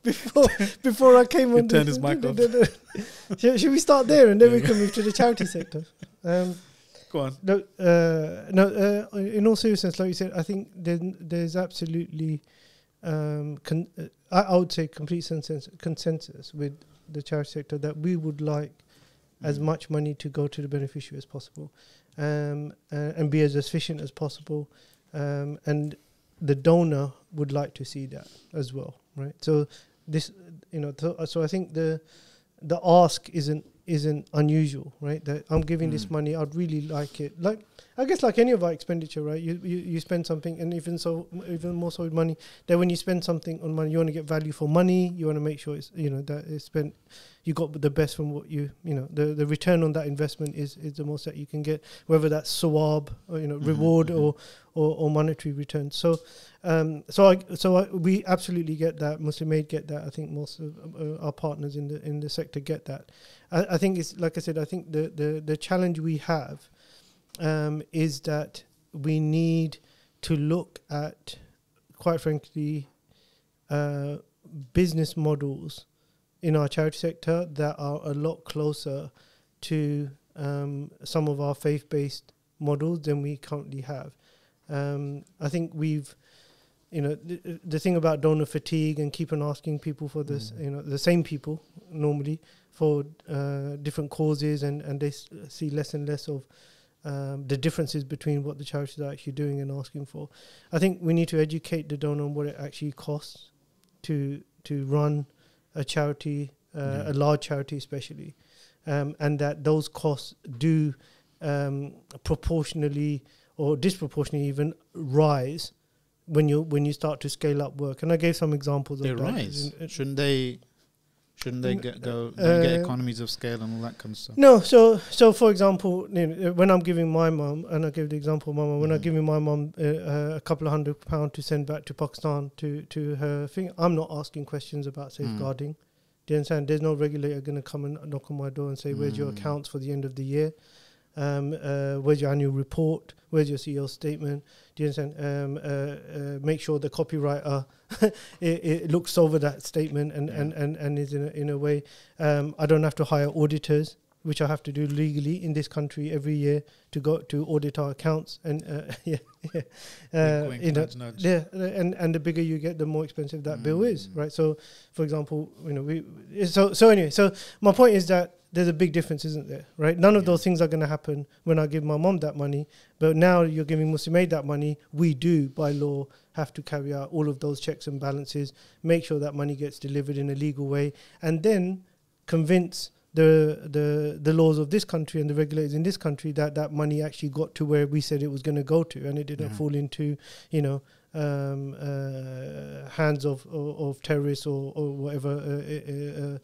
before before I came on. this- his mic off. should, should we start there and then Yeah, we can move to the charity sector? Um, Go on. no, uh, no. Uh, in all seriousness, like you said, I think there, there's absolutely, um, con- uh, I, I would say, complete consensus, consensus with the charity sector that we would like as Mm. much money to go to the beneficiary as possible, um, uh, and be as efficient as possible, um, and the donor would like to see that as well, right? So this, you know, so, so I think the the ask isn't isn't unusual, right? That I'm giving this Mm. money, I'd really like it. Like I guess like any of our expenditure, right? You you, you spend something, and even so, even more so with money. That when you spend something on money, you want to get value for money. You want to make sure it's you know that it's spent. You got the best from what you you know the the return on that investment is is the most that you can get, whether that's sawab or you know Mhm, reward mhm. or, or or monetary return. So um so I so I, we absolutely get that. Muslim Aid get that. I think most of uh, our partners in the in the sector get that. I, I think it's like I said. I think the the the challenge we have um, is that we need to look at, quite frankly, uh, business models in our charity sector that are a lot closer to um, some of our faith-based models than we currently have. Um, I think we've, you know, the, the thing about donor fatigue and keep on asking people for this, Mm. you know, the same people normally for uh, different causes, and and they s- see less and less of um, the differences between what the charities are actually doing and asking for. I think we need to educate the donor on what it actually costs to to run a charity, uh, Yeah. a large charity especially, um, and that those costs do um, proportionally or disproportionately even rise when you when you start to scale up work. And I gave some examples They of that. rise. In- Shouldn't they? Shouldn't they Mm, get, go they get uh, economies of scale and all that kind of stuff? No, so so for example, you know, when I'm giving my mum, and I give the example of my mum, when I'm Mhm. giving my mum uh, uh, a couple of hundred pound to send back to Pakistan to to her thing, I'm not asking questions about Mm. safeguarding. Do you understand? There's no regulator going to come and knock on my door and say, "Where's your Mm. accounts for the end of the year? Um, uh, where's your annual report? Where's your CEO statement?" Do you understand? Um, uh, uh, make sure the copywriter it, it looks over that statement and, Yeah. and, and, and is in a, in a way. Um, I don't have to hire auditors, which I have to do legally in this country every year to go to audit our accounts. And uh, yeah, yeah. Uh, you know, yeah, and and the bigger you get, the more expensive that bill is, Mm. right? So, for example, you know, we so so anyway. So my point is that there's a big difference, isn't there? Right? None of Yeah. those things are going to happen when I give my mom that money, but now you're giving Muslim Aid that money. We do, by law, have to carry out all of those checks and balances, make sure that money gets delivered in a legal way, and then convince the the the laws of this country and the regulators in this country that that money actually got to where we said it was going to go to, and it didn't Yeah. fall into you know um, uh, hands of, of of terrorists or or whatever, uh, uh, uh,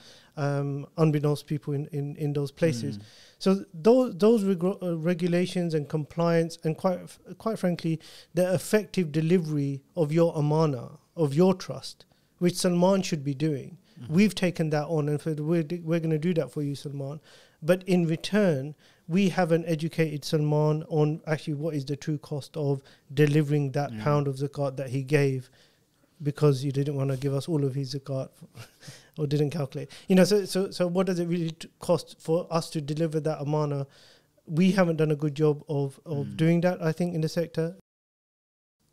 um, unbeknownst people in, in, in those places. Mm. So those those uh, regulations and compliance and quite f- quite frankly, the effective delivery of your amana of your trust, which Salman should be doing. Mhm. We've taken that on, and for we're d- we're going to do that for you, Salman. But in return, we haven't educated Salman on actually what is the true cost of delivering that Yeah. pound of zakat that he gave, because he didn't want to give us all of his zakat, or didn't calculate. You know, so so so what does it really t- cost for us to deliver that amana? We haven't done a good job of of Mm. doing that. I think in the sector.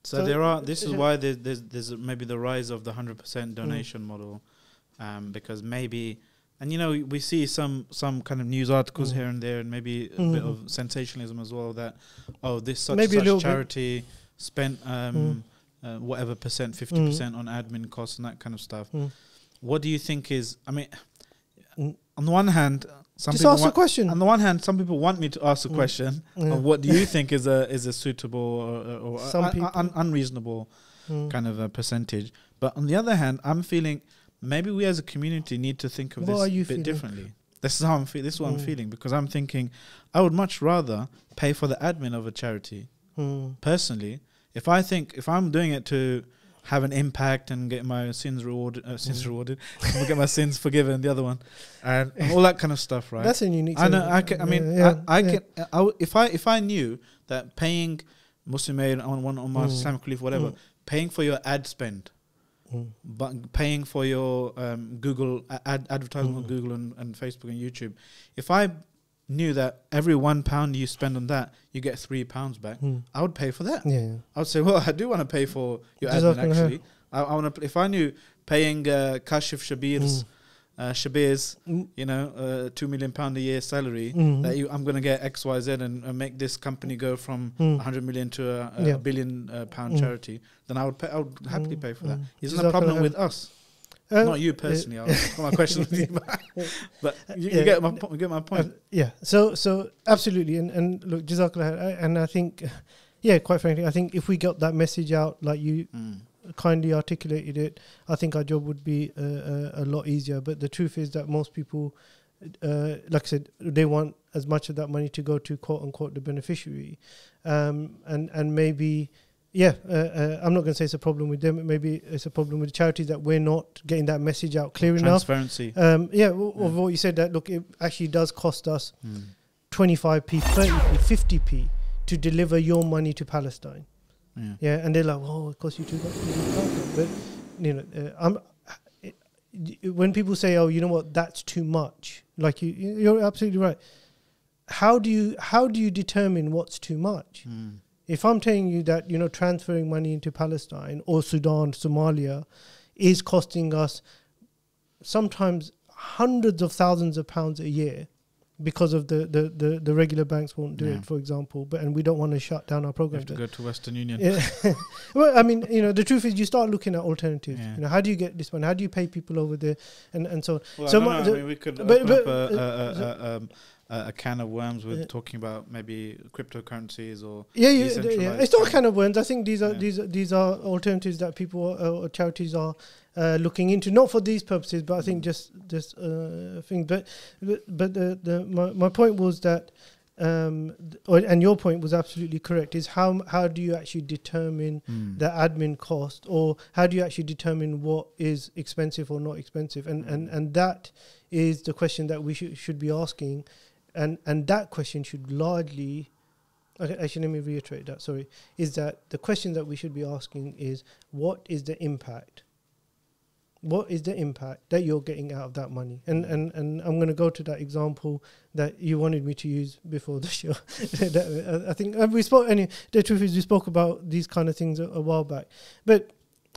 So, So, there are. This is why there's there's, there's maybe the rise of the hundred percent donation model, um, because maybe, and you know we see some some kind of news articles Mm. here and there, and maybe a bit Mhm. of sensationalism as well. That oh, this such Maybe such little bit. charity spent um, uh, whatever percent, fifty percent on admin costs and that kind of stuff. Mm. What do you think is? I mean, Mm. on the one hand, some Just people ask a want, question. on the one hand, some people want me to ask a Mm. question Yeah. of what do you think is a is a suitable or, or Some un- un- unreasonable Mm. kind of a percentage. But on the other hand, I'm feeling maybe we as a community need to think of What this a bit feeling? differently. This is how I'm feeling. This is what I'm Mm. feeling because I'm thinking I would much rather pay for the admin of a charity Mm. personally. If I think if I'm doing it to have an impact and get my sins rewarded, uh, sins Mm. rewarded, get my sins forgiven, the other one, and all that kind of stuff, right? That's a unique. I know. thing. I can. I mean, Yeah, I, I yeah. can. I w if I if I knew that paying Muslim Aid on one on my Mm. Islamic relief, whatever, Mm. paying for your ad spend, Mm. but paying for your um, Google ad advertising on Mm. Google and, and Facebook and YouTube, if I knew that every one pound you spend on that, you get three pounds back, Mm. I would pay for that. Yeah. I would say, well, I do want to pay for your admin. Jazakallah khair. Actually, I, I want to. If I knew paying uh, Kashif Shabir's Mm. Uh, Shabir's, Mm. you know, uh, two million pound a year salary Mm. that you, I'm going to get X, Y, Z and uh, make this company go from Mm. 100 million to a, a Yeah. billion uh, pound Mm. charity, then I would pay, I would happily pay for that. mm. Isn't the problem with us? Uh, Not you personally. I'll ask my question with you, but, you, you get my po- you get my point. Uh, yeah. So so absolutely, and and look, Jazakallah, and I think, yeah, quite frankly, I think if we got that message out like you Mm. Kindly articulated it, I think our job would be uh, uh, a lot easier. But the truth is that most people, uh, like I said, they want as much of that money to go to quote unquote the beneficiary, um, and and maybe. Yeah, uh, uh, I'm not going to say it's a problem with them. Maybe it's a problem with the charities that we're not getting that message out clear enough. Transparency. Um, yeah, w- Yeah. of what you said that look, it actually does cost us Mm. 25p, 30p, 50p to deliver your money to Palestine. Yeah. Yeah, and they're like, oh, of course you too much. But you know, uh, I'm. It- when people say, "Oh, you know what? That's too much," like you, you- you're absolutely right. How do you how do you determine what's too much? Mm. If I'm telling you that you know transferring money into Palestine or Sudan, Somalia, is costing us sometimes hundreds of thousands of pounds a year because of the the, the, the regular banks won't do Yeah. it, for example. But and we don't want to shut down our You program. have to go to Western Union. Yeah. well, I mean, you know, the truth is, you start looking at alternatives. Yeah. You know, how do you get this one? How do you pay people over there, and and so on. Well, So I, know, I mean, we could but- open but, up a, uh, a, a, a, um, a, a can of worms with Yeah. talking about maybe cryptocurrencies or Yeah, yeah, yeah. It's not kind kind of worms. I think these are Yeah. these are, these are alternatives that people uh, or charities are uh, looking into, not for these purposes, but I think Mm. just just uh, thing. But but, but the, the my, my point was that. Um, th- and your point was absolutely correct. Is how how do you actually determine Mm. the admin cost, or how do you actually determine what is expensive or not expensive? And and Mm. and that is the question that we should should be asking, and and that question should largely. Okay, actually, let me reiterate that. Sorry, is that the question that we should be asking is what is the impact? What is the impact that you're getting out of that money? And and and I'm going to go to that example that you wanted me to use before the show. That, uh, I think uh, we spoke. Any the truth is we spoke about these kind of things a, a while back, but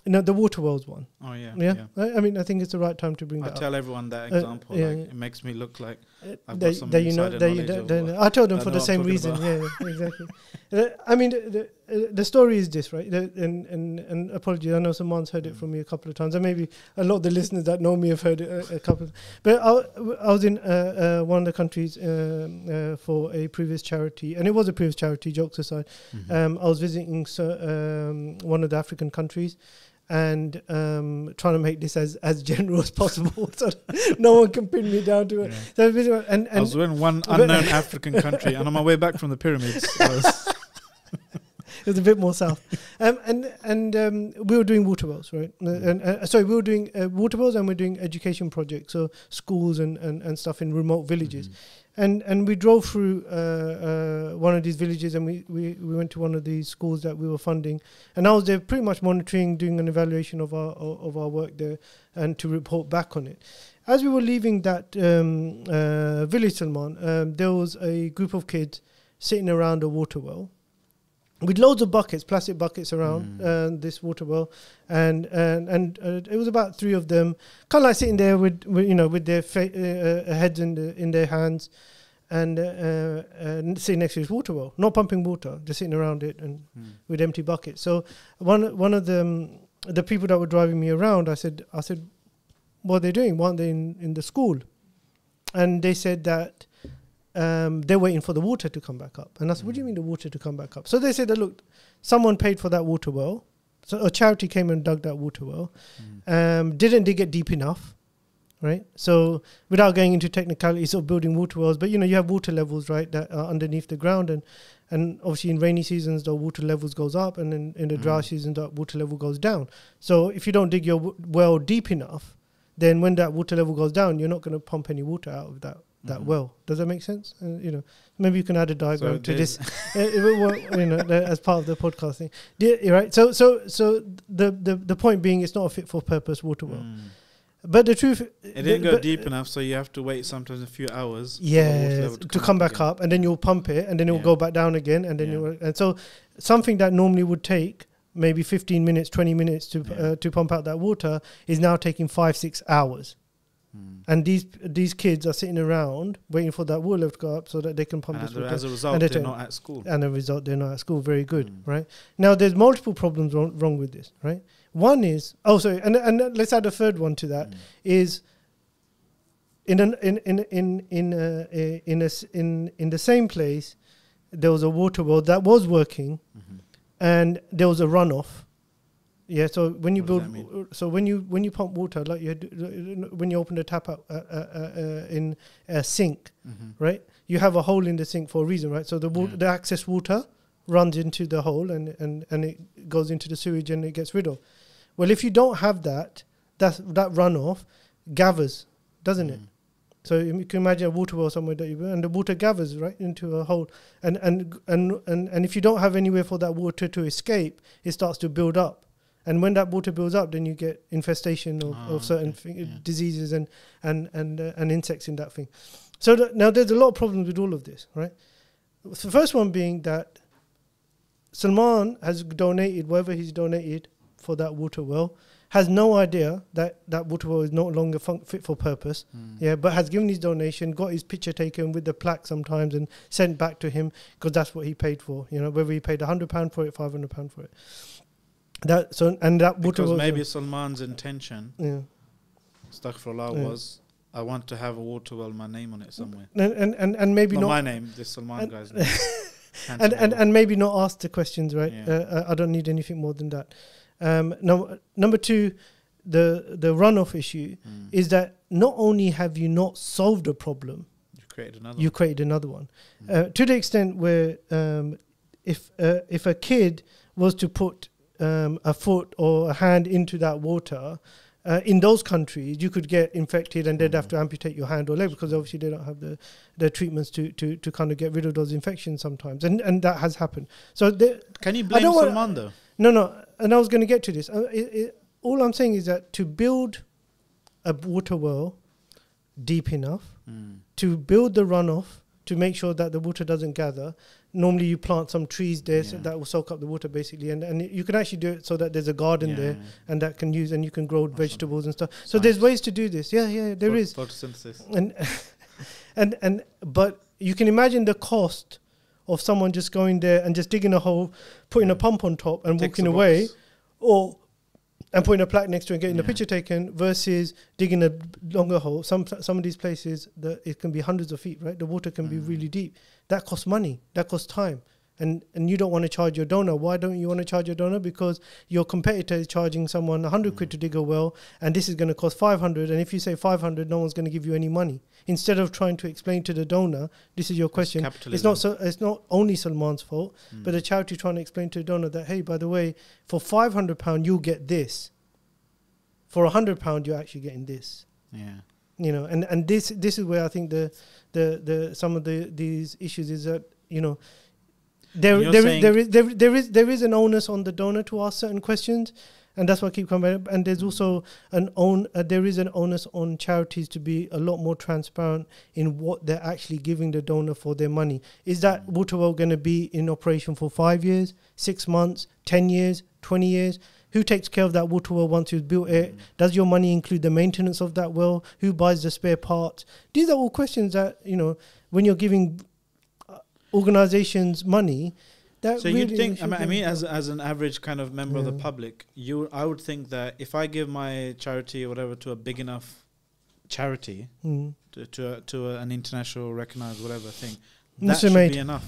you know the water wells one. Oh yeah, Yeah, yeah. I, I mean I think it's the right time to bring I that up. tell everyone that Uh, example. yeah, like, it makes me look like Uh, I've that, got that you know, that you, knowledge that, of that- what- I told them I for the same reason. about. Yeah, exactly. Uh, I mean, the, the, the story is this, right? The, and, and and apologies, I know someone's heard it from me a couple of times, and maybe a lot of the listeners that know me have heard it a, a couple. Of, but I, I was in uh, uh, one of the countries um, uh, for a previous charity, and it was a previous charity. Jokes aside, Mhm. um, I was visiting so, um, one of the African countries and um, trying to make this as, as general as possible so no one can pin me down to it. Yeah. So was and, I was in one unknown African country, and on my way back from the pyramids, was, it was a bit more south. Um, and and um, we were doing water wells, right? Uh, And uh, sorry, we were doing uh, water wells and we're doing education projects, so schools and, and, and stuff in remote villages. And and we drove through uh, uh, one of these villages and we, we, we went to one of these schools that we were funding. And I was there pretty much monitoring doing an evaluation of our of our work there and to report back on it. As we were leaving that um, uh, village Salman um, there was a group of kids sitting around a water well with loads of buckets, plastic buckets around Mm. uh, this water well, and and and uh, it was about three of them, kind of like sitting there with, with you know with their fa- uh, uh, heads in the, in their hands, and uh, uh, and sitting next to this water well, not pumping water, just sitting around it and Mm. with empty buckets. So one one of them, the people that were driving me around, I said I said, what are they doing? Why aren't they in, in the school? And they said that um, they're waiting for the water to come back up. And I said, what do you mean the water to come back up? So they said that look, someone paid for that water well. So a charity came and dug that water well. Mm. Um, didn't dig it deep enough, right? So without going into technicalities of building water wells, but you know you have water levels right that are underneath the ground, and and obviously in rainy seasons the water levels goes up, and in, in the dry season, the water level goes down. So if you don't dig your w- well deep enough, then when that water level goes down, you're not going to pump any water out of that that Mhm. well. Does that make sense? Uh, you know, maybe you can add a diagram So to this uh, you know, as part of the podcast thing. Yeah, right. So, so, so the, the the point being, it's not a fit for purpose water well. Mm. But the truth, It didn't go deep enough, so you have to wait sometimes a few hours. for the water Yeah, level to, come, back again. up, and then you'll pump it, and then it will Yeah. go back down again, and then Yeah. you will, and so something that normally would take maybe 15 minutes, 20 minutes to Yeah. uh, to pump out that water is now taking five, six hours. Mm. And these these kids are sitting around waiting for that water to go up so that they can pump And this as- as a result, they they're not at school. and the result they're not at school. Very good, Mm. right? Now there's multiple problems wrong, wrong with this, right? One is oh sorry, and and let's add a third one to that Mm. is in an in in in in uh, uh, in a in in the same place there was a water well that was working Mhm. and there was a runoff. Yeah, so when you What build, so when you when you pump water, like you when you open the tap out uh, uh, uh, uh, in a sink, Mhm. right? You have a hole in the sink for a reason, right? So the wa- Yeah. the access water runs into the hole and, and, and it goes into the sewage and it gets rid of. Well, if you don't have that, that that runoff gathers, doesn't it? Mm. So you can imagine a water well somewhere that you and the water gathers right into a hole, and and and and and if you don't have anywhere for that water to escape, it starts to build up, and when that water builds up, then you get infestation of, Ah, of certain okay. Yeah. diseases and and and uh, and insects in that thing. So th- now there's a lot of problems with all of this, right? The first one being that Salman has donated whatever he's donated for that water well, has no idea that that water well is no longer fun- fit for purpose. Mm. Yeah, but has given his donation, got his picture taken with the plaque sometimes, and sent back to him because that's what he paid for. You know, whether he paid hundred pound for it, five hundred pound for it. That so and that water Because maybe Salman's intention, yeah. astaghfirullah, Yeah. was I want to have a water well, my name on it somewhere. And, and and and maybe Not not my name, this Salman and- guy's name. and, and and maybe not ask the questions, right? Yeah. Uh, uh, I don't need anything more than that. Um, no, number two, the the runoff issue Mm. is that not only have you not solved a problem, you created another. you created another one. Mm. Uh, to the extent where um, if uh, if a kid was to put um, a foot or a hand into that water. Uh, in those countries, you could get infected and they'd have to amputate your hand or leg because obviously they don't have the, the treatments to, to, to kind of get rid of those infections sometimes, and and that has happened. So the, Can you blame wanna- Salman though? no, no, and I was going to get to this. Uh, it, it, all I'm saying is that to build a water well deep enough, Mm. to build the runoff, to make sure that the water doesn't gather, normally you plant some trees there so that will soak up the water basically, and, and you can actually do it so that there's a garden Yeah, there yeah. and that can use and you can grow Awesome. vegetables and stuff. So there's ways to do this. Yeah, yeah, there Phot- is photosynthesis. and and and but you can imagine the cost of someone just going there and just digging a hole, putting a pump on top and Ticks walking away, or and putting a plaque next to it and getting the picture taken versus digging a longer hole. Some some of these places that it can be hundreds of feet, right? The water can be Mm. really deep. That costs money. That costs time. And, and you don't want to charge your donor. Why don't you want to charge your donor? Because your competitor is charging someone 100 quid to dig a well, and this is going to cost 500. And if you say 500, no one's going to give you any money. Instead of trying to explain to the donor, this is your question. It's capitalism. not so. It's not only Salman's fault, Mm. but the charity trying to explain to the donor that hey, by the way, for 500 pound you'll get this. For 100 pound you're actually getting this yeah. you know and and this this is where i think the the the some of the these issues is that you know there there, is, there, is, there, there is there is an onus on the donor to ask certain questions and that's what I keep coming up. And there's also an own uh, there is an onus on charities to be a lot more transparent in what they're actually giving the donor for their money. Is that Mm. water well going to be in operation for five years, six months, ten years, twenty years? Who takes care of that water well once you've built it? Mm. Does your money include the maintenance of that well? Who buys the spare parts? These are all questions that you know when you're giving organizations money. That So really you'd think, I mean, I mean, as as an average kind of member of the public, you, I would think that if I give my charity or whatever to a big enough charity, Mm. to to, a, to a, an international recognized whatever thing, that Muslim should Aid. be enough.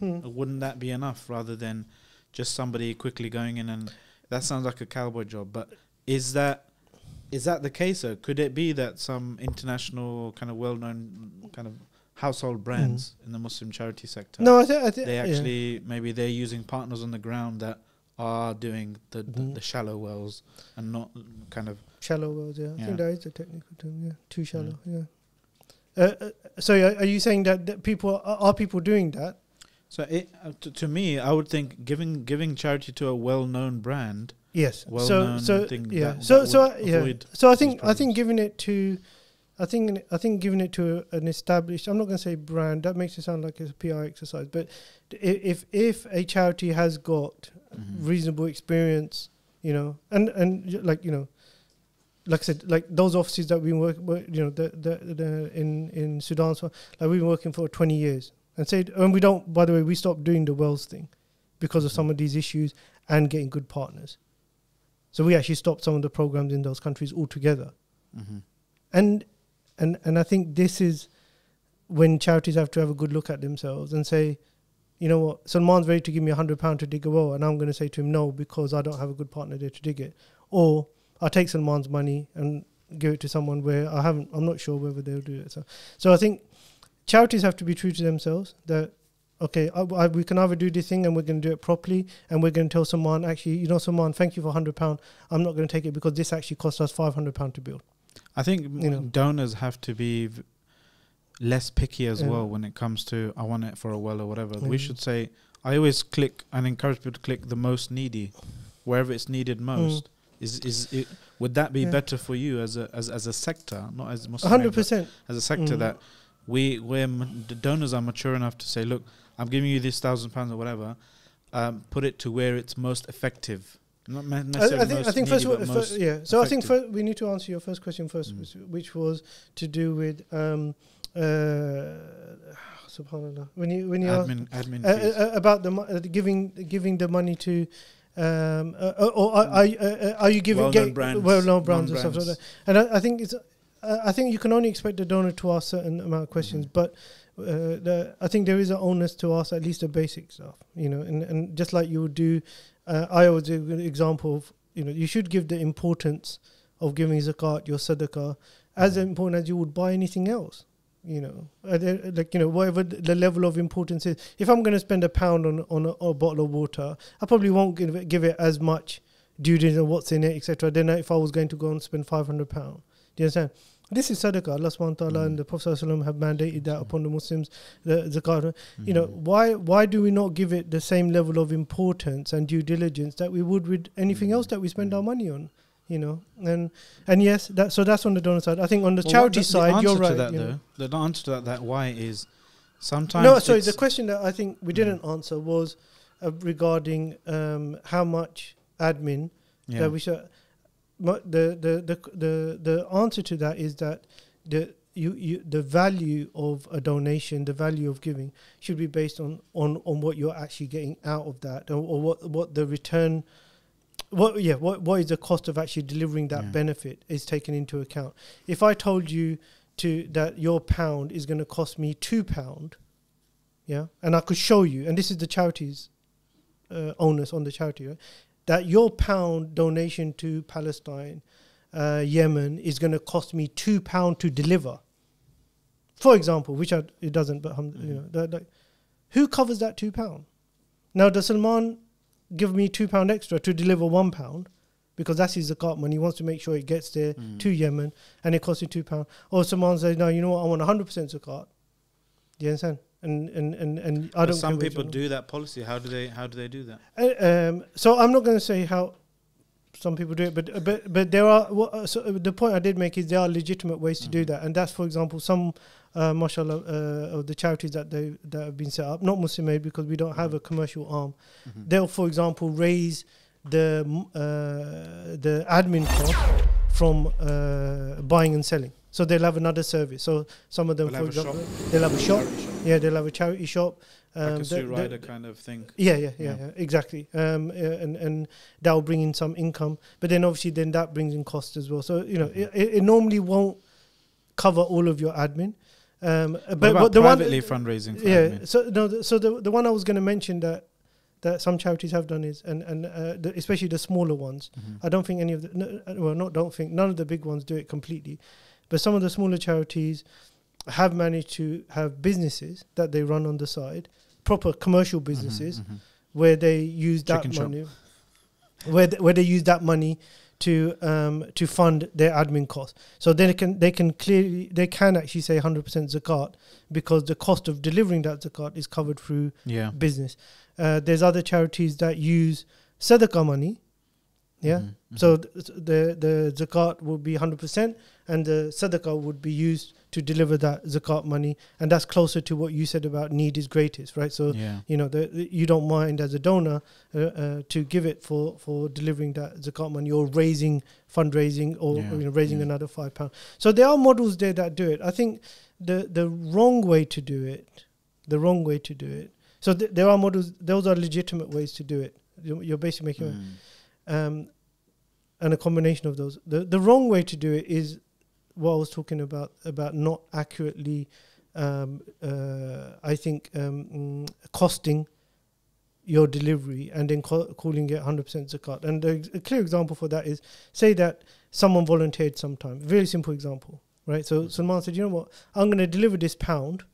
Mm. Wouldn't that be enough rather than just somebody quickly going in and that sounds like a cowboy job? But is that is that the case? Though? Could it be that some international kind of well-known kind of household brands in the Muslim charity sector? Mm. No, I think I think they yeah. actually maybe they're using partners on the ground that are doing the, the, Mhm. the shallow wells and not kind of shallow wells. Yeah, I think that is a technical term. Yeah, too shallow. Yeah. Uh, uh, so are, are you saying that, that people are, are people doing that? so it, uh, to, to me i would think giving giving charity to a well-known brand Yes. so well-known so thing yeah. that- so that so yeah. So I think I think giving it to, I think I think giving it to an established. I'm not going to say brand. That makes it sound like it's a PR exercise. But if if a charity has got Mhm. reasonable experience, you know, and and like you know, like I said, like those offices that we work, work you know, the the, the in in Sudan, so like we've been working for 20 years, and say, and we don't. By the way, we stopped doing the wells thing because of some of these issues and getting good partners. So we actually stopped some of the programs in those countries altogether, Mhm. and and and I think this is when charities have to have a good look at themselves and say, you know what, Salman's ready to give me a hundred pound to dig a well, and I'm going to say to him no because I don't have a good partner there to dig it, or I take Salman's money and give it to someone where I haven't, I'm not sure whether they'll do it. So, so I think charities have to be true to themselves. That okay, I, I, we can either do this thing and we're going to do it properly, and we're going to tell someone actually, you know, someone, thank you for hundred pound. I'm not going to take it because this actually cost us five hundred pound to build. I think You know. donors have to be v- less picky as Yeah. well when it comes to i want it for a well or whatever we should say i always click and encourage people to click the most needy wherever it's needed most is is it would that be Mm. Yeah. better for you as a as, as a sector not as Muslim hundred percent as a sector Mm. that we where the donors are mature enough to say, look, I'm giving you this thousand pounds or whatever. um, put it to where it's most effective. Not I, necessarily I think I think first, needy, of all, but fir- most yeah. So I think we need to answer your first question first, Mm. which, which was to do with um, uh, subhanallah when you when you admin admin uh, uh, about the mo- uh, giving giving the money to. Um, uh, uh, or are, are, you- are you giving Well-known brands, well-known brands and stuff like that? And I, I think it's, uh, I think you can only expect the donor to ask certain amount of questions, Mhm. but uh, the, I think there is an onus to ask at least the basic stuff, you know, and, and just like you would do, uh, I always give an example of, you know, you should give the importance of giving zakat, your sadaqah, as Mhm. important as you would buy anything else. You know, Uh, like you know, whatever the level of importance is. If I'm going to spend a pound on on a, a bottle of water, I probably won't give it, give it as much due to what's in it, etc. Then if I was going to go and spend five hundred pound, do you understand? This is sadaqah. Allah subhanahu wa ta'ala Mm. and the Prophet sallallahu have mandated that upon the Muslims. The zakat. You know, Mhm. why why do we not give it the same level of importance and due diligence that we would with anything Mm. else that we spend our Mm. money on? You know, and and yes, that so that's on the donor side. I think on the Well, charity what the- side, the you're answer right. To that, you know. though, the answer to that, that why is sometimes. No, sorry. The question that I think we Mm. didn't answer was uh, regarding um, how much admin yeah. that we should. The, the the the the answer to that is that the you, you the value of a donation, the value of giving, should be based on on on what you're actually getting out of that, or, or what what the return. What yeah what what is the cost of actually delivering that Yeah. benefit is taken into account. If I told you to that your pound is going to cost me two pound, yeah, and I could show you, and this is the charity's uh, onus on the charity, right? That your pound donation to Palestine, uh, Yemen is going to cost me two pound to deliver. For example, which I, it doesn't, but um, you know, that, that- who covers that two pound? Now, does Salman give me two pound extra to deliver one pound? Because that's his zakat money. He wants to make sure it gets there Mm. to Yemen and it costs him two pound. Or Salman says, no, you know what, I want hundred percent zakat. Do you understand? And and and and I But don't. some people do that policy. How do they? How do they do that? Uh, um, so I'm not going to say how some people do it, but but but there are. What, uh, so uh, the point I did make is there are legitimate ways to do Mhm. that, and that's for example some, uh, mashallah, uh, of the charities that they that have been set up, not Muslim aid because we don't have a commercial arm. Mhm. They'll, for example, raise the uh, the admin cost from uh, buying and selling. So they'll have another service. So some of them, They'll for example, they'll have a shop. Yeah, they'll have a charity shop. like Um, a the- Sue Ryder kind of thing. yeah, yeah, yeah, Yeah. yeah, exactly. Um, and and that will bring in some income, but then obviously then that brings in costs as well. So you know, Mhm. it, it normally won't cover all of your admin. Um, What but about what the one, privately fundraising for yeah. admin? So no, the, so the the one I was going to mention that that some charities have done is, and and uh, the, especially the smaller ones. Mhm. I don't think any of the no, uh, well, not don't think none of the big ones do it completely, but some of the smaller charities have managed to have businesses that they run on the side, proper commercial businesses Mhm, mhm. where they use that Chicken shop. money, where where they use that money to um to fund their admin costs. So they can they can clearly they can actually say 100% zakat because the cost of delivering that zakat is covered through Yeah. business. Uh, there's other charities that use sadaqah money. Yeah. Mhm, mhm. So th- the the zakat would be 100% and the sadaqah would be used to deliver that zakat money and that's closer to what you said about need is greatest, right? So yeah. you know the, the- you don't mind as a donor uh, uh, to give it for for delivering that zakat money or raising fundraising or, Yeah, you know raising yeah. another five pound so there are models there that do it i think the the wrong way to do it the wrong way to do it so th- there are models those are legitimate ways to do it you're, you're basically making Mm. um, and a combination of those. The the wrong way to do it is what I was talking about about not accurately, um, uh, I think, um, mm, costing your delivery and then ca- calling it 100% zakat. And ex- a clear example for that is say that someone volunteered sometime. Very simple example, right? So Salman said, you know what, I'm going to deliver this pound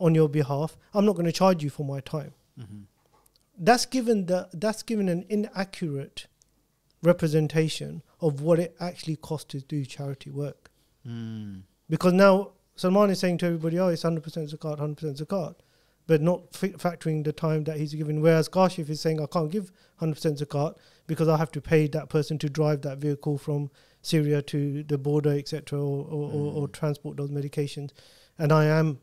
on your behalf. I'm not going to charge you for my time Mhm. that's given the that's given an inaccurate representation of what it actually costs to do charity work. Mm. Because now Salman is saying to everybody, "Oh, it's hundred percent zakat, hundred percent zakat," but not f- factoring the time that he's given. Whereas Kashif is saying, "I can't give hundred percent zakat because I have to pay that person to drive that vehicle from Syria to the border, etc., or or, or, or Mm. transport those medications," and I am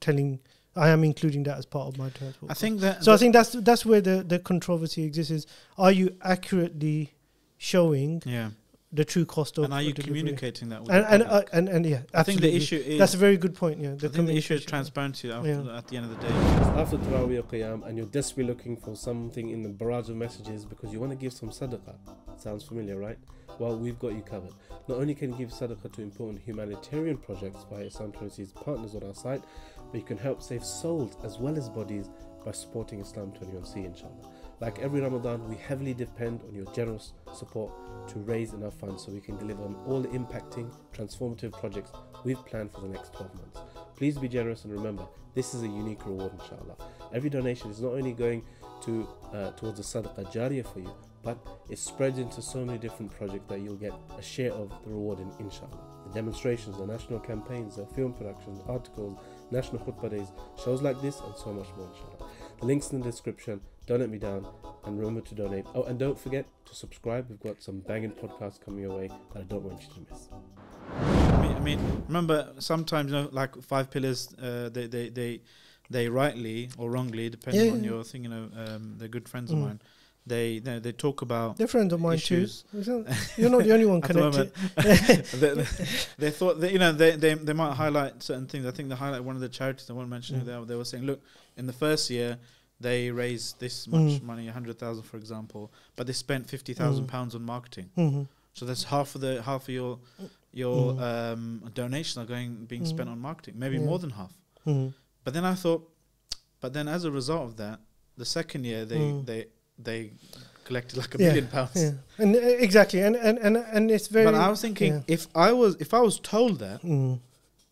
telling I am including that as part of my transport. I think that. so. I think that's that's where the the controversy exists. Is are you accurately showing yeah. The true cost of And are you delivery? communicating that with And the and, uh, and and yeah, I think the issue is. That's a very good point. Yeah, I think the issue is transparency after Yeah. at the end of the day. After Taraweeh or Qiyam and you're desperately looking for something in the barrage of messages because you want to give some sadaqah. Sounds familiar, right? Well, we've got you covered. Not only can you give sadaqah to important humanitarian projects via Islam 21C's partners on our site, but you can help save souls as well as bodies by supporting Islam 21C, inshallah. Like every Ramadan, we heavily depend on your generous support to raise enough funds so we can deliver on all the impacting, transformative projects we've planned for the next 12 months. Please be generous and remember, this is a unique reward, inshallah. Every donation is not only going to uh, towards a sadaqah jariyah for you, but it spreads into so many different projects that you'll get a share of the reward in, inshallah. The demonstrations, the national campaigns, the film productions, articles, national khutbah days, shows like this, and so much more, inshallah. The links in the description. Don't let me down, and remember to donate. Oh, and don't forget to subscribe. We've got some banging podcasts coming your way that I don't want you to miss. I mean, I mean, remember sometimes, you know, like five pillars, uh, they, they, they, they rightly or wrongly, depending Yeah, on yeah. your thing, you know, um, they're good friends of Mm. mine. They, they, they talk about They're friends of mine issues. too. You're not the only one At the connected. they, they- they thought that you know they, they they might highlight certain things. I think they highlight one of the charities. I won't mention who Mm. they are. They were saying, look, in the first year they raised this much Mm. money, a hundred thousand, for example, but they spent fifty thousand Mm. pounds on marketing. Mhm. So that's half of the half of your your Mm. um, donations are going being spent Mm. on marketing, maybe Yeah. more than half. Mhm. But then I thought, but then as a result of that, the second year they Mm. they they collected like a Yeah, million pounds. Yeah, and uh, exactly, and and and and it's very. But I was thinking, yeah. if I was if I was told that Mm,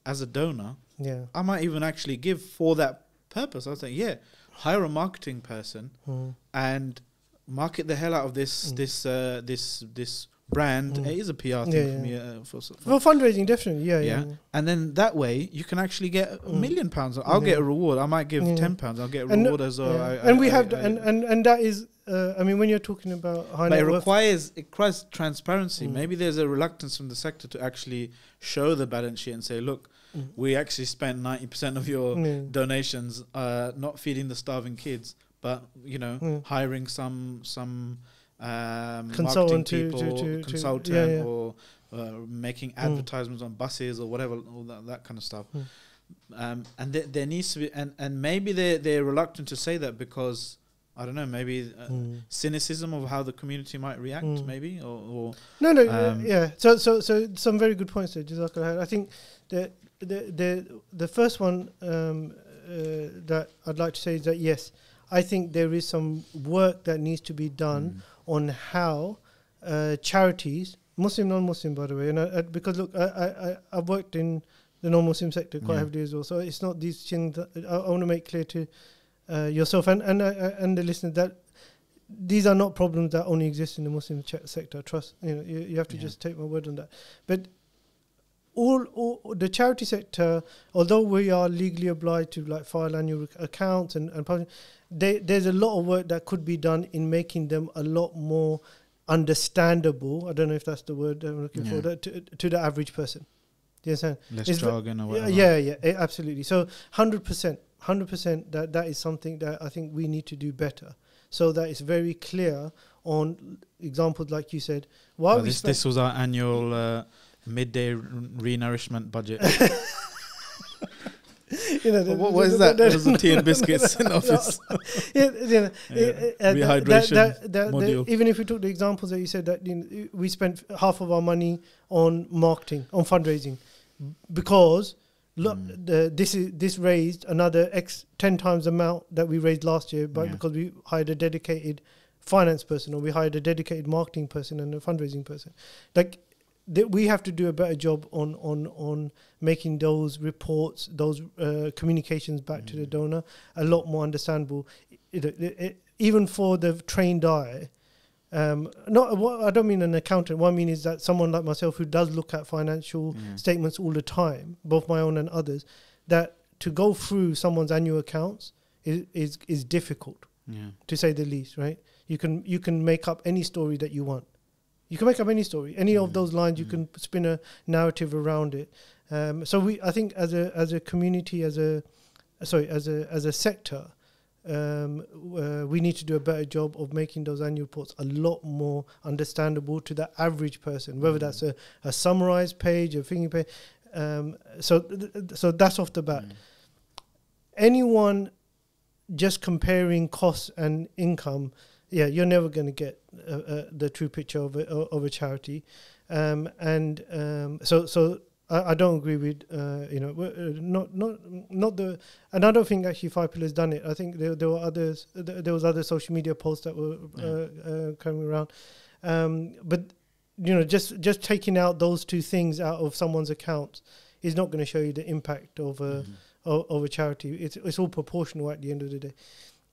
as a donor, yeah. I might even actually give for that purpose. I was saying, yeah, hire a marketing person Mm, and market the hell out of this Mm. this uh, this this brand. Mm. It is a PR thing Yeah, for me. Uh, for, for, For fundraising, definitely, yeah, yeah. Yeah. and then that way you can actually get a Mm. million pounds. I'll get a reward. I might give ten pounds. I'll get a And, reward as well. I, and I- we I- have, and, and and that is, uh, I mean, when you're talking about high but it requires it requires transparency. Mm. Maybe there's a reluctance from the sector to actually show the balance sheet and say, look, Mm. we actually spent ninety percent of your Yeah. donations uh, not feeding the starving kids, but you know, Mm. hiring some some um, Consultant marketing to- people, to- to- consultant, yeah, yeah. or uh, making advertisements on buses or whatever, all that, that kind of stuff. Mm. Um, and there, there needs to be, and, and maybe they they're reluctant to say that because I don't know, maybe uh, Mm. cynicism of how the community might react, Mm. maybe, or, or No, no, uh, Um, yeah. So, so, so some very good points there, Jazakallah. I think the the the the first one um, uh, that I'd like to say is that yes, I think there is some work that needs to be done on how uh, charities, Muslim, non-Muslim, by the way, and I, I, because look, I, I, I've worked in the non-Muslim sector quite Yeah. heavily as well, so it's not these things. That I, I want to make clear to uh, yourself and and uh, and the listeners that these are not problems that only exist in the Muslim ch- sector. Trust you know, you, you have to Yeah. just take my word on that. But all, all the charity sector, although we are legally obliged to like file annual ac- accounts and and publish, they, there's a lot of work that could be done in making them a lot more understandable. I don't know if that's the word I'm looking Yeah. for that, to, to the average person. Do you understand? less It's jargon or Yeah, whatever. yeah, yeah, eh, absolutely. So hundred percent, hundred percent. That that is something that I think we need to do better, so that it's very clear on examples like you said. Why Well, we this this was our annual uh, midday r- re-nourishment budget. you know, what, the- what is that? the- Those are tea and biscuits in office. yeah, you know, Yeah. that- Rehydration even if we took the examples that you said that you know, we spent half of our money on marketing, on fundraising, because look, Mm. the, this is this raised another x ten times the amount that we raised last year, but Yeah. because we hired a dedicated finance person or we hired a dedicated marketing person and a fundraising person, like. That we have to do a better job on on on making those reports, those uh, communications back to the Mm. donor a lot more understandable. It, it, it, even for the trained eye, um, not what I don't mean an accountant. What I mean is that someone like myself who does look at financial Yeah. statements all the time, both my own and others, that to go through someone's annual accounts is is, is difficult Yeah. to say the least. Right? You can you can make up any story that you want. You can make up any story, any of Mm. those lines. You Mm. can spin a narrative around it. Um, so we, I think, as a as a community, as a sorry, as a as a sector, um, uh, we need to do a better job of making those annual reports a lot more understandable to the average person, whether that's a, a summarized page, a thinking page. Um, so, th- th- so that's off the bat. Mm. Anyone just comparing costs and income, yeah, you're never going to get uh, uh, the true picture of a, of a charity. Um, and um, so, so I, I don't agree with uh, you know uh, not not not the and I don't think actually Five Pillars done it. I think there, there were others. There there was other social media posts that were uh, uh, coming around, um, but you know just just taking out those two things out of someone's account is not going to show you the impact of a Mhm. of, of a charity. It's it's all proportional at the end of the day.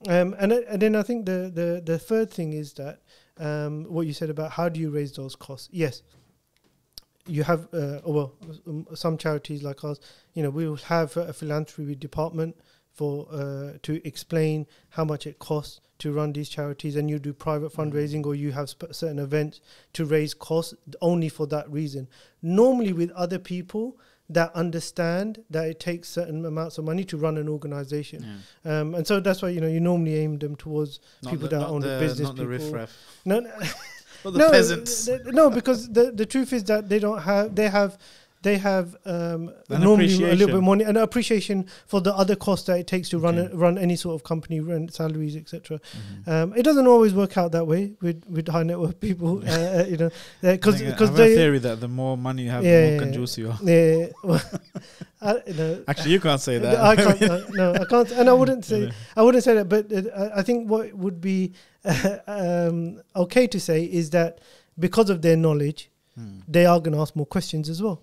Um, and uh, and then I think the the the third thing is that um, what you said about how do you raise those costs? Yes, you have uh, oh, well um, some charities like ours. You know, we will have a philanthropy department for uh, to explain how much it costs to run these charities, and you do private fundraising or you have sp- certain events to raise costs only for that reason. Normally, with other people that understand that it takes certain amounts of money to run an organization. Yeah. Um, and so that's why you know you normally aim them towards Not people the, that own the business not the riffraff, no, no, not the no, peasants. th- th- no, because the the truth is that they don't have they have they have um, normally a little bit more an appreciation for the other costs that it takes to run a, run any sort of company, rent salaries, etc. Mhm. Um, it doesn't always work out that way with with high net worth people, uh, uh, you know, because I I because they theory that the more money you have, Yeah, the more yeah. conjuice you are. yeah, well, I, know, Actually, you can't say that. I can't. no, no, I can't, and I wouldn't say. I wouldn't say that, but uh, I- I think what would be um, okay to say is that because of their knowledge, Hmm. they are going to ask more questions as well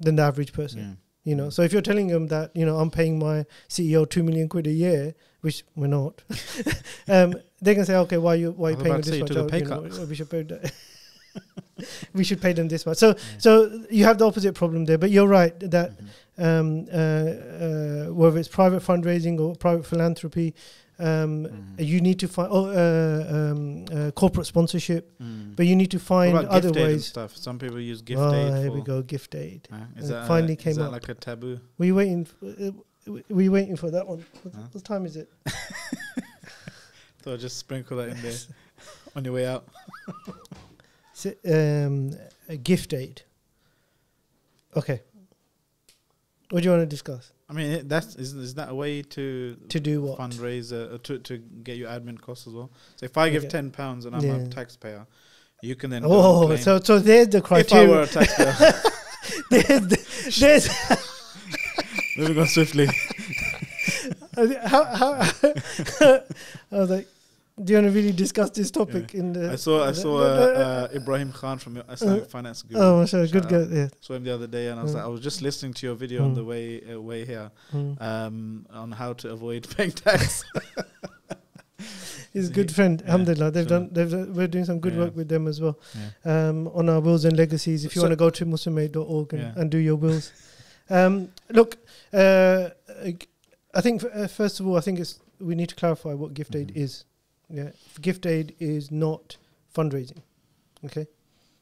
than the average person. Yeah. You know, so if you're telling them that you know I'm paying my CEO two million quid a year, which we're not, um, they can say, okay, why are you why I you paying this much? Oh, you know, we should pay. that. we should pay them this much. So so you have the opposite problem there. But you're right that Mhm. um, uh, uh, whether it's private fundraising or private philanthropy, um, Mhm. you need to find oh, uh, um, uh, corporate sponsorship, Mm. but you need to find other gift aid and ways. stuff? Some people use gift oh, aid. here we go, gift aid. Uh, is Uh, that finally uh, came is that up. like a taboo? Were you waiting? For, uh, were you waiting for that one? What, Huh? what time is it? So I just sprinkle that in there on your way out. It, um, a gift aid. Okay. What do you want to discuss? I mean, that's is, is that a way to To do what? fundraise uh, to to get your admin costs as well? So if I give Okay. ten pounds and I'm Yeah. a taxpayer, you can then Oh, so so there's the criteria. if I were a taxpayer, there's, the, there's moving on swiftly. how, how I was like, do you want to really discuss this topic in the? I saw I saw uh, uh, Ibrahim Khan from Islamic Finance Guru. oh, mashallah, good guy. Yeah. Saw him the other day, and I was Mm. like, I was just listening to your video on Mm. the way uh, way here Mm. um, on how to avoid paying tax. He's a good he- friend. yeah, Alhamdulillah. They've sure. done. They've. done- We're doing some good Yeah. work with them as well. yeah. um, on our wills and legacies. If you So- want to go to muslimaid.org and, Yeah. and do your wills. um, look, uh, I think f- uh, first of all, I think it's we need to clarify what gift aid Mhm. is. Yeah, gift aid is not fundraising. Okay,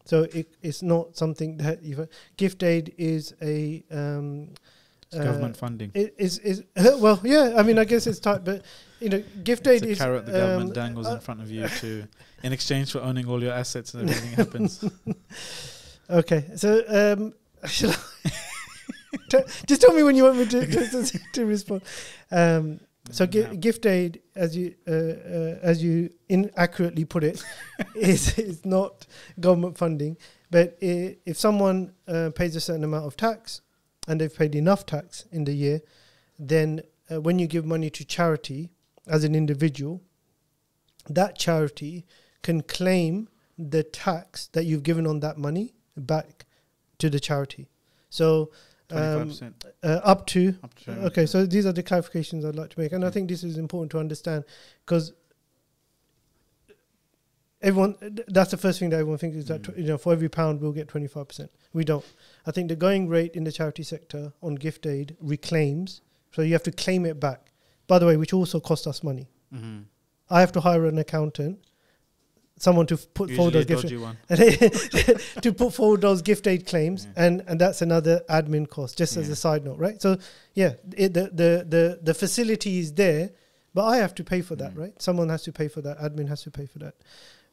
so it, it's not something that you. Gift aid is a um, It's uh, government funding. it is is well, yeah. I mean, I guess it's tight, but you know, gift It's aid is carrot the government um, dangles uh, in front of you to, in exchange for owning all your assets and everything happens. Okay, so um, just tell me when you want me to to, to respond. Um, so gi- gift aid, as you uh, uh, as you inaccurately put it, is is not government funding. But i- if someone uh, pays a certain amount of tax, and they've paid enough tax in the year, then uh, when you give money to charity as an individual, that charity can claim the tax that you've given on that money back to the charity. So um, uh, up to up to. okay. So these are the clarifications I'd like to make, and I think this is important to understand because everyone th- that's the first thing that everyone thinks is that Mm. tw- you know for every pound we'll get 25% we don't i think the going rate in the charity sector on gift aid reclaims so you have to claim it back by the way which also costs us money Mhm. i have to hire an accountant someone to put forward Usually a those gift to put forward those gift aid claims, Yeah. and and that's another admin cost. Just as a side note, right? So yeah, it, the the the the facility is there, but I have to pay for that, Mm. right? Someone has to pay for that. Admin has to pay for that.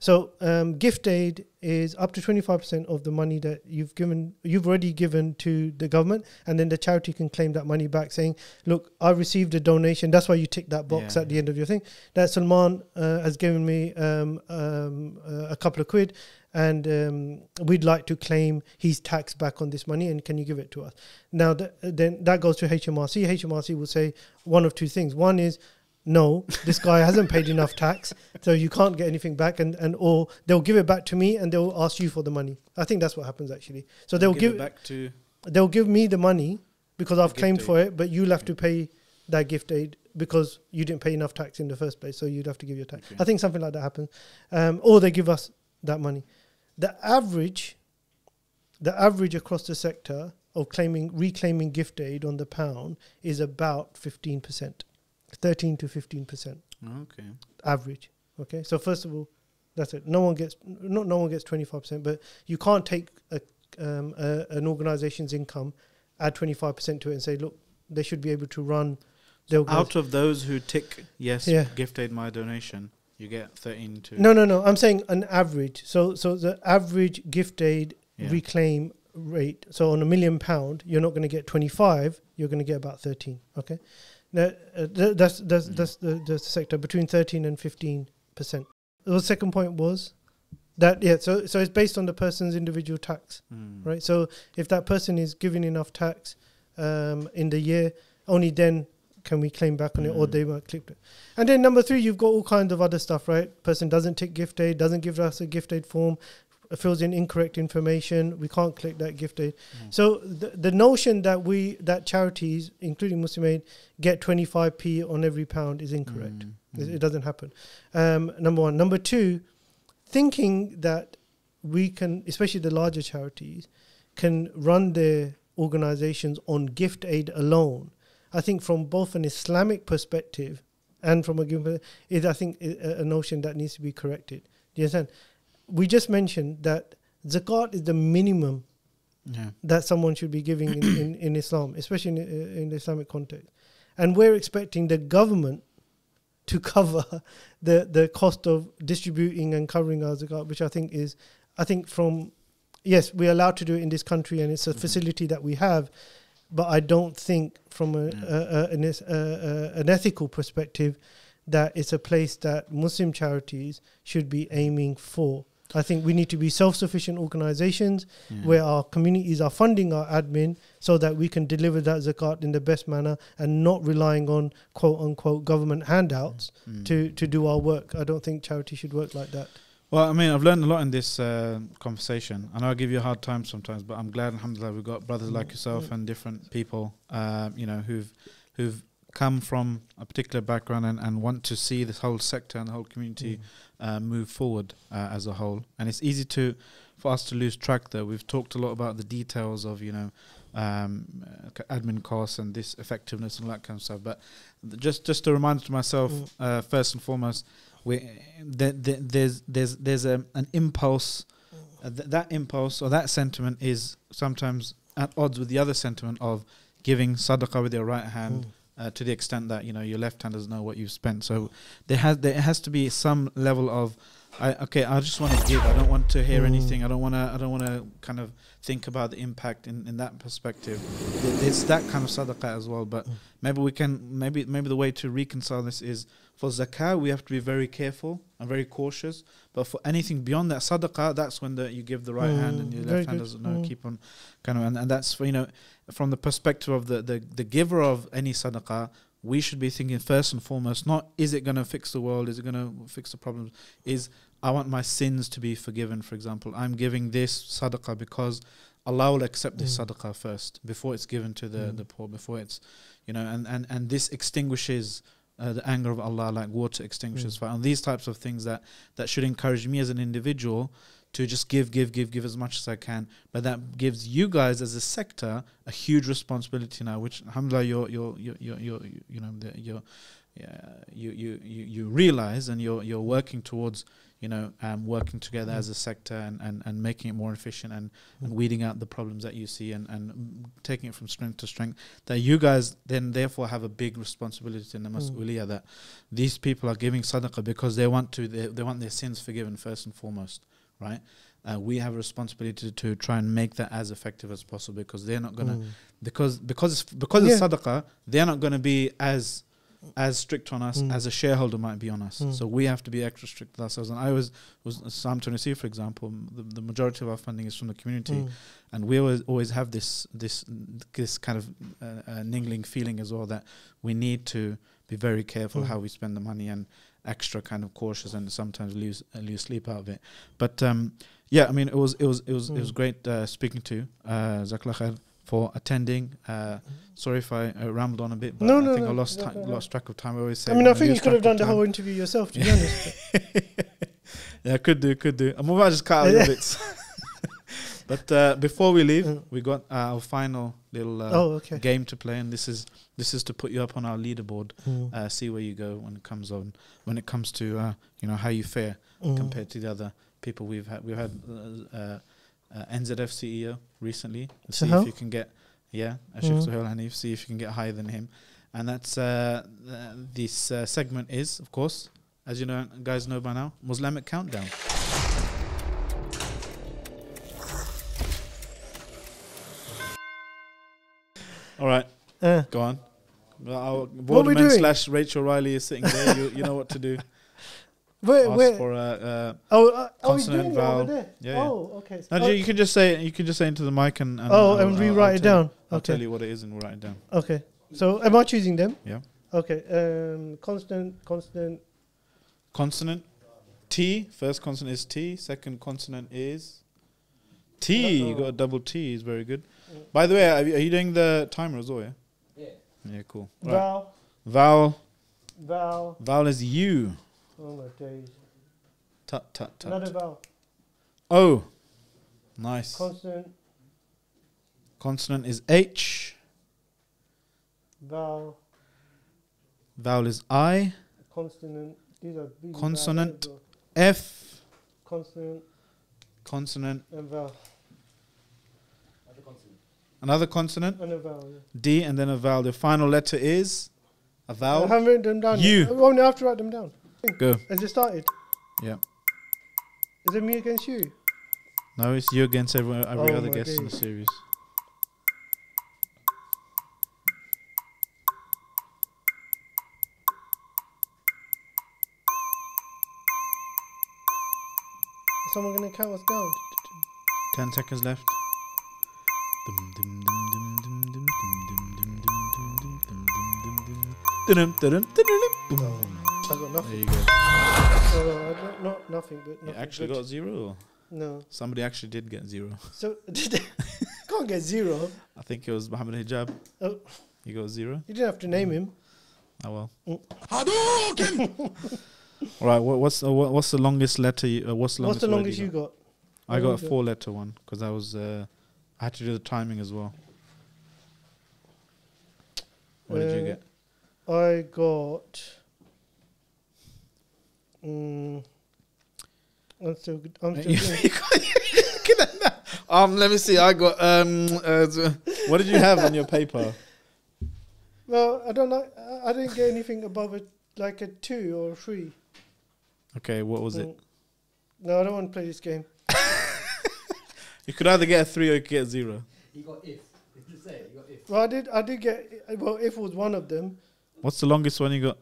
So um, gift aid is up to twenty five percent of the money that you've given, you've already given to the government, and then the charity can claim that money back, saying, "Look, I received a donation. That's why you tick that box Yeah. at the end of your thing. That Salman uh, has given me um, um, uh, a couple of quid, and um, we'd like to claim his tax back on this money, and can you give it to us?" Now, th- then that goes to HMRC. HMRC will say one of two things. One is no, this guy hasn't paid enough tax, so you can't get anything back, and, and or they'll give it back to me and they'll ask you for the money. I think that's what happens actually. So they'll Give give, it back to they'll give me the money because I've claimed aid. for it, but you'll have to pay that gift aid because you didn't pay enough tax in the first place, so you'd have to give your tax. Okay. I think something like that happens, um, or they give us that money. The average, the average across the sector of claiming reclaiming gift aid on the pound is about fifteen percent, thirteen to fifteen percent okay. average. Okay, so first of all, that's it. No one gets not no one gets twenty five percent, but you can't take a, um, a, an organization's income, add twenty five percent to it, and say, look, they should be able to run. their organi- Out of those who tick yes, Yeah. gift aid my donation, you get thirteen to no, no, no. I'm saying an average. So, so the average gift aid Yeah. reclaim rate. So on a million pound, you're not going to get twenty five. You're going to get about thirteen. Okay, now uh, th- that's that's Mm. that's the, the sector between thirteen and fifteen percent. The second point was that yeah. So so it's based on the person's individual tax. Mm. right? So if that person is giving enough tax um, in the year, only then can we claim back on it, or Mm. they might clip it. And then number three, you've got all kinds of other stuff, right? Person doesn't take gift aid, doesn't give us a gift aid form, fills in incorrect information. We can't click that gift aid. Mm. So the, the notion that we that charities, including Muslim Aid, get 25p on every pound is incorrect. Mm, It, mm. it doesn't happen. Um, number one. Number two, thinking that we can, especially the larger charities, can run their organizations on gift aid alone. I think from both an Islamic perspective and from a given is I think a, a notion that needs to be corrected. Do you understand? We just mentioned that zakat is the minimum Yeah. that someone should be giving in, in, in Islam, especially in, in the Islamic context. And we're expecting the government to cover the, the cost of distributing and covering our zakat, which I think is, I think from, yes, we're allowed to do it in this country and it's a Mhm. facility that we have, but I don't think from a, Yeah. a, a, an, an ethical perspective that it's a place that Muslim charities should be aiming for. I think we need to be self-sufficient organizations Yeah. where our communities are funding our admin so that we can deliver that zakat in the best manner and not relying on quote unquote government handouts Mm. to, to do our work. I don't think charity should work like that. Well, I mean, I've learned a lot in this uh, conversation. I know I give you a hard time sometimes, but I'm glad, alhamdulillah, we've got brothers like Mm, yourself mm. and different people, uh, you know, who've who've come from a particular background and, and want to see this whole sector and the whole community uh, move forward uh, as a whole. And it's easy to for us to lose track. Though we've talked a lot about the details of you know um, uh, admin costs and this effectiveness and all that kind of stuff. But th- just just a reminder to myself, Mm. uh, first and foremost, we th- th- there's there's there's a, an impulse. Uh, th- that impulse or that sentiment is sometimes at odds with the other sentiment of giving sadaqah with your right hand Mm. Uh, to the extent that you know your left hand doesn't know what you've spent. So there has there has to be some level of, I okay, I just want to give. I don't want to hear Mm. anything. I don't want to. I don't want to kind of think about the impact in, in that perspective. It's that kind of sadaqah as well. But Mm. maybe we can maybe maybe the way to reconcile this is for zakah we have to be very careful and very cautious. But for anything beyond that sadaqah, that's when the, you give the right hand and Mm, your very left hand good. doesn't know. Mm. Keep on kind of and, and that's for you know from the perspective of the, the, the giver of any sadaqah, we should be thinking first and foremost, not is it going to fix the world, is it going to fix the problems, is I want my sins to be forgiven, for example. I'm giving this sadaqah because Allah will accept this Mm. sadaqah first before it's given to the, Mm. the poor, before it's, you know, and, and, and this extinguishes uh, the anger of Allah like water extinguishes Mm. fire. And these types of things that, that should encourage me as an individual to just give, give, give, give as much as I can. But that gives you guys as a sector a huge responsibility now, which alhamdulillah you're you're you're you're, you're you know the, you're yeah, you, you you you realize and you're you're working towards you know, um, working together as a sector and, and, and making it more efficient and, and weeding out the problems that you see and, and mm, taking it from strength to strength. That you guys then therefore have a big responsibility in the mas'uliyah that these people are giving sadaqah because they want to they, they want their sins forgiven first and foremost, right? Uh, we have a responsibility to, to try and make that as effective as possible because they're not gonna Mm. because because it's, because it's Yeah. sadaqah they're not going to be as as strict on us Mm. as a shareholder might be on us Mm. so we have to be extra strict with ourselves and I was was Islam 21C for example the, the majority of our funding is from the community Mm. and we always always have this this this kind of uh, uh, niggling feeling as well that we need to be very careful Mm. how we spend the money and extra kind of cautious and sometimes lose uh, lose sleep out of it but um yeah I mean it was it was it was it was Mm. great uh, speaking to you uh for attending uh sorry if I uh, rambled on a bit but No, I no, think I lost no, no, no. lost track of time I always say I mean, I think you could have done the whole interview yourself, to be honest. yeah, could do, could do. I'm about to just cut out little bits. but uh, before we leave, Mm. we got uh, our final little uh, oh, okay. game to play, and this is this is to put you up on our leaderboard. Mm. Uh, see where you go when it comes on when it comes to uh, you know how you fare Mm. compared to the other people we've had. We've had uh, NZF CEO recently. See if you can get yeah, Sheikh Mm. Suhail Hanif. See if you can get higher than him. And that's uh, th- this uh, segment is of course, as you know, guys know by now, Muslimic countdown. All right, Uh, go on. Well, Our we Waterman doing? slash Rachel Riley is sitting there. you, you know what to do. where, Ask where? for a. Uh, oh, uh, oh, consonant it vowel. Yeah, yeah. Oh, okay. no, oh, you can just say you can just say into the mic and, and oh, I'll- and rewrite it tell down. I'll tell Okay. you what it is and we'll write it down. Okay. So, am I choosing them? Yeah. Okay. Um, constant, constant. Consonant T. First consonant is T. Second consonant is T. You got a double T. Is very good. By the way, are you, are you doing the timer as well? Yeah. Yeah. Yeah. Cool. Right. Vowel, Vowel. vowel. Vowel is U. Oh my days. Tut tut tut. Another vowel. O. Oh, nice. Consonant. Consonant is H. vowel, Vowel is I. consonant. These are really Consonant. F. Consonant Consonant. and vowel. Another consonant. And a vowel. Yeah. D and then a vowel. The final letter is a vowel. I haven't written them down. You. Yet. I only have to write them down. Go. Has it started? Yeah. Is it me against you? No, it's you against every, every Oh other guest in the series. Is someone going to count us down? Ten seconds left. Boom. I got There nothing. you go. I don't, not nothing, but You actually good. got zero. No. somebody actually did get zero. So can't get zero. I think it was Mohammed Hijab. Oh. You got zero. You didn't have to name him. Oh well. All right. What, what's uh, what, what's the longest letter? You, uh, what's the What's longest? the word longest you got? got? I got a was it? four letter one because I was uh, I had to do the timing as well. What did you Uh, get? I got. Mm, I'm still. good- I'm still. good. um, let me see. I got um. Uh, what did you have on your paper? well, I don't like. I- didn't get anything above a like a two or a three. Okay, what was it? Mm. No, I don't want to play this game. You could either get a three or you could get a zero. He got if. Did you say it? He got if. Well, I did. I did get. Well, if was one of them. What's the longest one you got?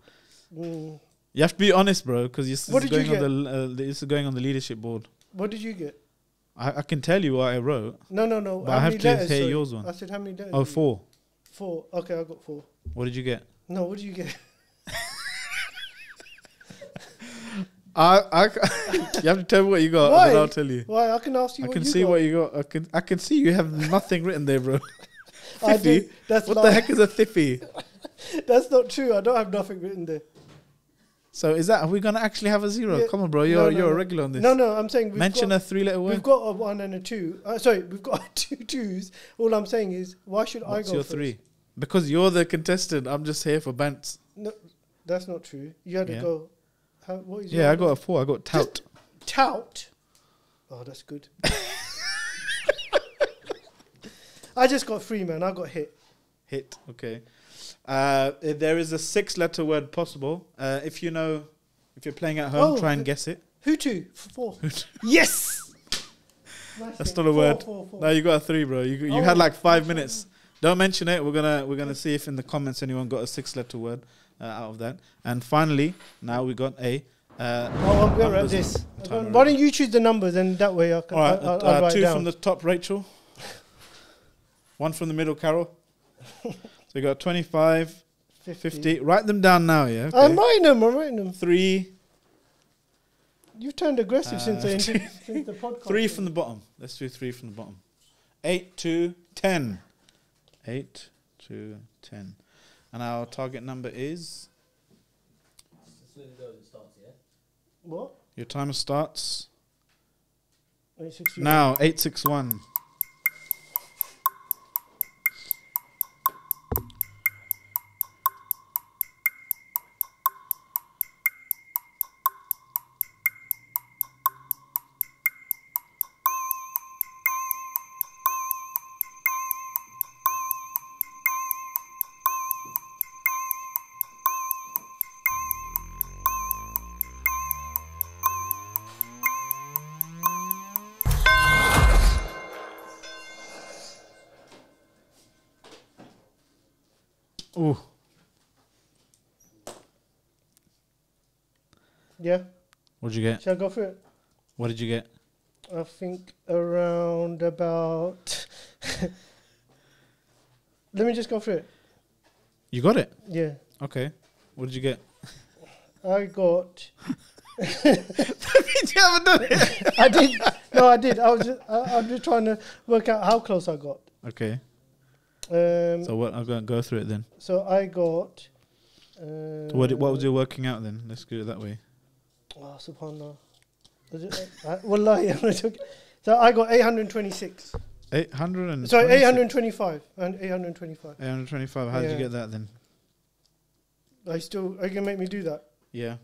Mm, You have to be honest, bro, because this What is did you going on the uh, this is going on the leadership board. what did you get? I, I can tell you what I wrote, No, no, no. but how I have many to letters, hear sorry? yours one. I said how many letters? Oh, four. four. Four. Okay, I got four. What did you get? No, what did you get? I, I, you have to tell me what you got, and Why? then I'll tell you. Why? I can ask you. I what can you see got. what you got. I can, I can see you have nothing written there, bro. I Thiffy? did. That's What the heck is a thiffy? That's not true. I don't have nothing written there. So is that? Are we gonna actually have a zero? Yeah. Come on, bro. You're no, you're a no. regular on this. No, no. I'm saying we've Mention got, a three-letter We've got a one and a two. Uh, sorry, we've got two twos. All I'm saying is, why should What's I go your first? three? Because you're the contestant. I'm just here for bants. No, that's not true. You had to Yeah. go. How, what is Yeah, I got a four. I got tout. tout. Oh, that's good. I just got three, man. I got hit. Hit. Okay. Uh, there is a six-letter word possible. Uh, if you know, if you're playing at home, Oh, try and guess it. Who two? F- Four. yes. That's not a word. No, you got a three, bro. You you Oh, had like five minutes. Don't mention it. We're gonna we're gonna see if in the comments anyone got a six-letter word out of that. And finally, now we got a. Uh, Oh, I'm numbers this. Why don't you choose the numbers and that way I can. All right, I'll, uh, I'll write two down. from the top, Rachel. One from the middle, Carol. so you got 25, 50. Write them down now, yeah? I'm writing them. I'm writing them. Three, You've turned aggressive Uh, since, the, since the podcast. three from the bottom. Let's do three from the bottom. Eight to ten. Eight to ten. And our target number is. As soon as it starts, yeah? What? Your timer starts Eight, six, three. now. Eight six one. What'd you get? Shall I go for it? What did you get? I think around about. Let me just go through it. You got it. Yeah. Okay. What did you get? I got. you haven't done it. I did. No, I did. I was just. I, I'm just trying to work out how close I got. Okay. Um, So what? I'm gonna go through it then. so I got. Uh, So what? What was your working out then? Let's do it that way. Oh, subhanallah. Uh, wallahi, I'm joking. So I got 826. Eight hundred and. Sorry, 825. And 825. 825. How did you get that then? I still. Are you going to make me do that? Yeah.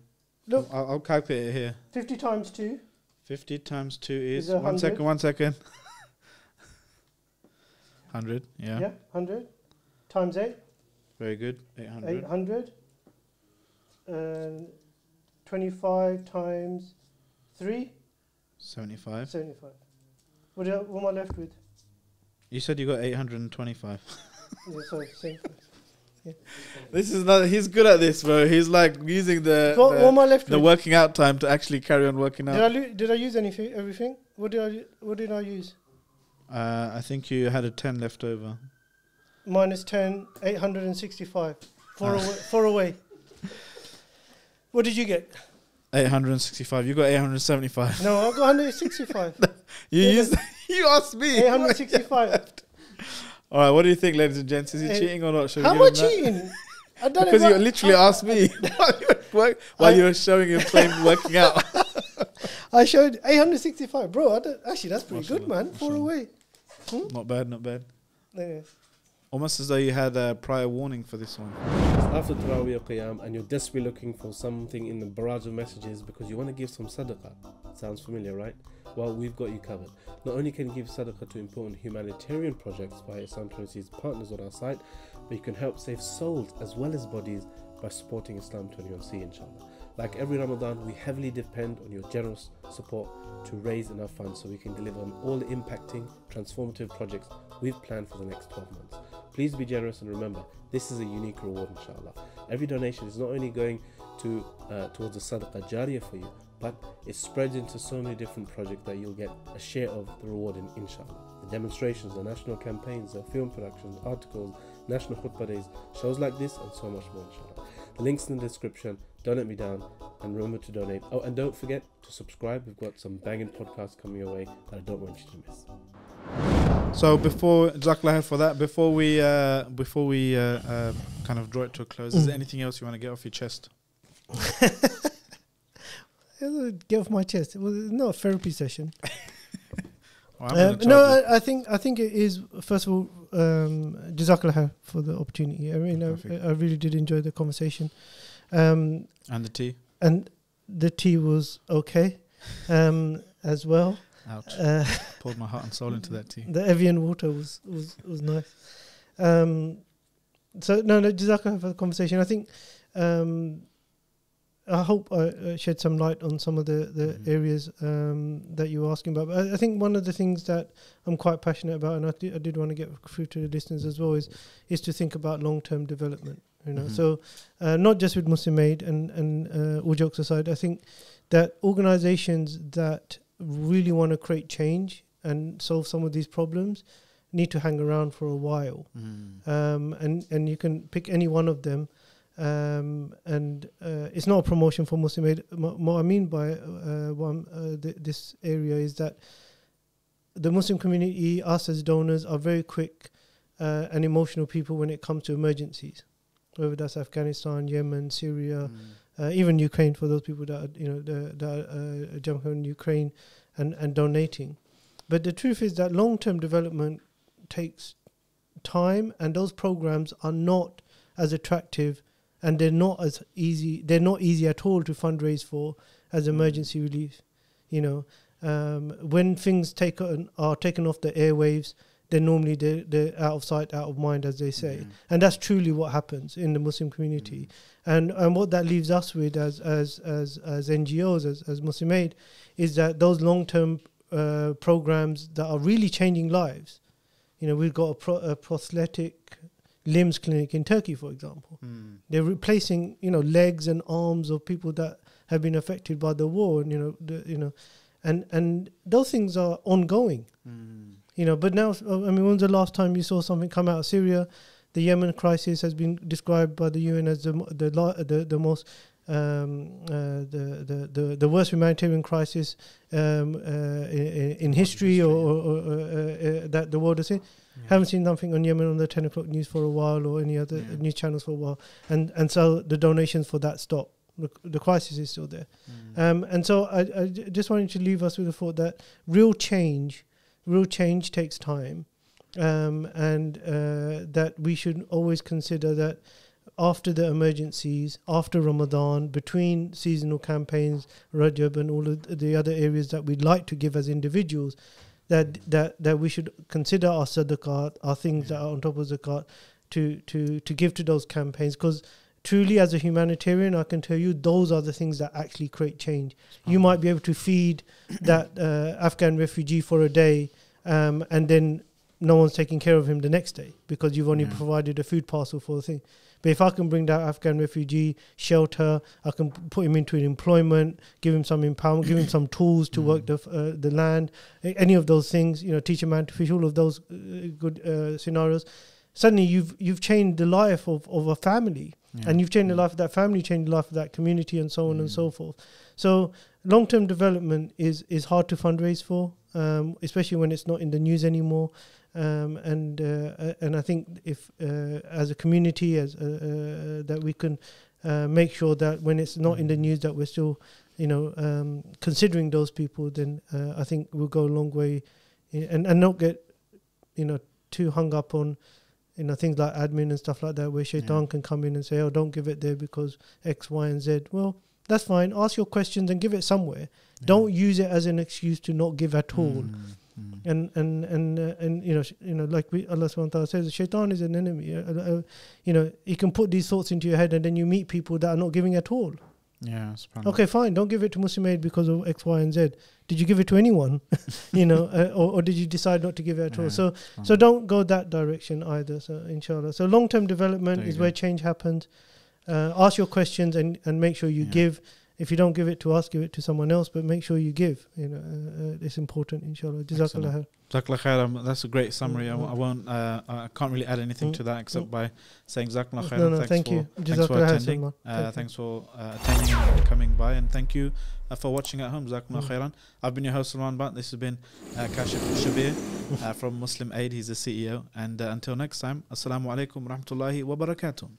Look, I'll, I'll calculate it here. 50 times 2. 50 times 2 Is is. one second. One second. 100. Yeah. Yeah. 100. Times 8. Very good. 800. 800. And 25 times 3. 75. 75. What, do I, what am I left with? You said you got 825. Yeah, sorry, same. this is not. He's good at this, bro. He's like using the. What, what am the I left the working out time to actually carry on working Did I, out. lo- did I use anything? Everything? What did I? u- What did I use? Uh, I think you had a 10 left over. Minus 10, 865. Four Ah. away. Four away. What did you get? 865. You got 875. No, I got 165. You Yeah, used. you asked me. 865. All right. What do you think, ladies and gents? Is he cheating or not? Should How much cheating? I done Because you literally asked me while you were, I- you were showing him playing working out. I showed 865. Bro, I don't, actually, that's pretty good, man. Four away. Hmm? not bad, not bad. Yeah. Almost as though you had a prior warning for this one. After Taraweeh Qiyam and you're desperately looking for something in the barrage of messages because you want to give some sadaqah. Sounds familiar, right? Well, we've got you covered. Not only can you give sadaqah to important humanitarian projects via Islam 21C's partners on our site, but you can help save souls as well as bodies by supporting Islam 21C, inshallah. Like every Ramadan, we heavily depend on your generous support to raise enough funds so we can deliver on all the impacting, transformative projects we've planned for the next 12 months. Please be generous and remember, this is a unique reward, inshallah. Every donation is not only going to uh, towards the sadaqah jariyah for you, but it spreads into so many different projects that you'll get a share of the reward in, inshallah. The demonstrations, the national campaigns, the film productions, articles, national khutbah days, shows like this, and so much more, inshallah. The links in the description. Don't let me down, and remember to donate. Oh, and don't forget to subscribe. We've got some banging podcasts coming your way that I don't want you to miss. So before Jazakallah for that, before we uh, before we uh, uh, kind of draw it to a close, is there anything else you want to get off your chest? Get off my chest. It was not a therapy session. I'm Um, no. I, I think I think it is first of all, um, Jazakallah for the opportunity. I mean, I, I really did enjoy the conversation, um, and the tea. and the tea was okay. um, as well. Ouch. Uh, Poured my heart and soul into that tea. the Evian water was was was nice. Um, so no, no, Jazakallah for the conversation. I think um, I hope I uh, shed some light on some of the the Mhm. areas um, that you were asking about. But I, I think one of the things that I'm quite passionate about, and I, did- I did want to get through to the listeners as well, is is to think about long term development. You know, Mhm. so uh, not just with Muslim Aid and and uh, all jokes aside, I think that organisations that really want to create change and solve some of these problems need to hang around for a while. Mm. Um, and and you can pick any one of them. Um, and uh, it's not a promotion for Muslim Aid. What I mean by uh, one, uh, th- this area is that the Muslim community, us as donors, are very quick uh, and emotional people when it comes to emergencies, whether that's Afghanistan, Yemen, Syria, Mm. Uh, even Ukraine for those people that are, you know that are uh, jumping on Ukraine and and donating. But the truth is that long term development takes time, and those programs are not as attractive, and they're not as easy. They're not easy at all to fundraise for as emergency relief. You know, um, when things take on, are taken off the airwaves, then normally they're, they're out of sight, out of mind, as they say Mm. and that's truly what happens in the Muslim community. And and what that leaves us with as as as as NGOs as as Muslim Aid is that those long term uh, programs that are really changing lives. You know, we've got a, pro- a prosthetic limbs clinic in Turkey, for example. Mm. They're replacing you know legs and arms of people that have been affected by the war, and you know the, you know, and and those things are ongoing Mm. You know but now uh, i mean when's the last time you saw something come out of syria the yemen crisis has been described by the un as the the the, the most um, uh, the, the, the, the worst humanitarian crisis um, uh, in, in history or, or, or uh, uh, that the world has seen. Haven't seen nothing on Yemen on the 10 o'clock news for a while or any other Yeah. news channels for a while. And, and so the donations for that stop. The, the crisis is still there. Mm. Um, and so I, I j- just wanted to leave us with the thought that real change, real change takes time, um, and uh, that we should always consider that after the emergencies, after Ramadan, between seasonal campaigns, Rajab, and all of the other areas that we'd like to give as individuals, that that that we should consider our sadaqat, our things that are on top of zakat, to to to give to those campaigns because truly as a humanitarian i can tell you those are the things that actually create change. You might be able to feed that uh, afghan refugee for a day um, and then no one's taking care of him the next day because you've only Yeah. provided a food parcel for the thing. But if i can bring that afghan refugee shelter i can put him into an employment give him some empowerment give him some tools to work the, uh, the land any of those things you know teach a man to fish all of those uh, good uh, scenarios suddenly you've you've changed the life of, of a family Yeah. and you've changed the Mm. life of that family, changed the life of that community, and so on and Mm. so forth. So long term development is is hard to fundraise for, um, especially when it's not in the news anymore. Um, and uh, and I think if uh, as a community, as uh, uh, that we can uh, make sure that when it's not in the news, that we're still, you know, um, considering those people, then uh, I think we'll go a long way, in, and and not get, you know, too hung up on you know things like admin and stuff like that where shaitan Yeah. can come in and say oh don't give it there because x y and z well that's fine ask your questions and give it somewhere don't use it as an excuse to not give at all Mm. Mm. and and and uh, and you know sh- you know like we Allah subhanahu wa ta'ala says shaitan is an enemy uh, uh, you know he can put these thoughts into your head and then you meet people that are not giving at all Yeah, okay fine don't give it to muslim aid because of x y and z did you give it to anyone you know uh, or, or did you decide not to give it at all so so don't go that direction either. So inshallah. So long term development is go. where change happens. Uh, ask your questions and, and make sure you Yeah. give. If you don't give it to us, give it to someone else. But make sure you give. You know, uh, uh, it's important. Inshallah. Jazakallah. Khair. Jazakallah khair. That's a great summary. I, Mm, w- I won't. Uh, I can't really add anything Mm, to that except mm. by saying Jazakallah khair. No, no, thanks thank for, you. Thanks for attending. Uh, Thank thanks for uh, attending and coming by, and thank you uh, for watching at home. Jazakallah Mm. khairan. I've been your host Salman Butt. This has been uh, Kashif Shabbir uh, from Muslim Aid. He's the CEO. And uh, until next time, Assalamu alaikum wa rahmatullahi wa barakatuh.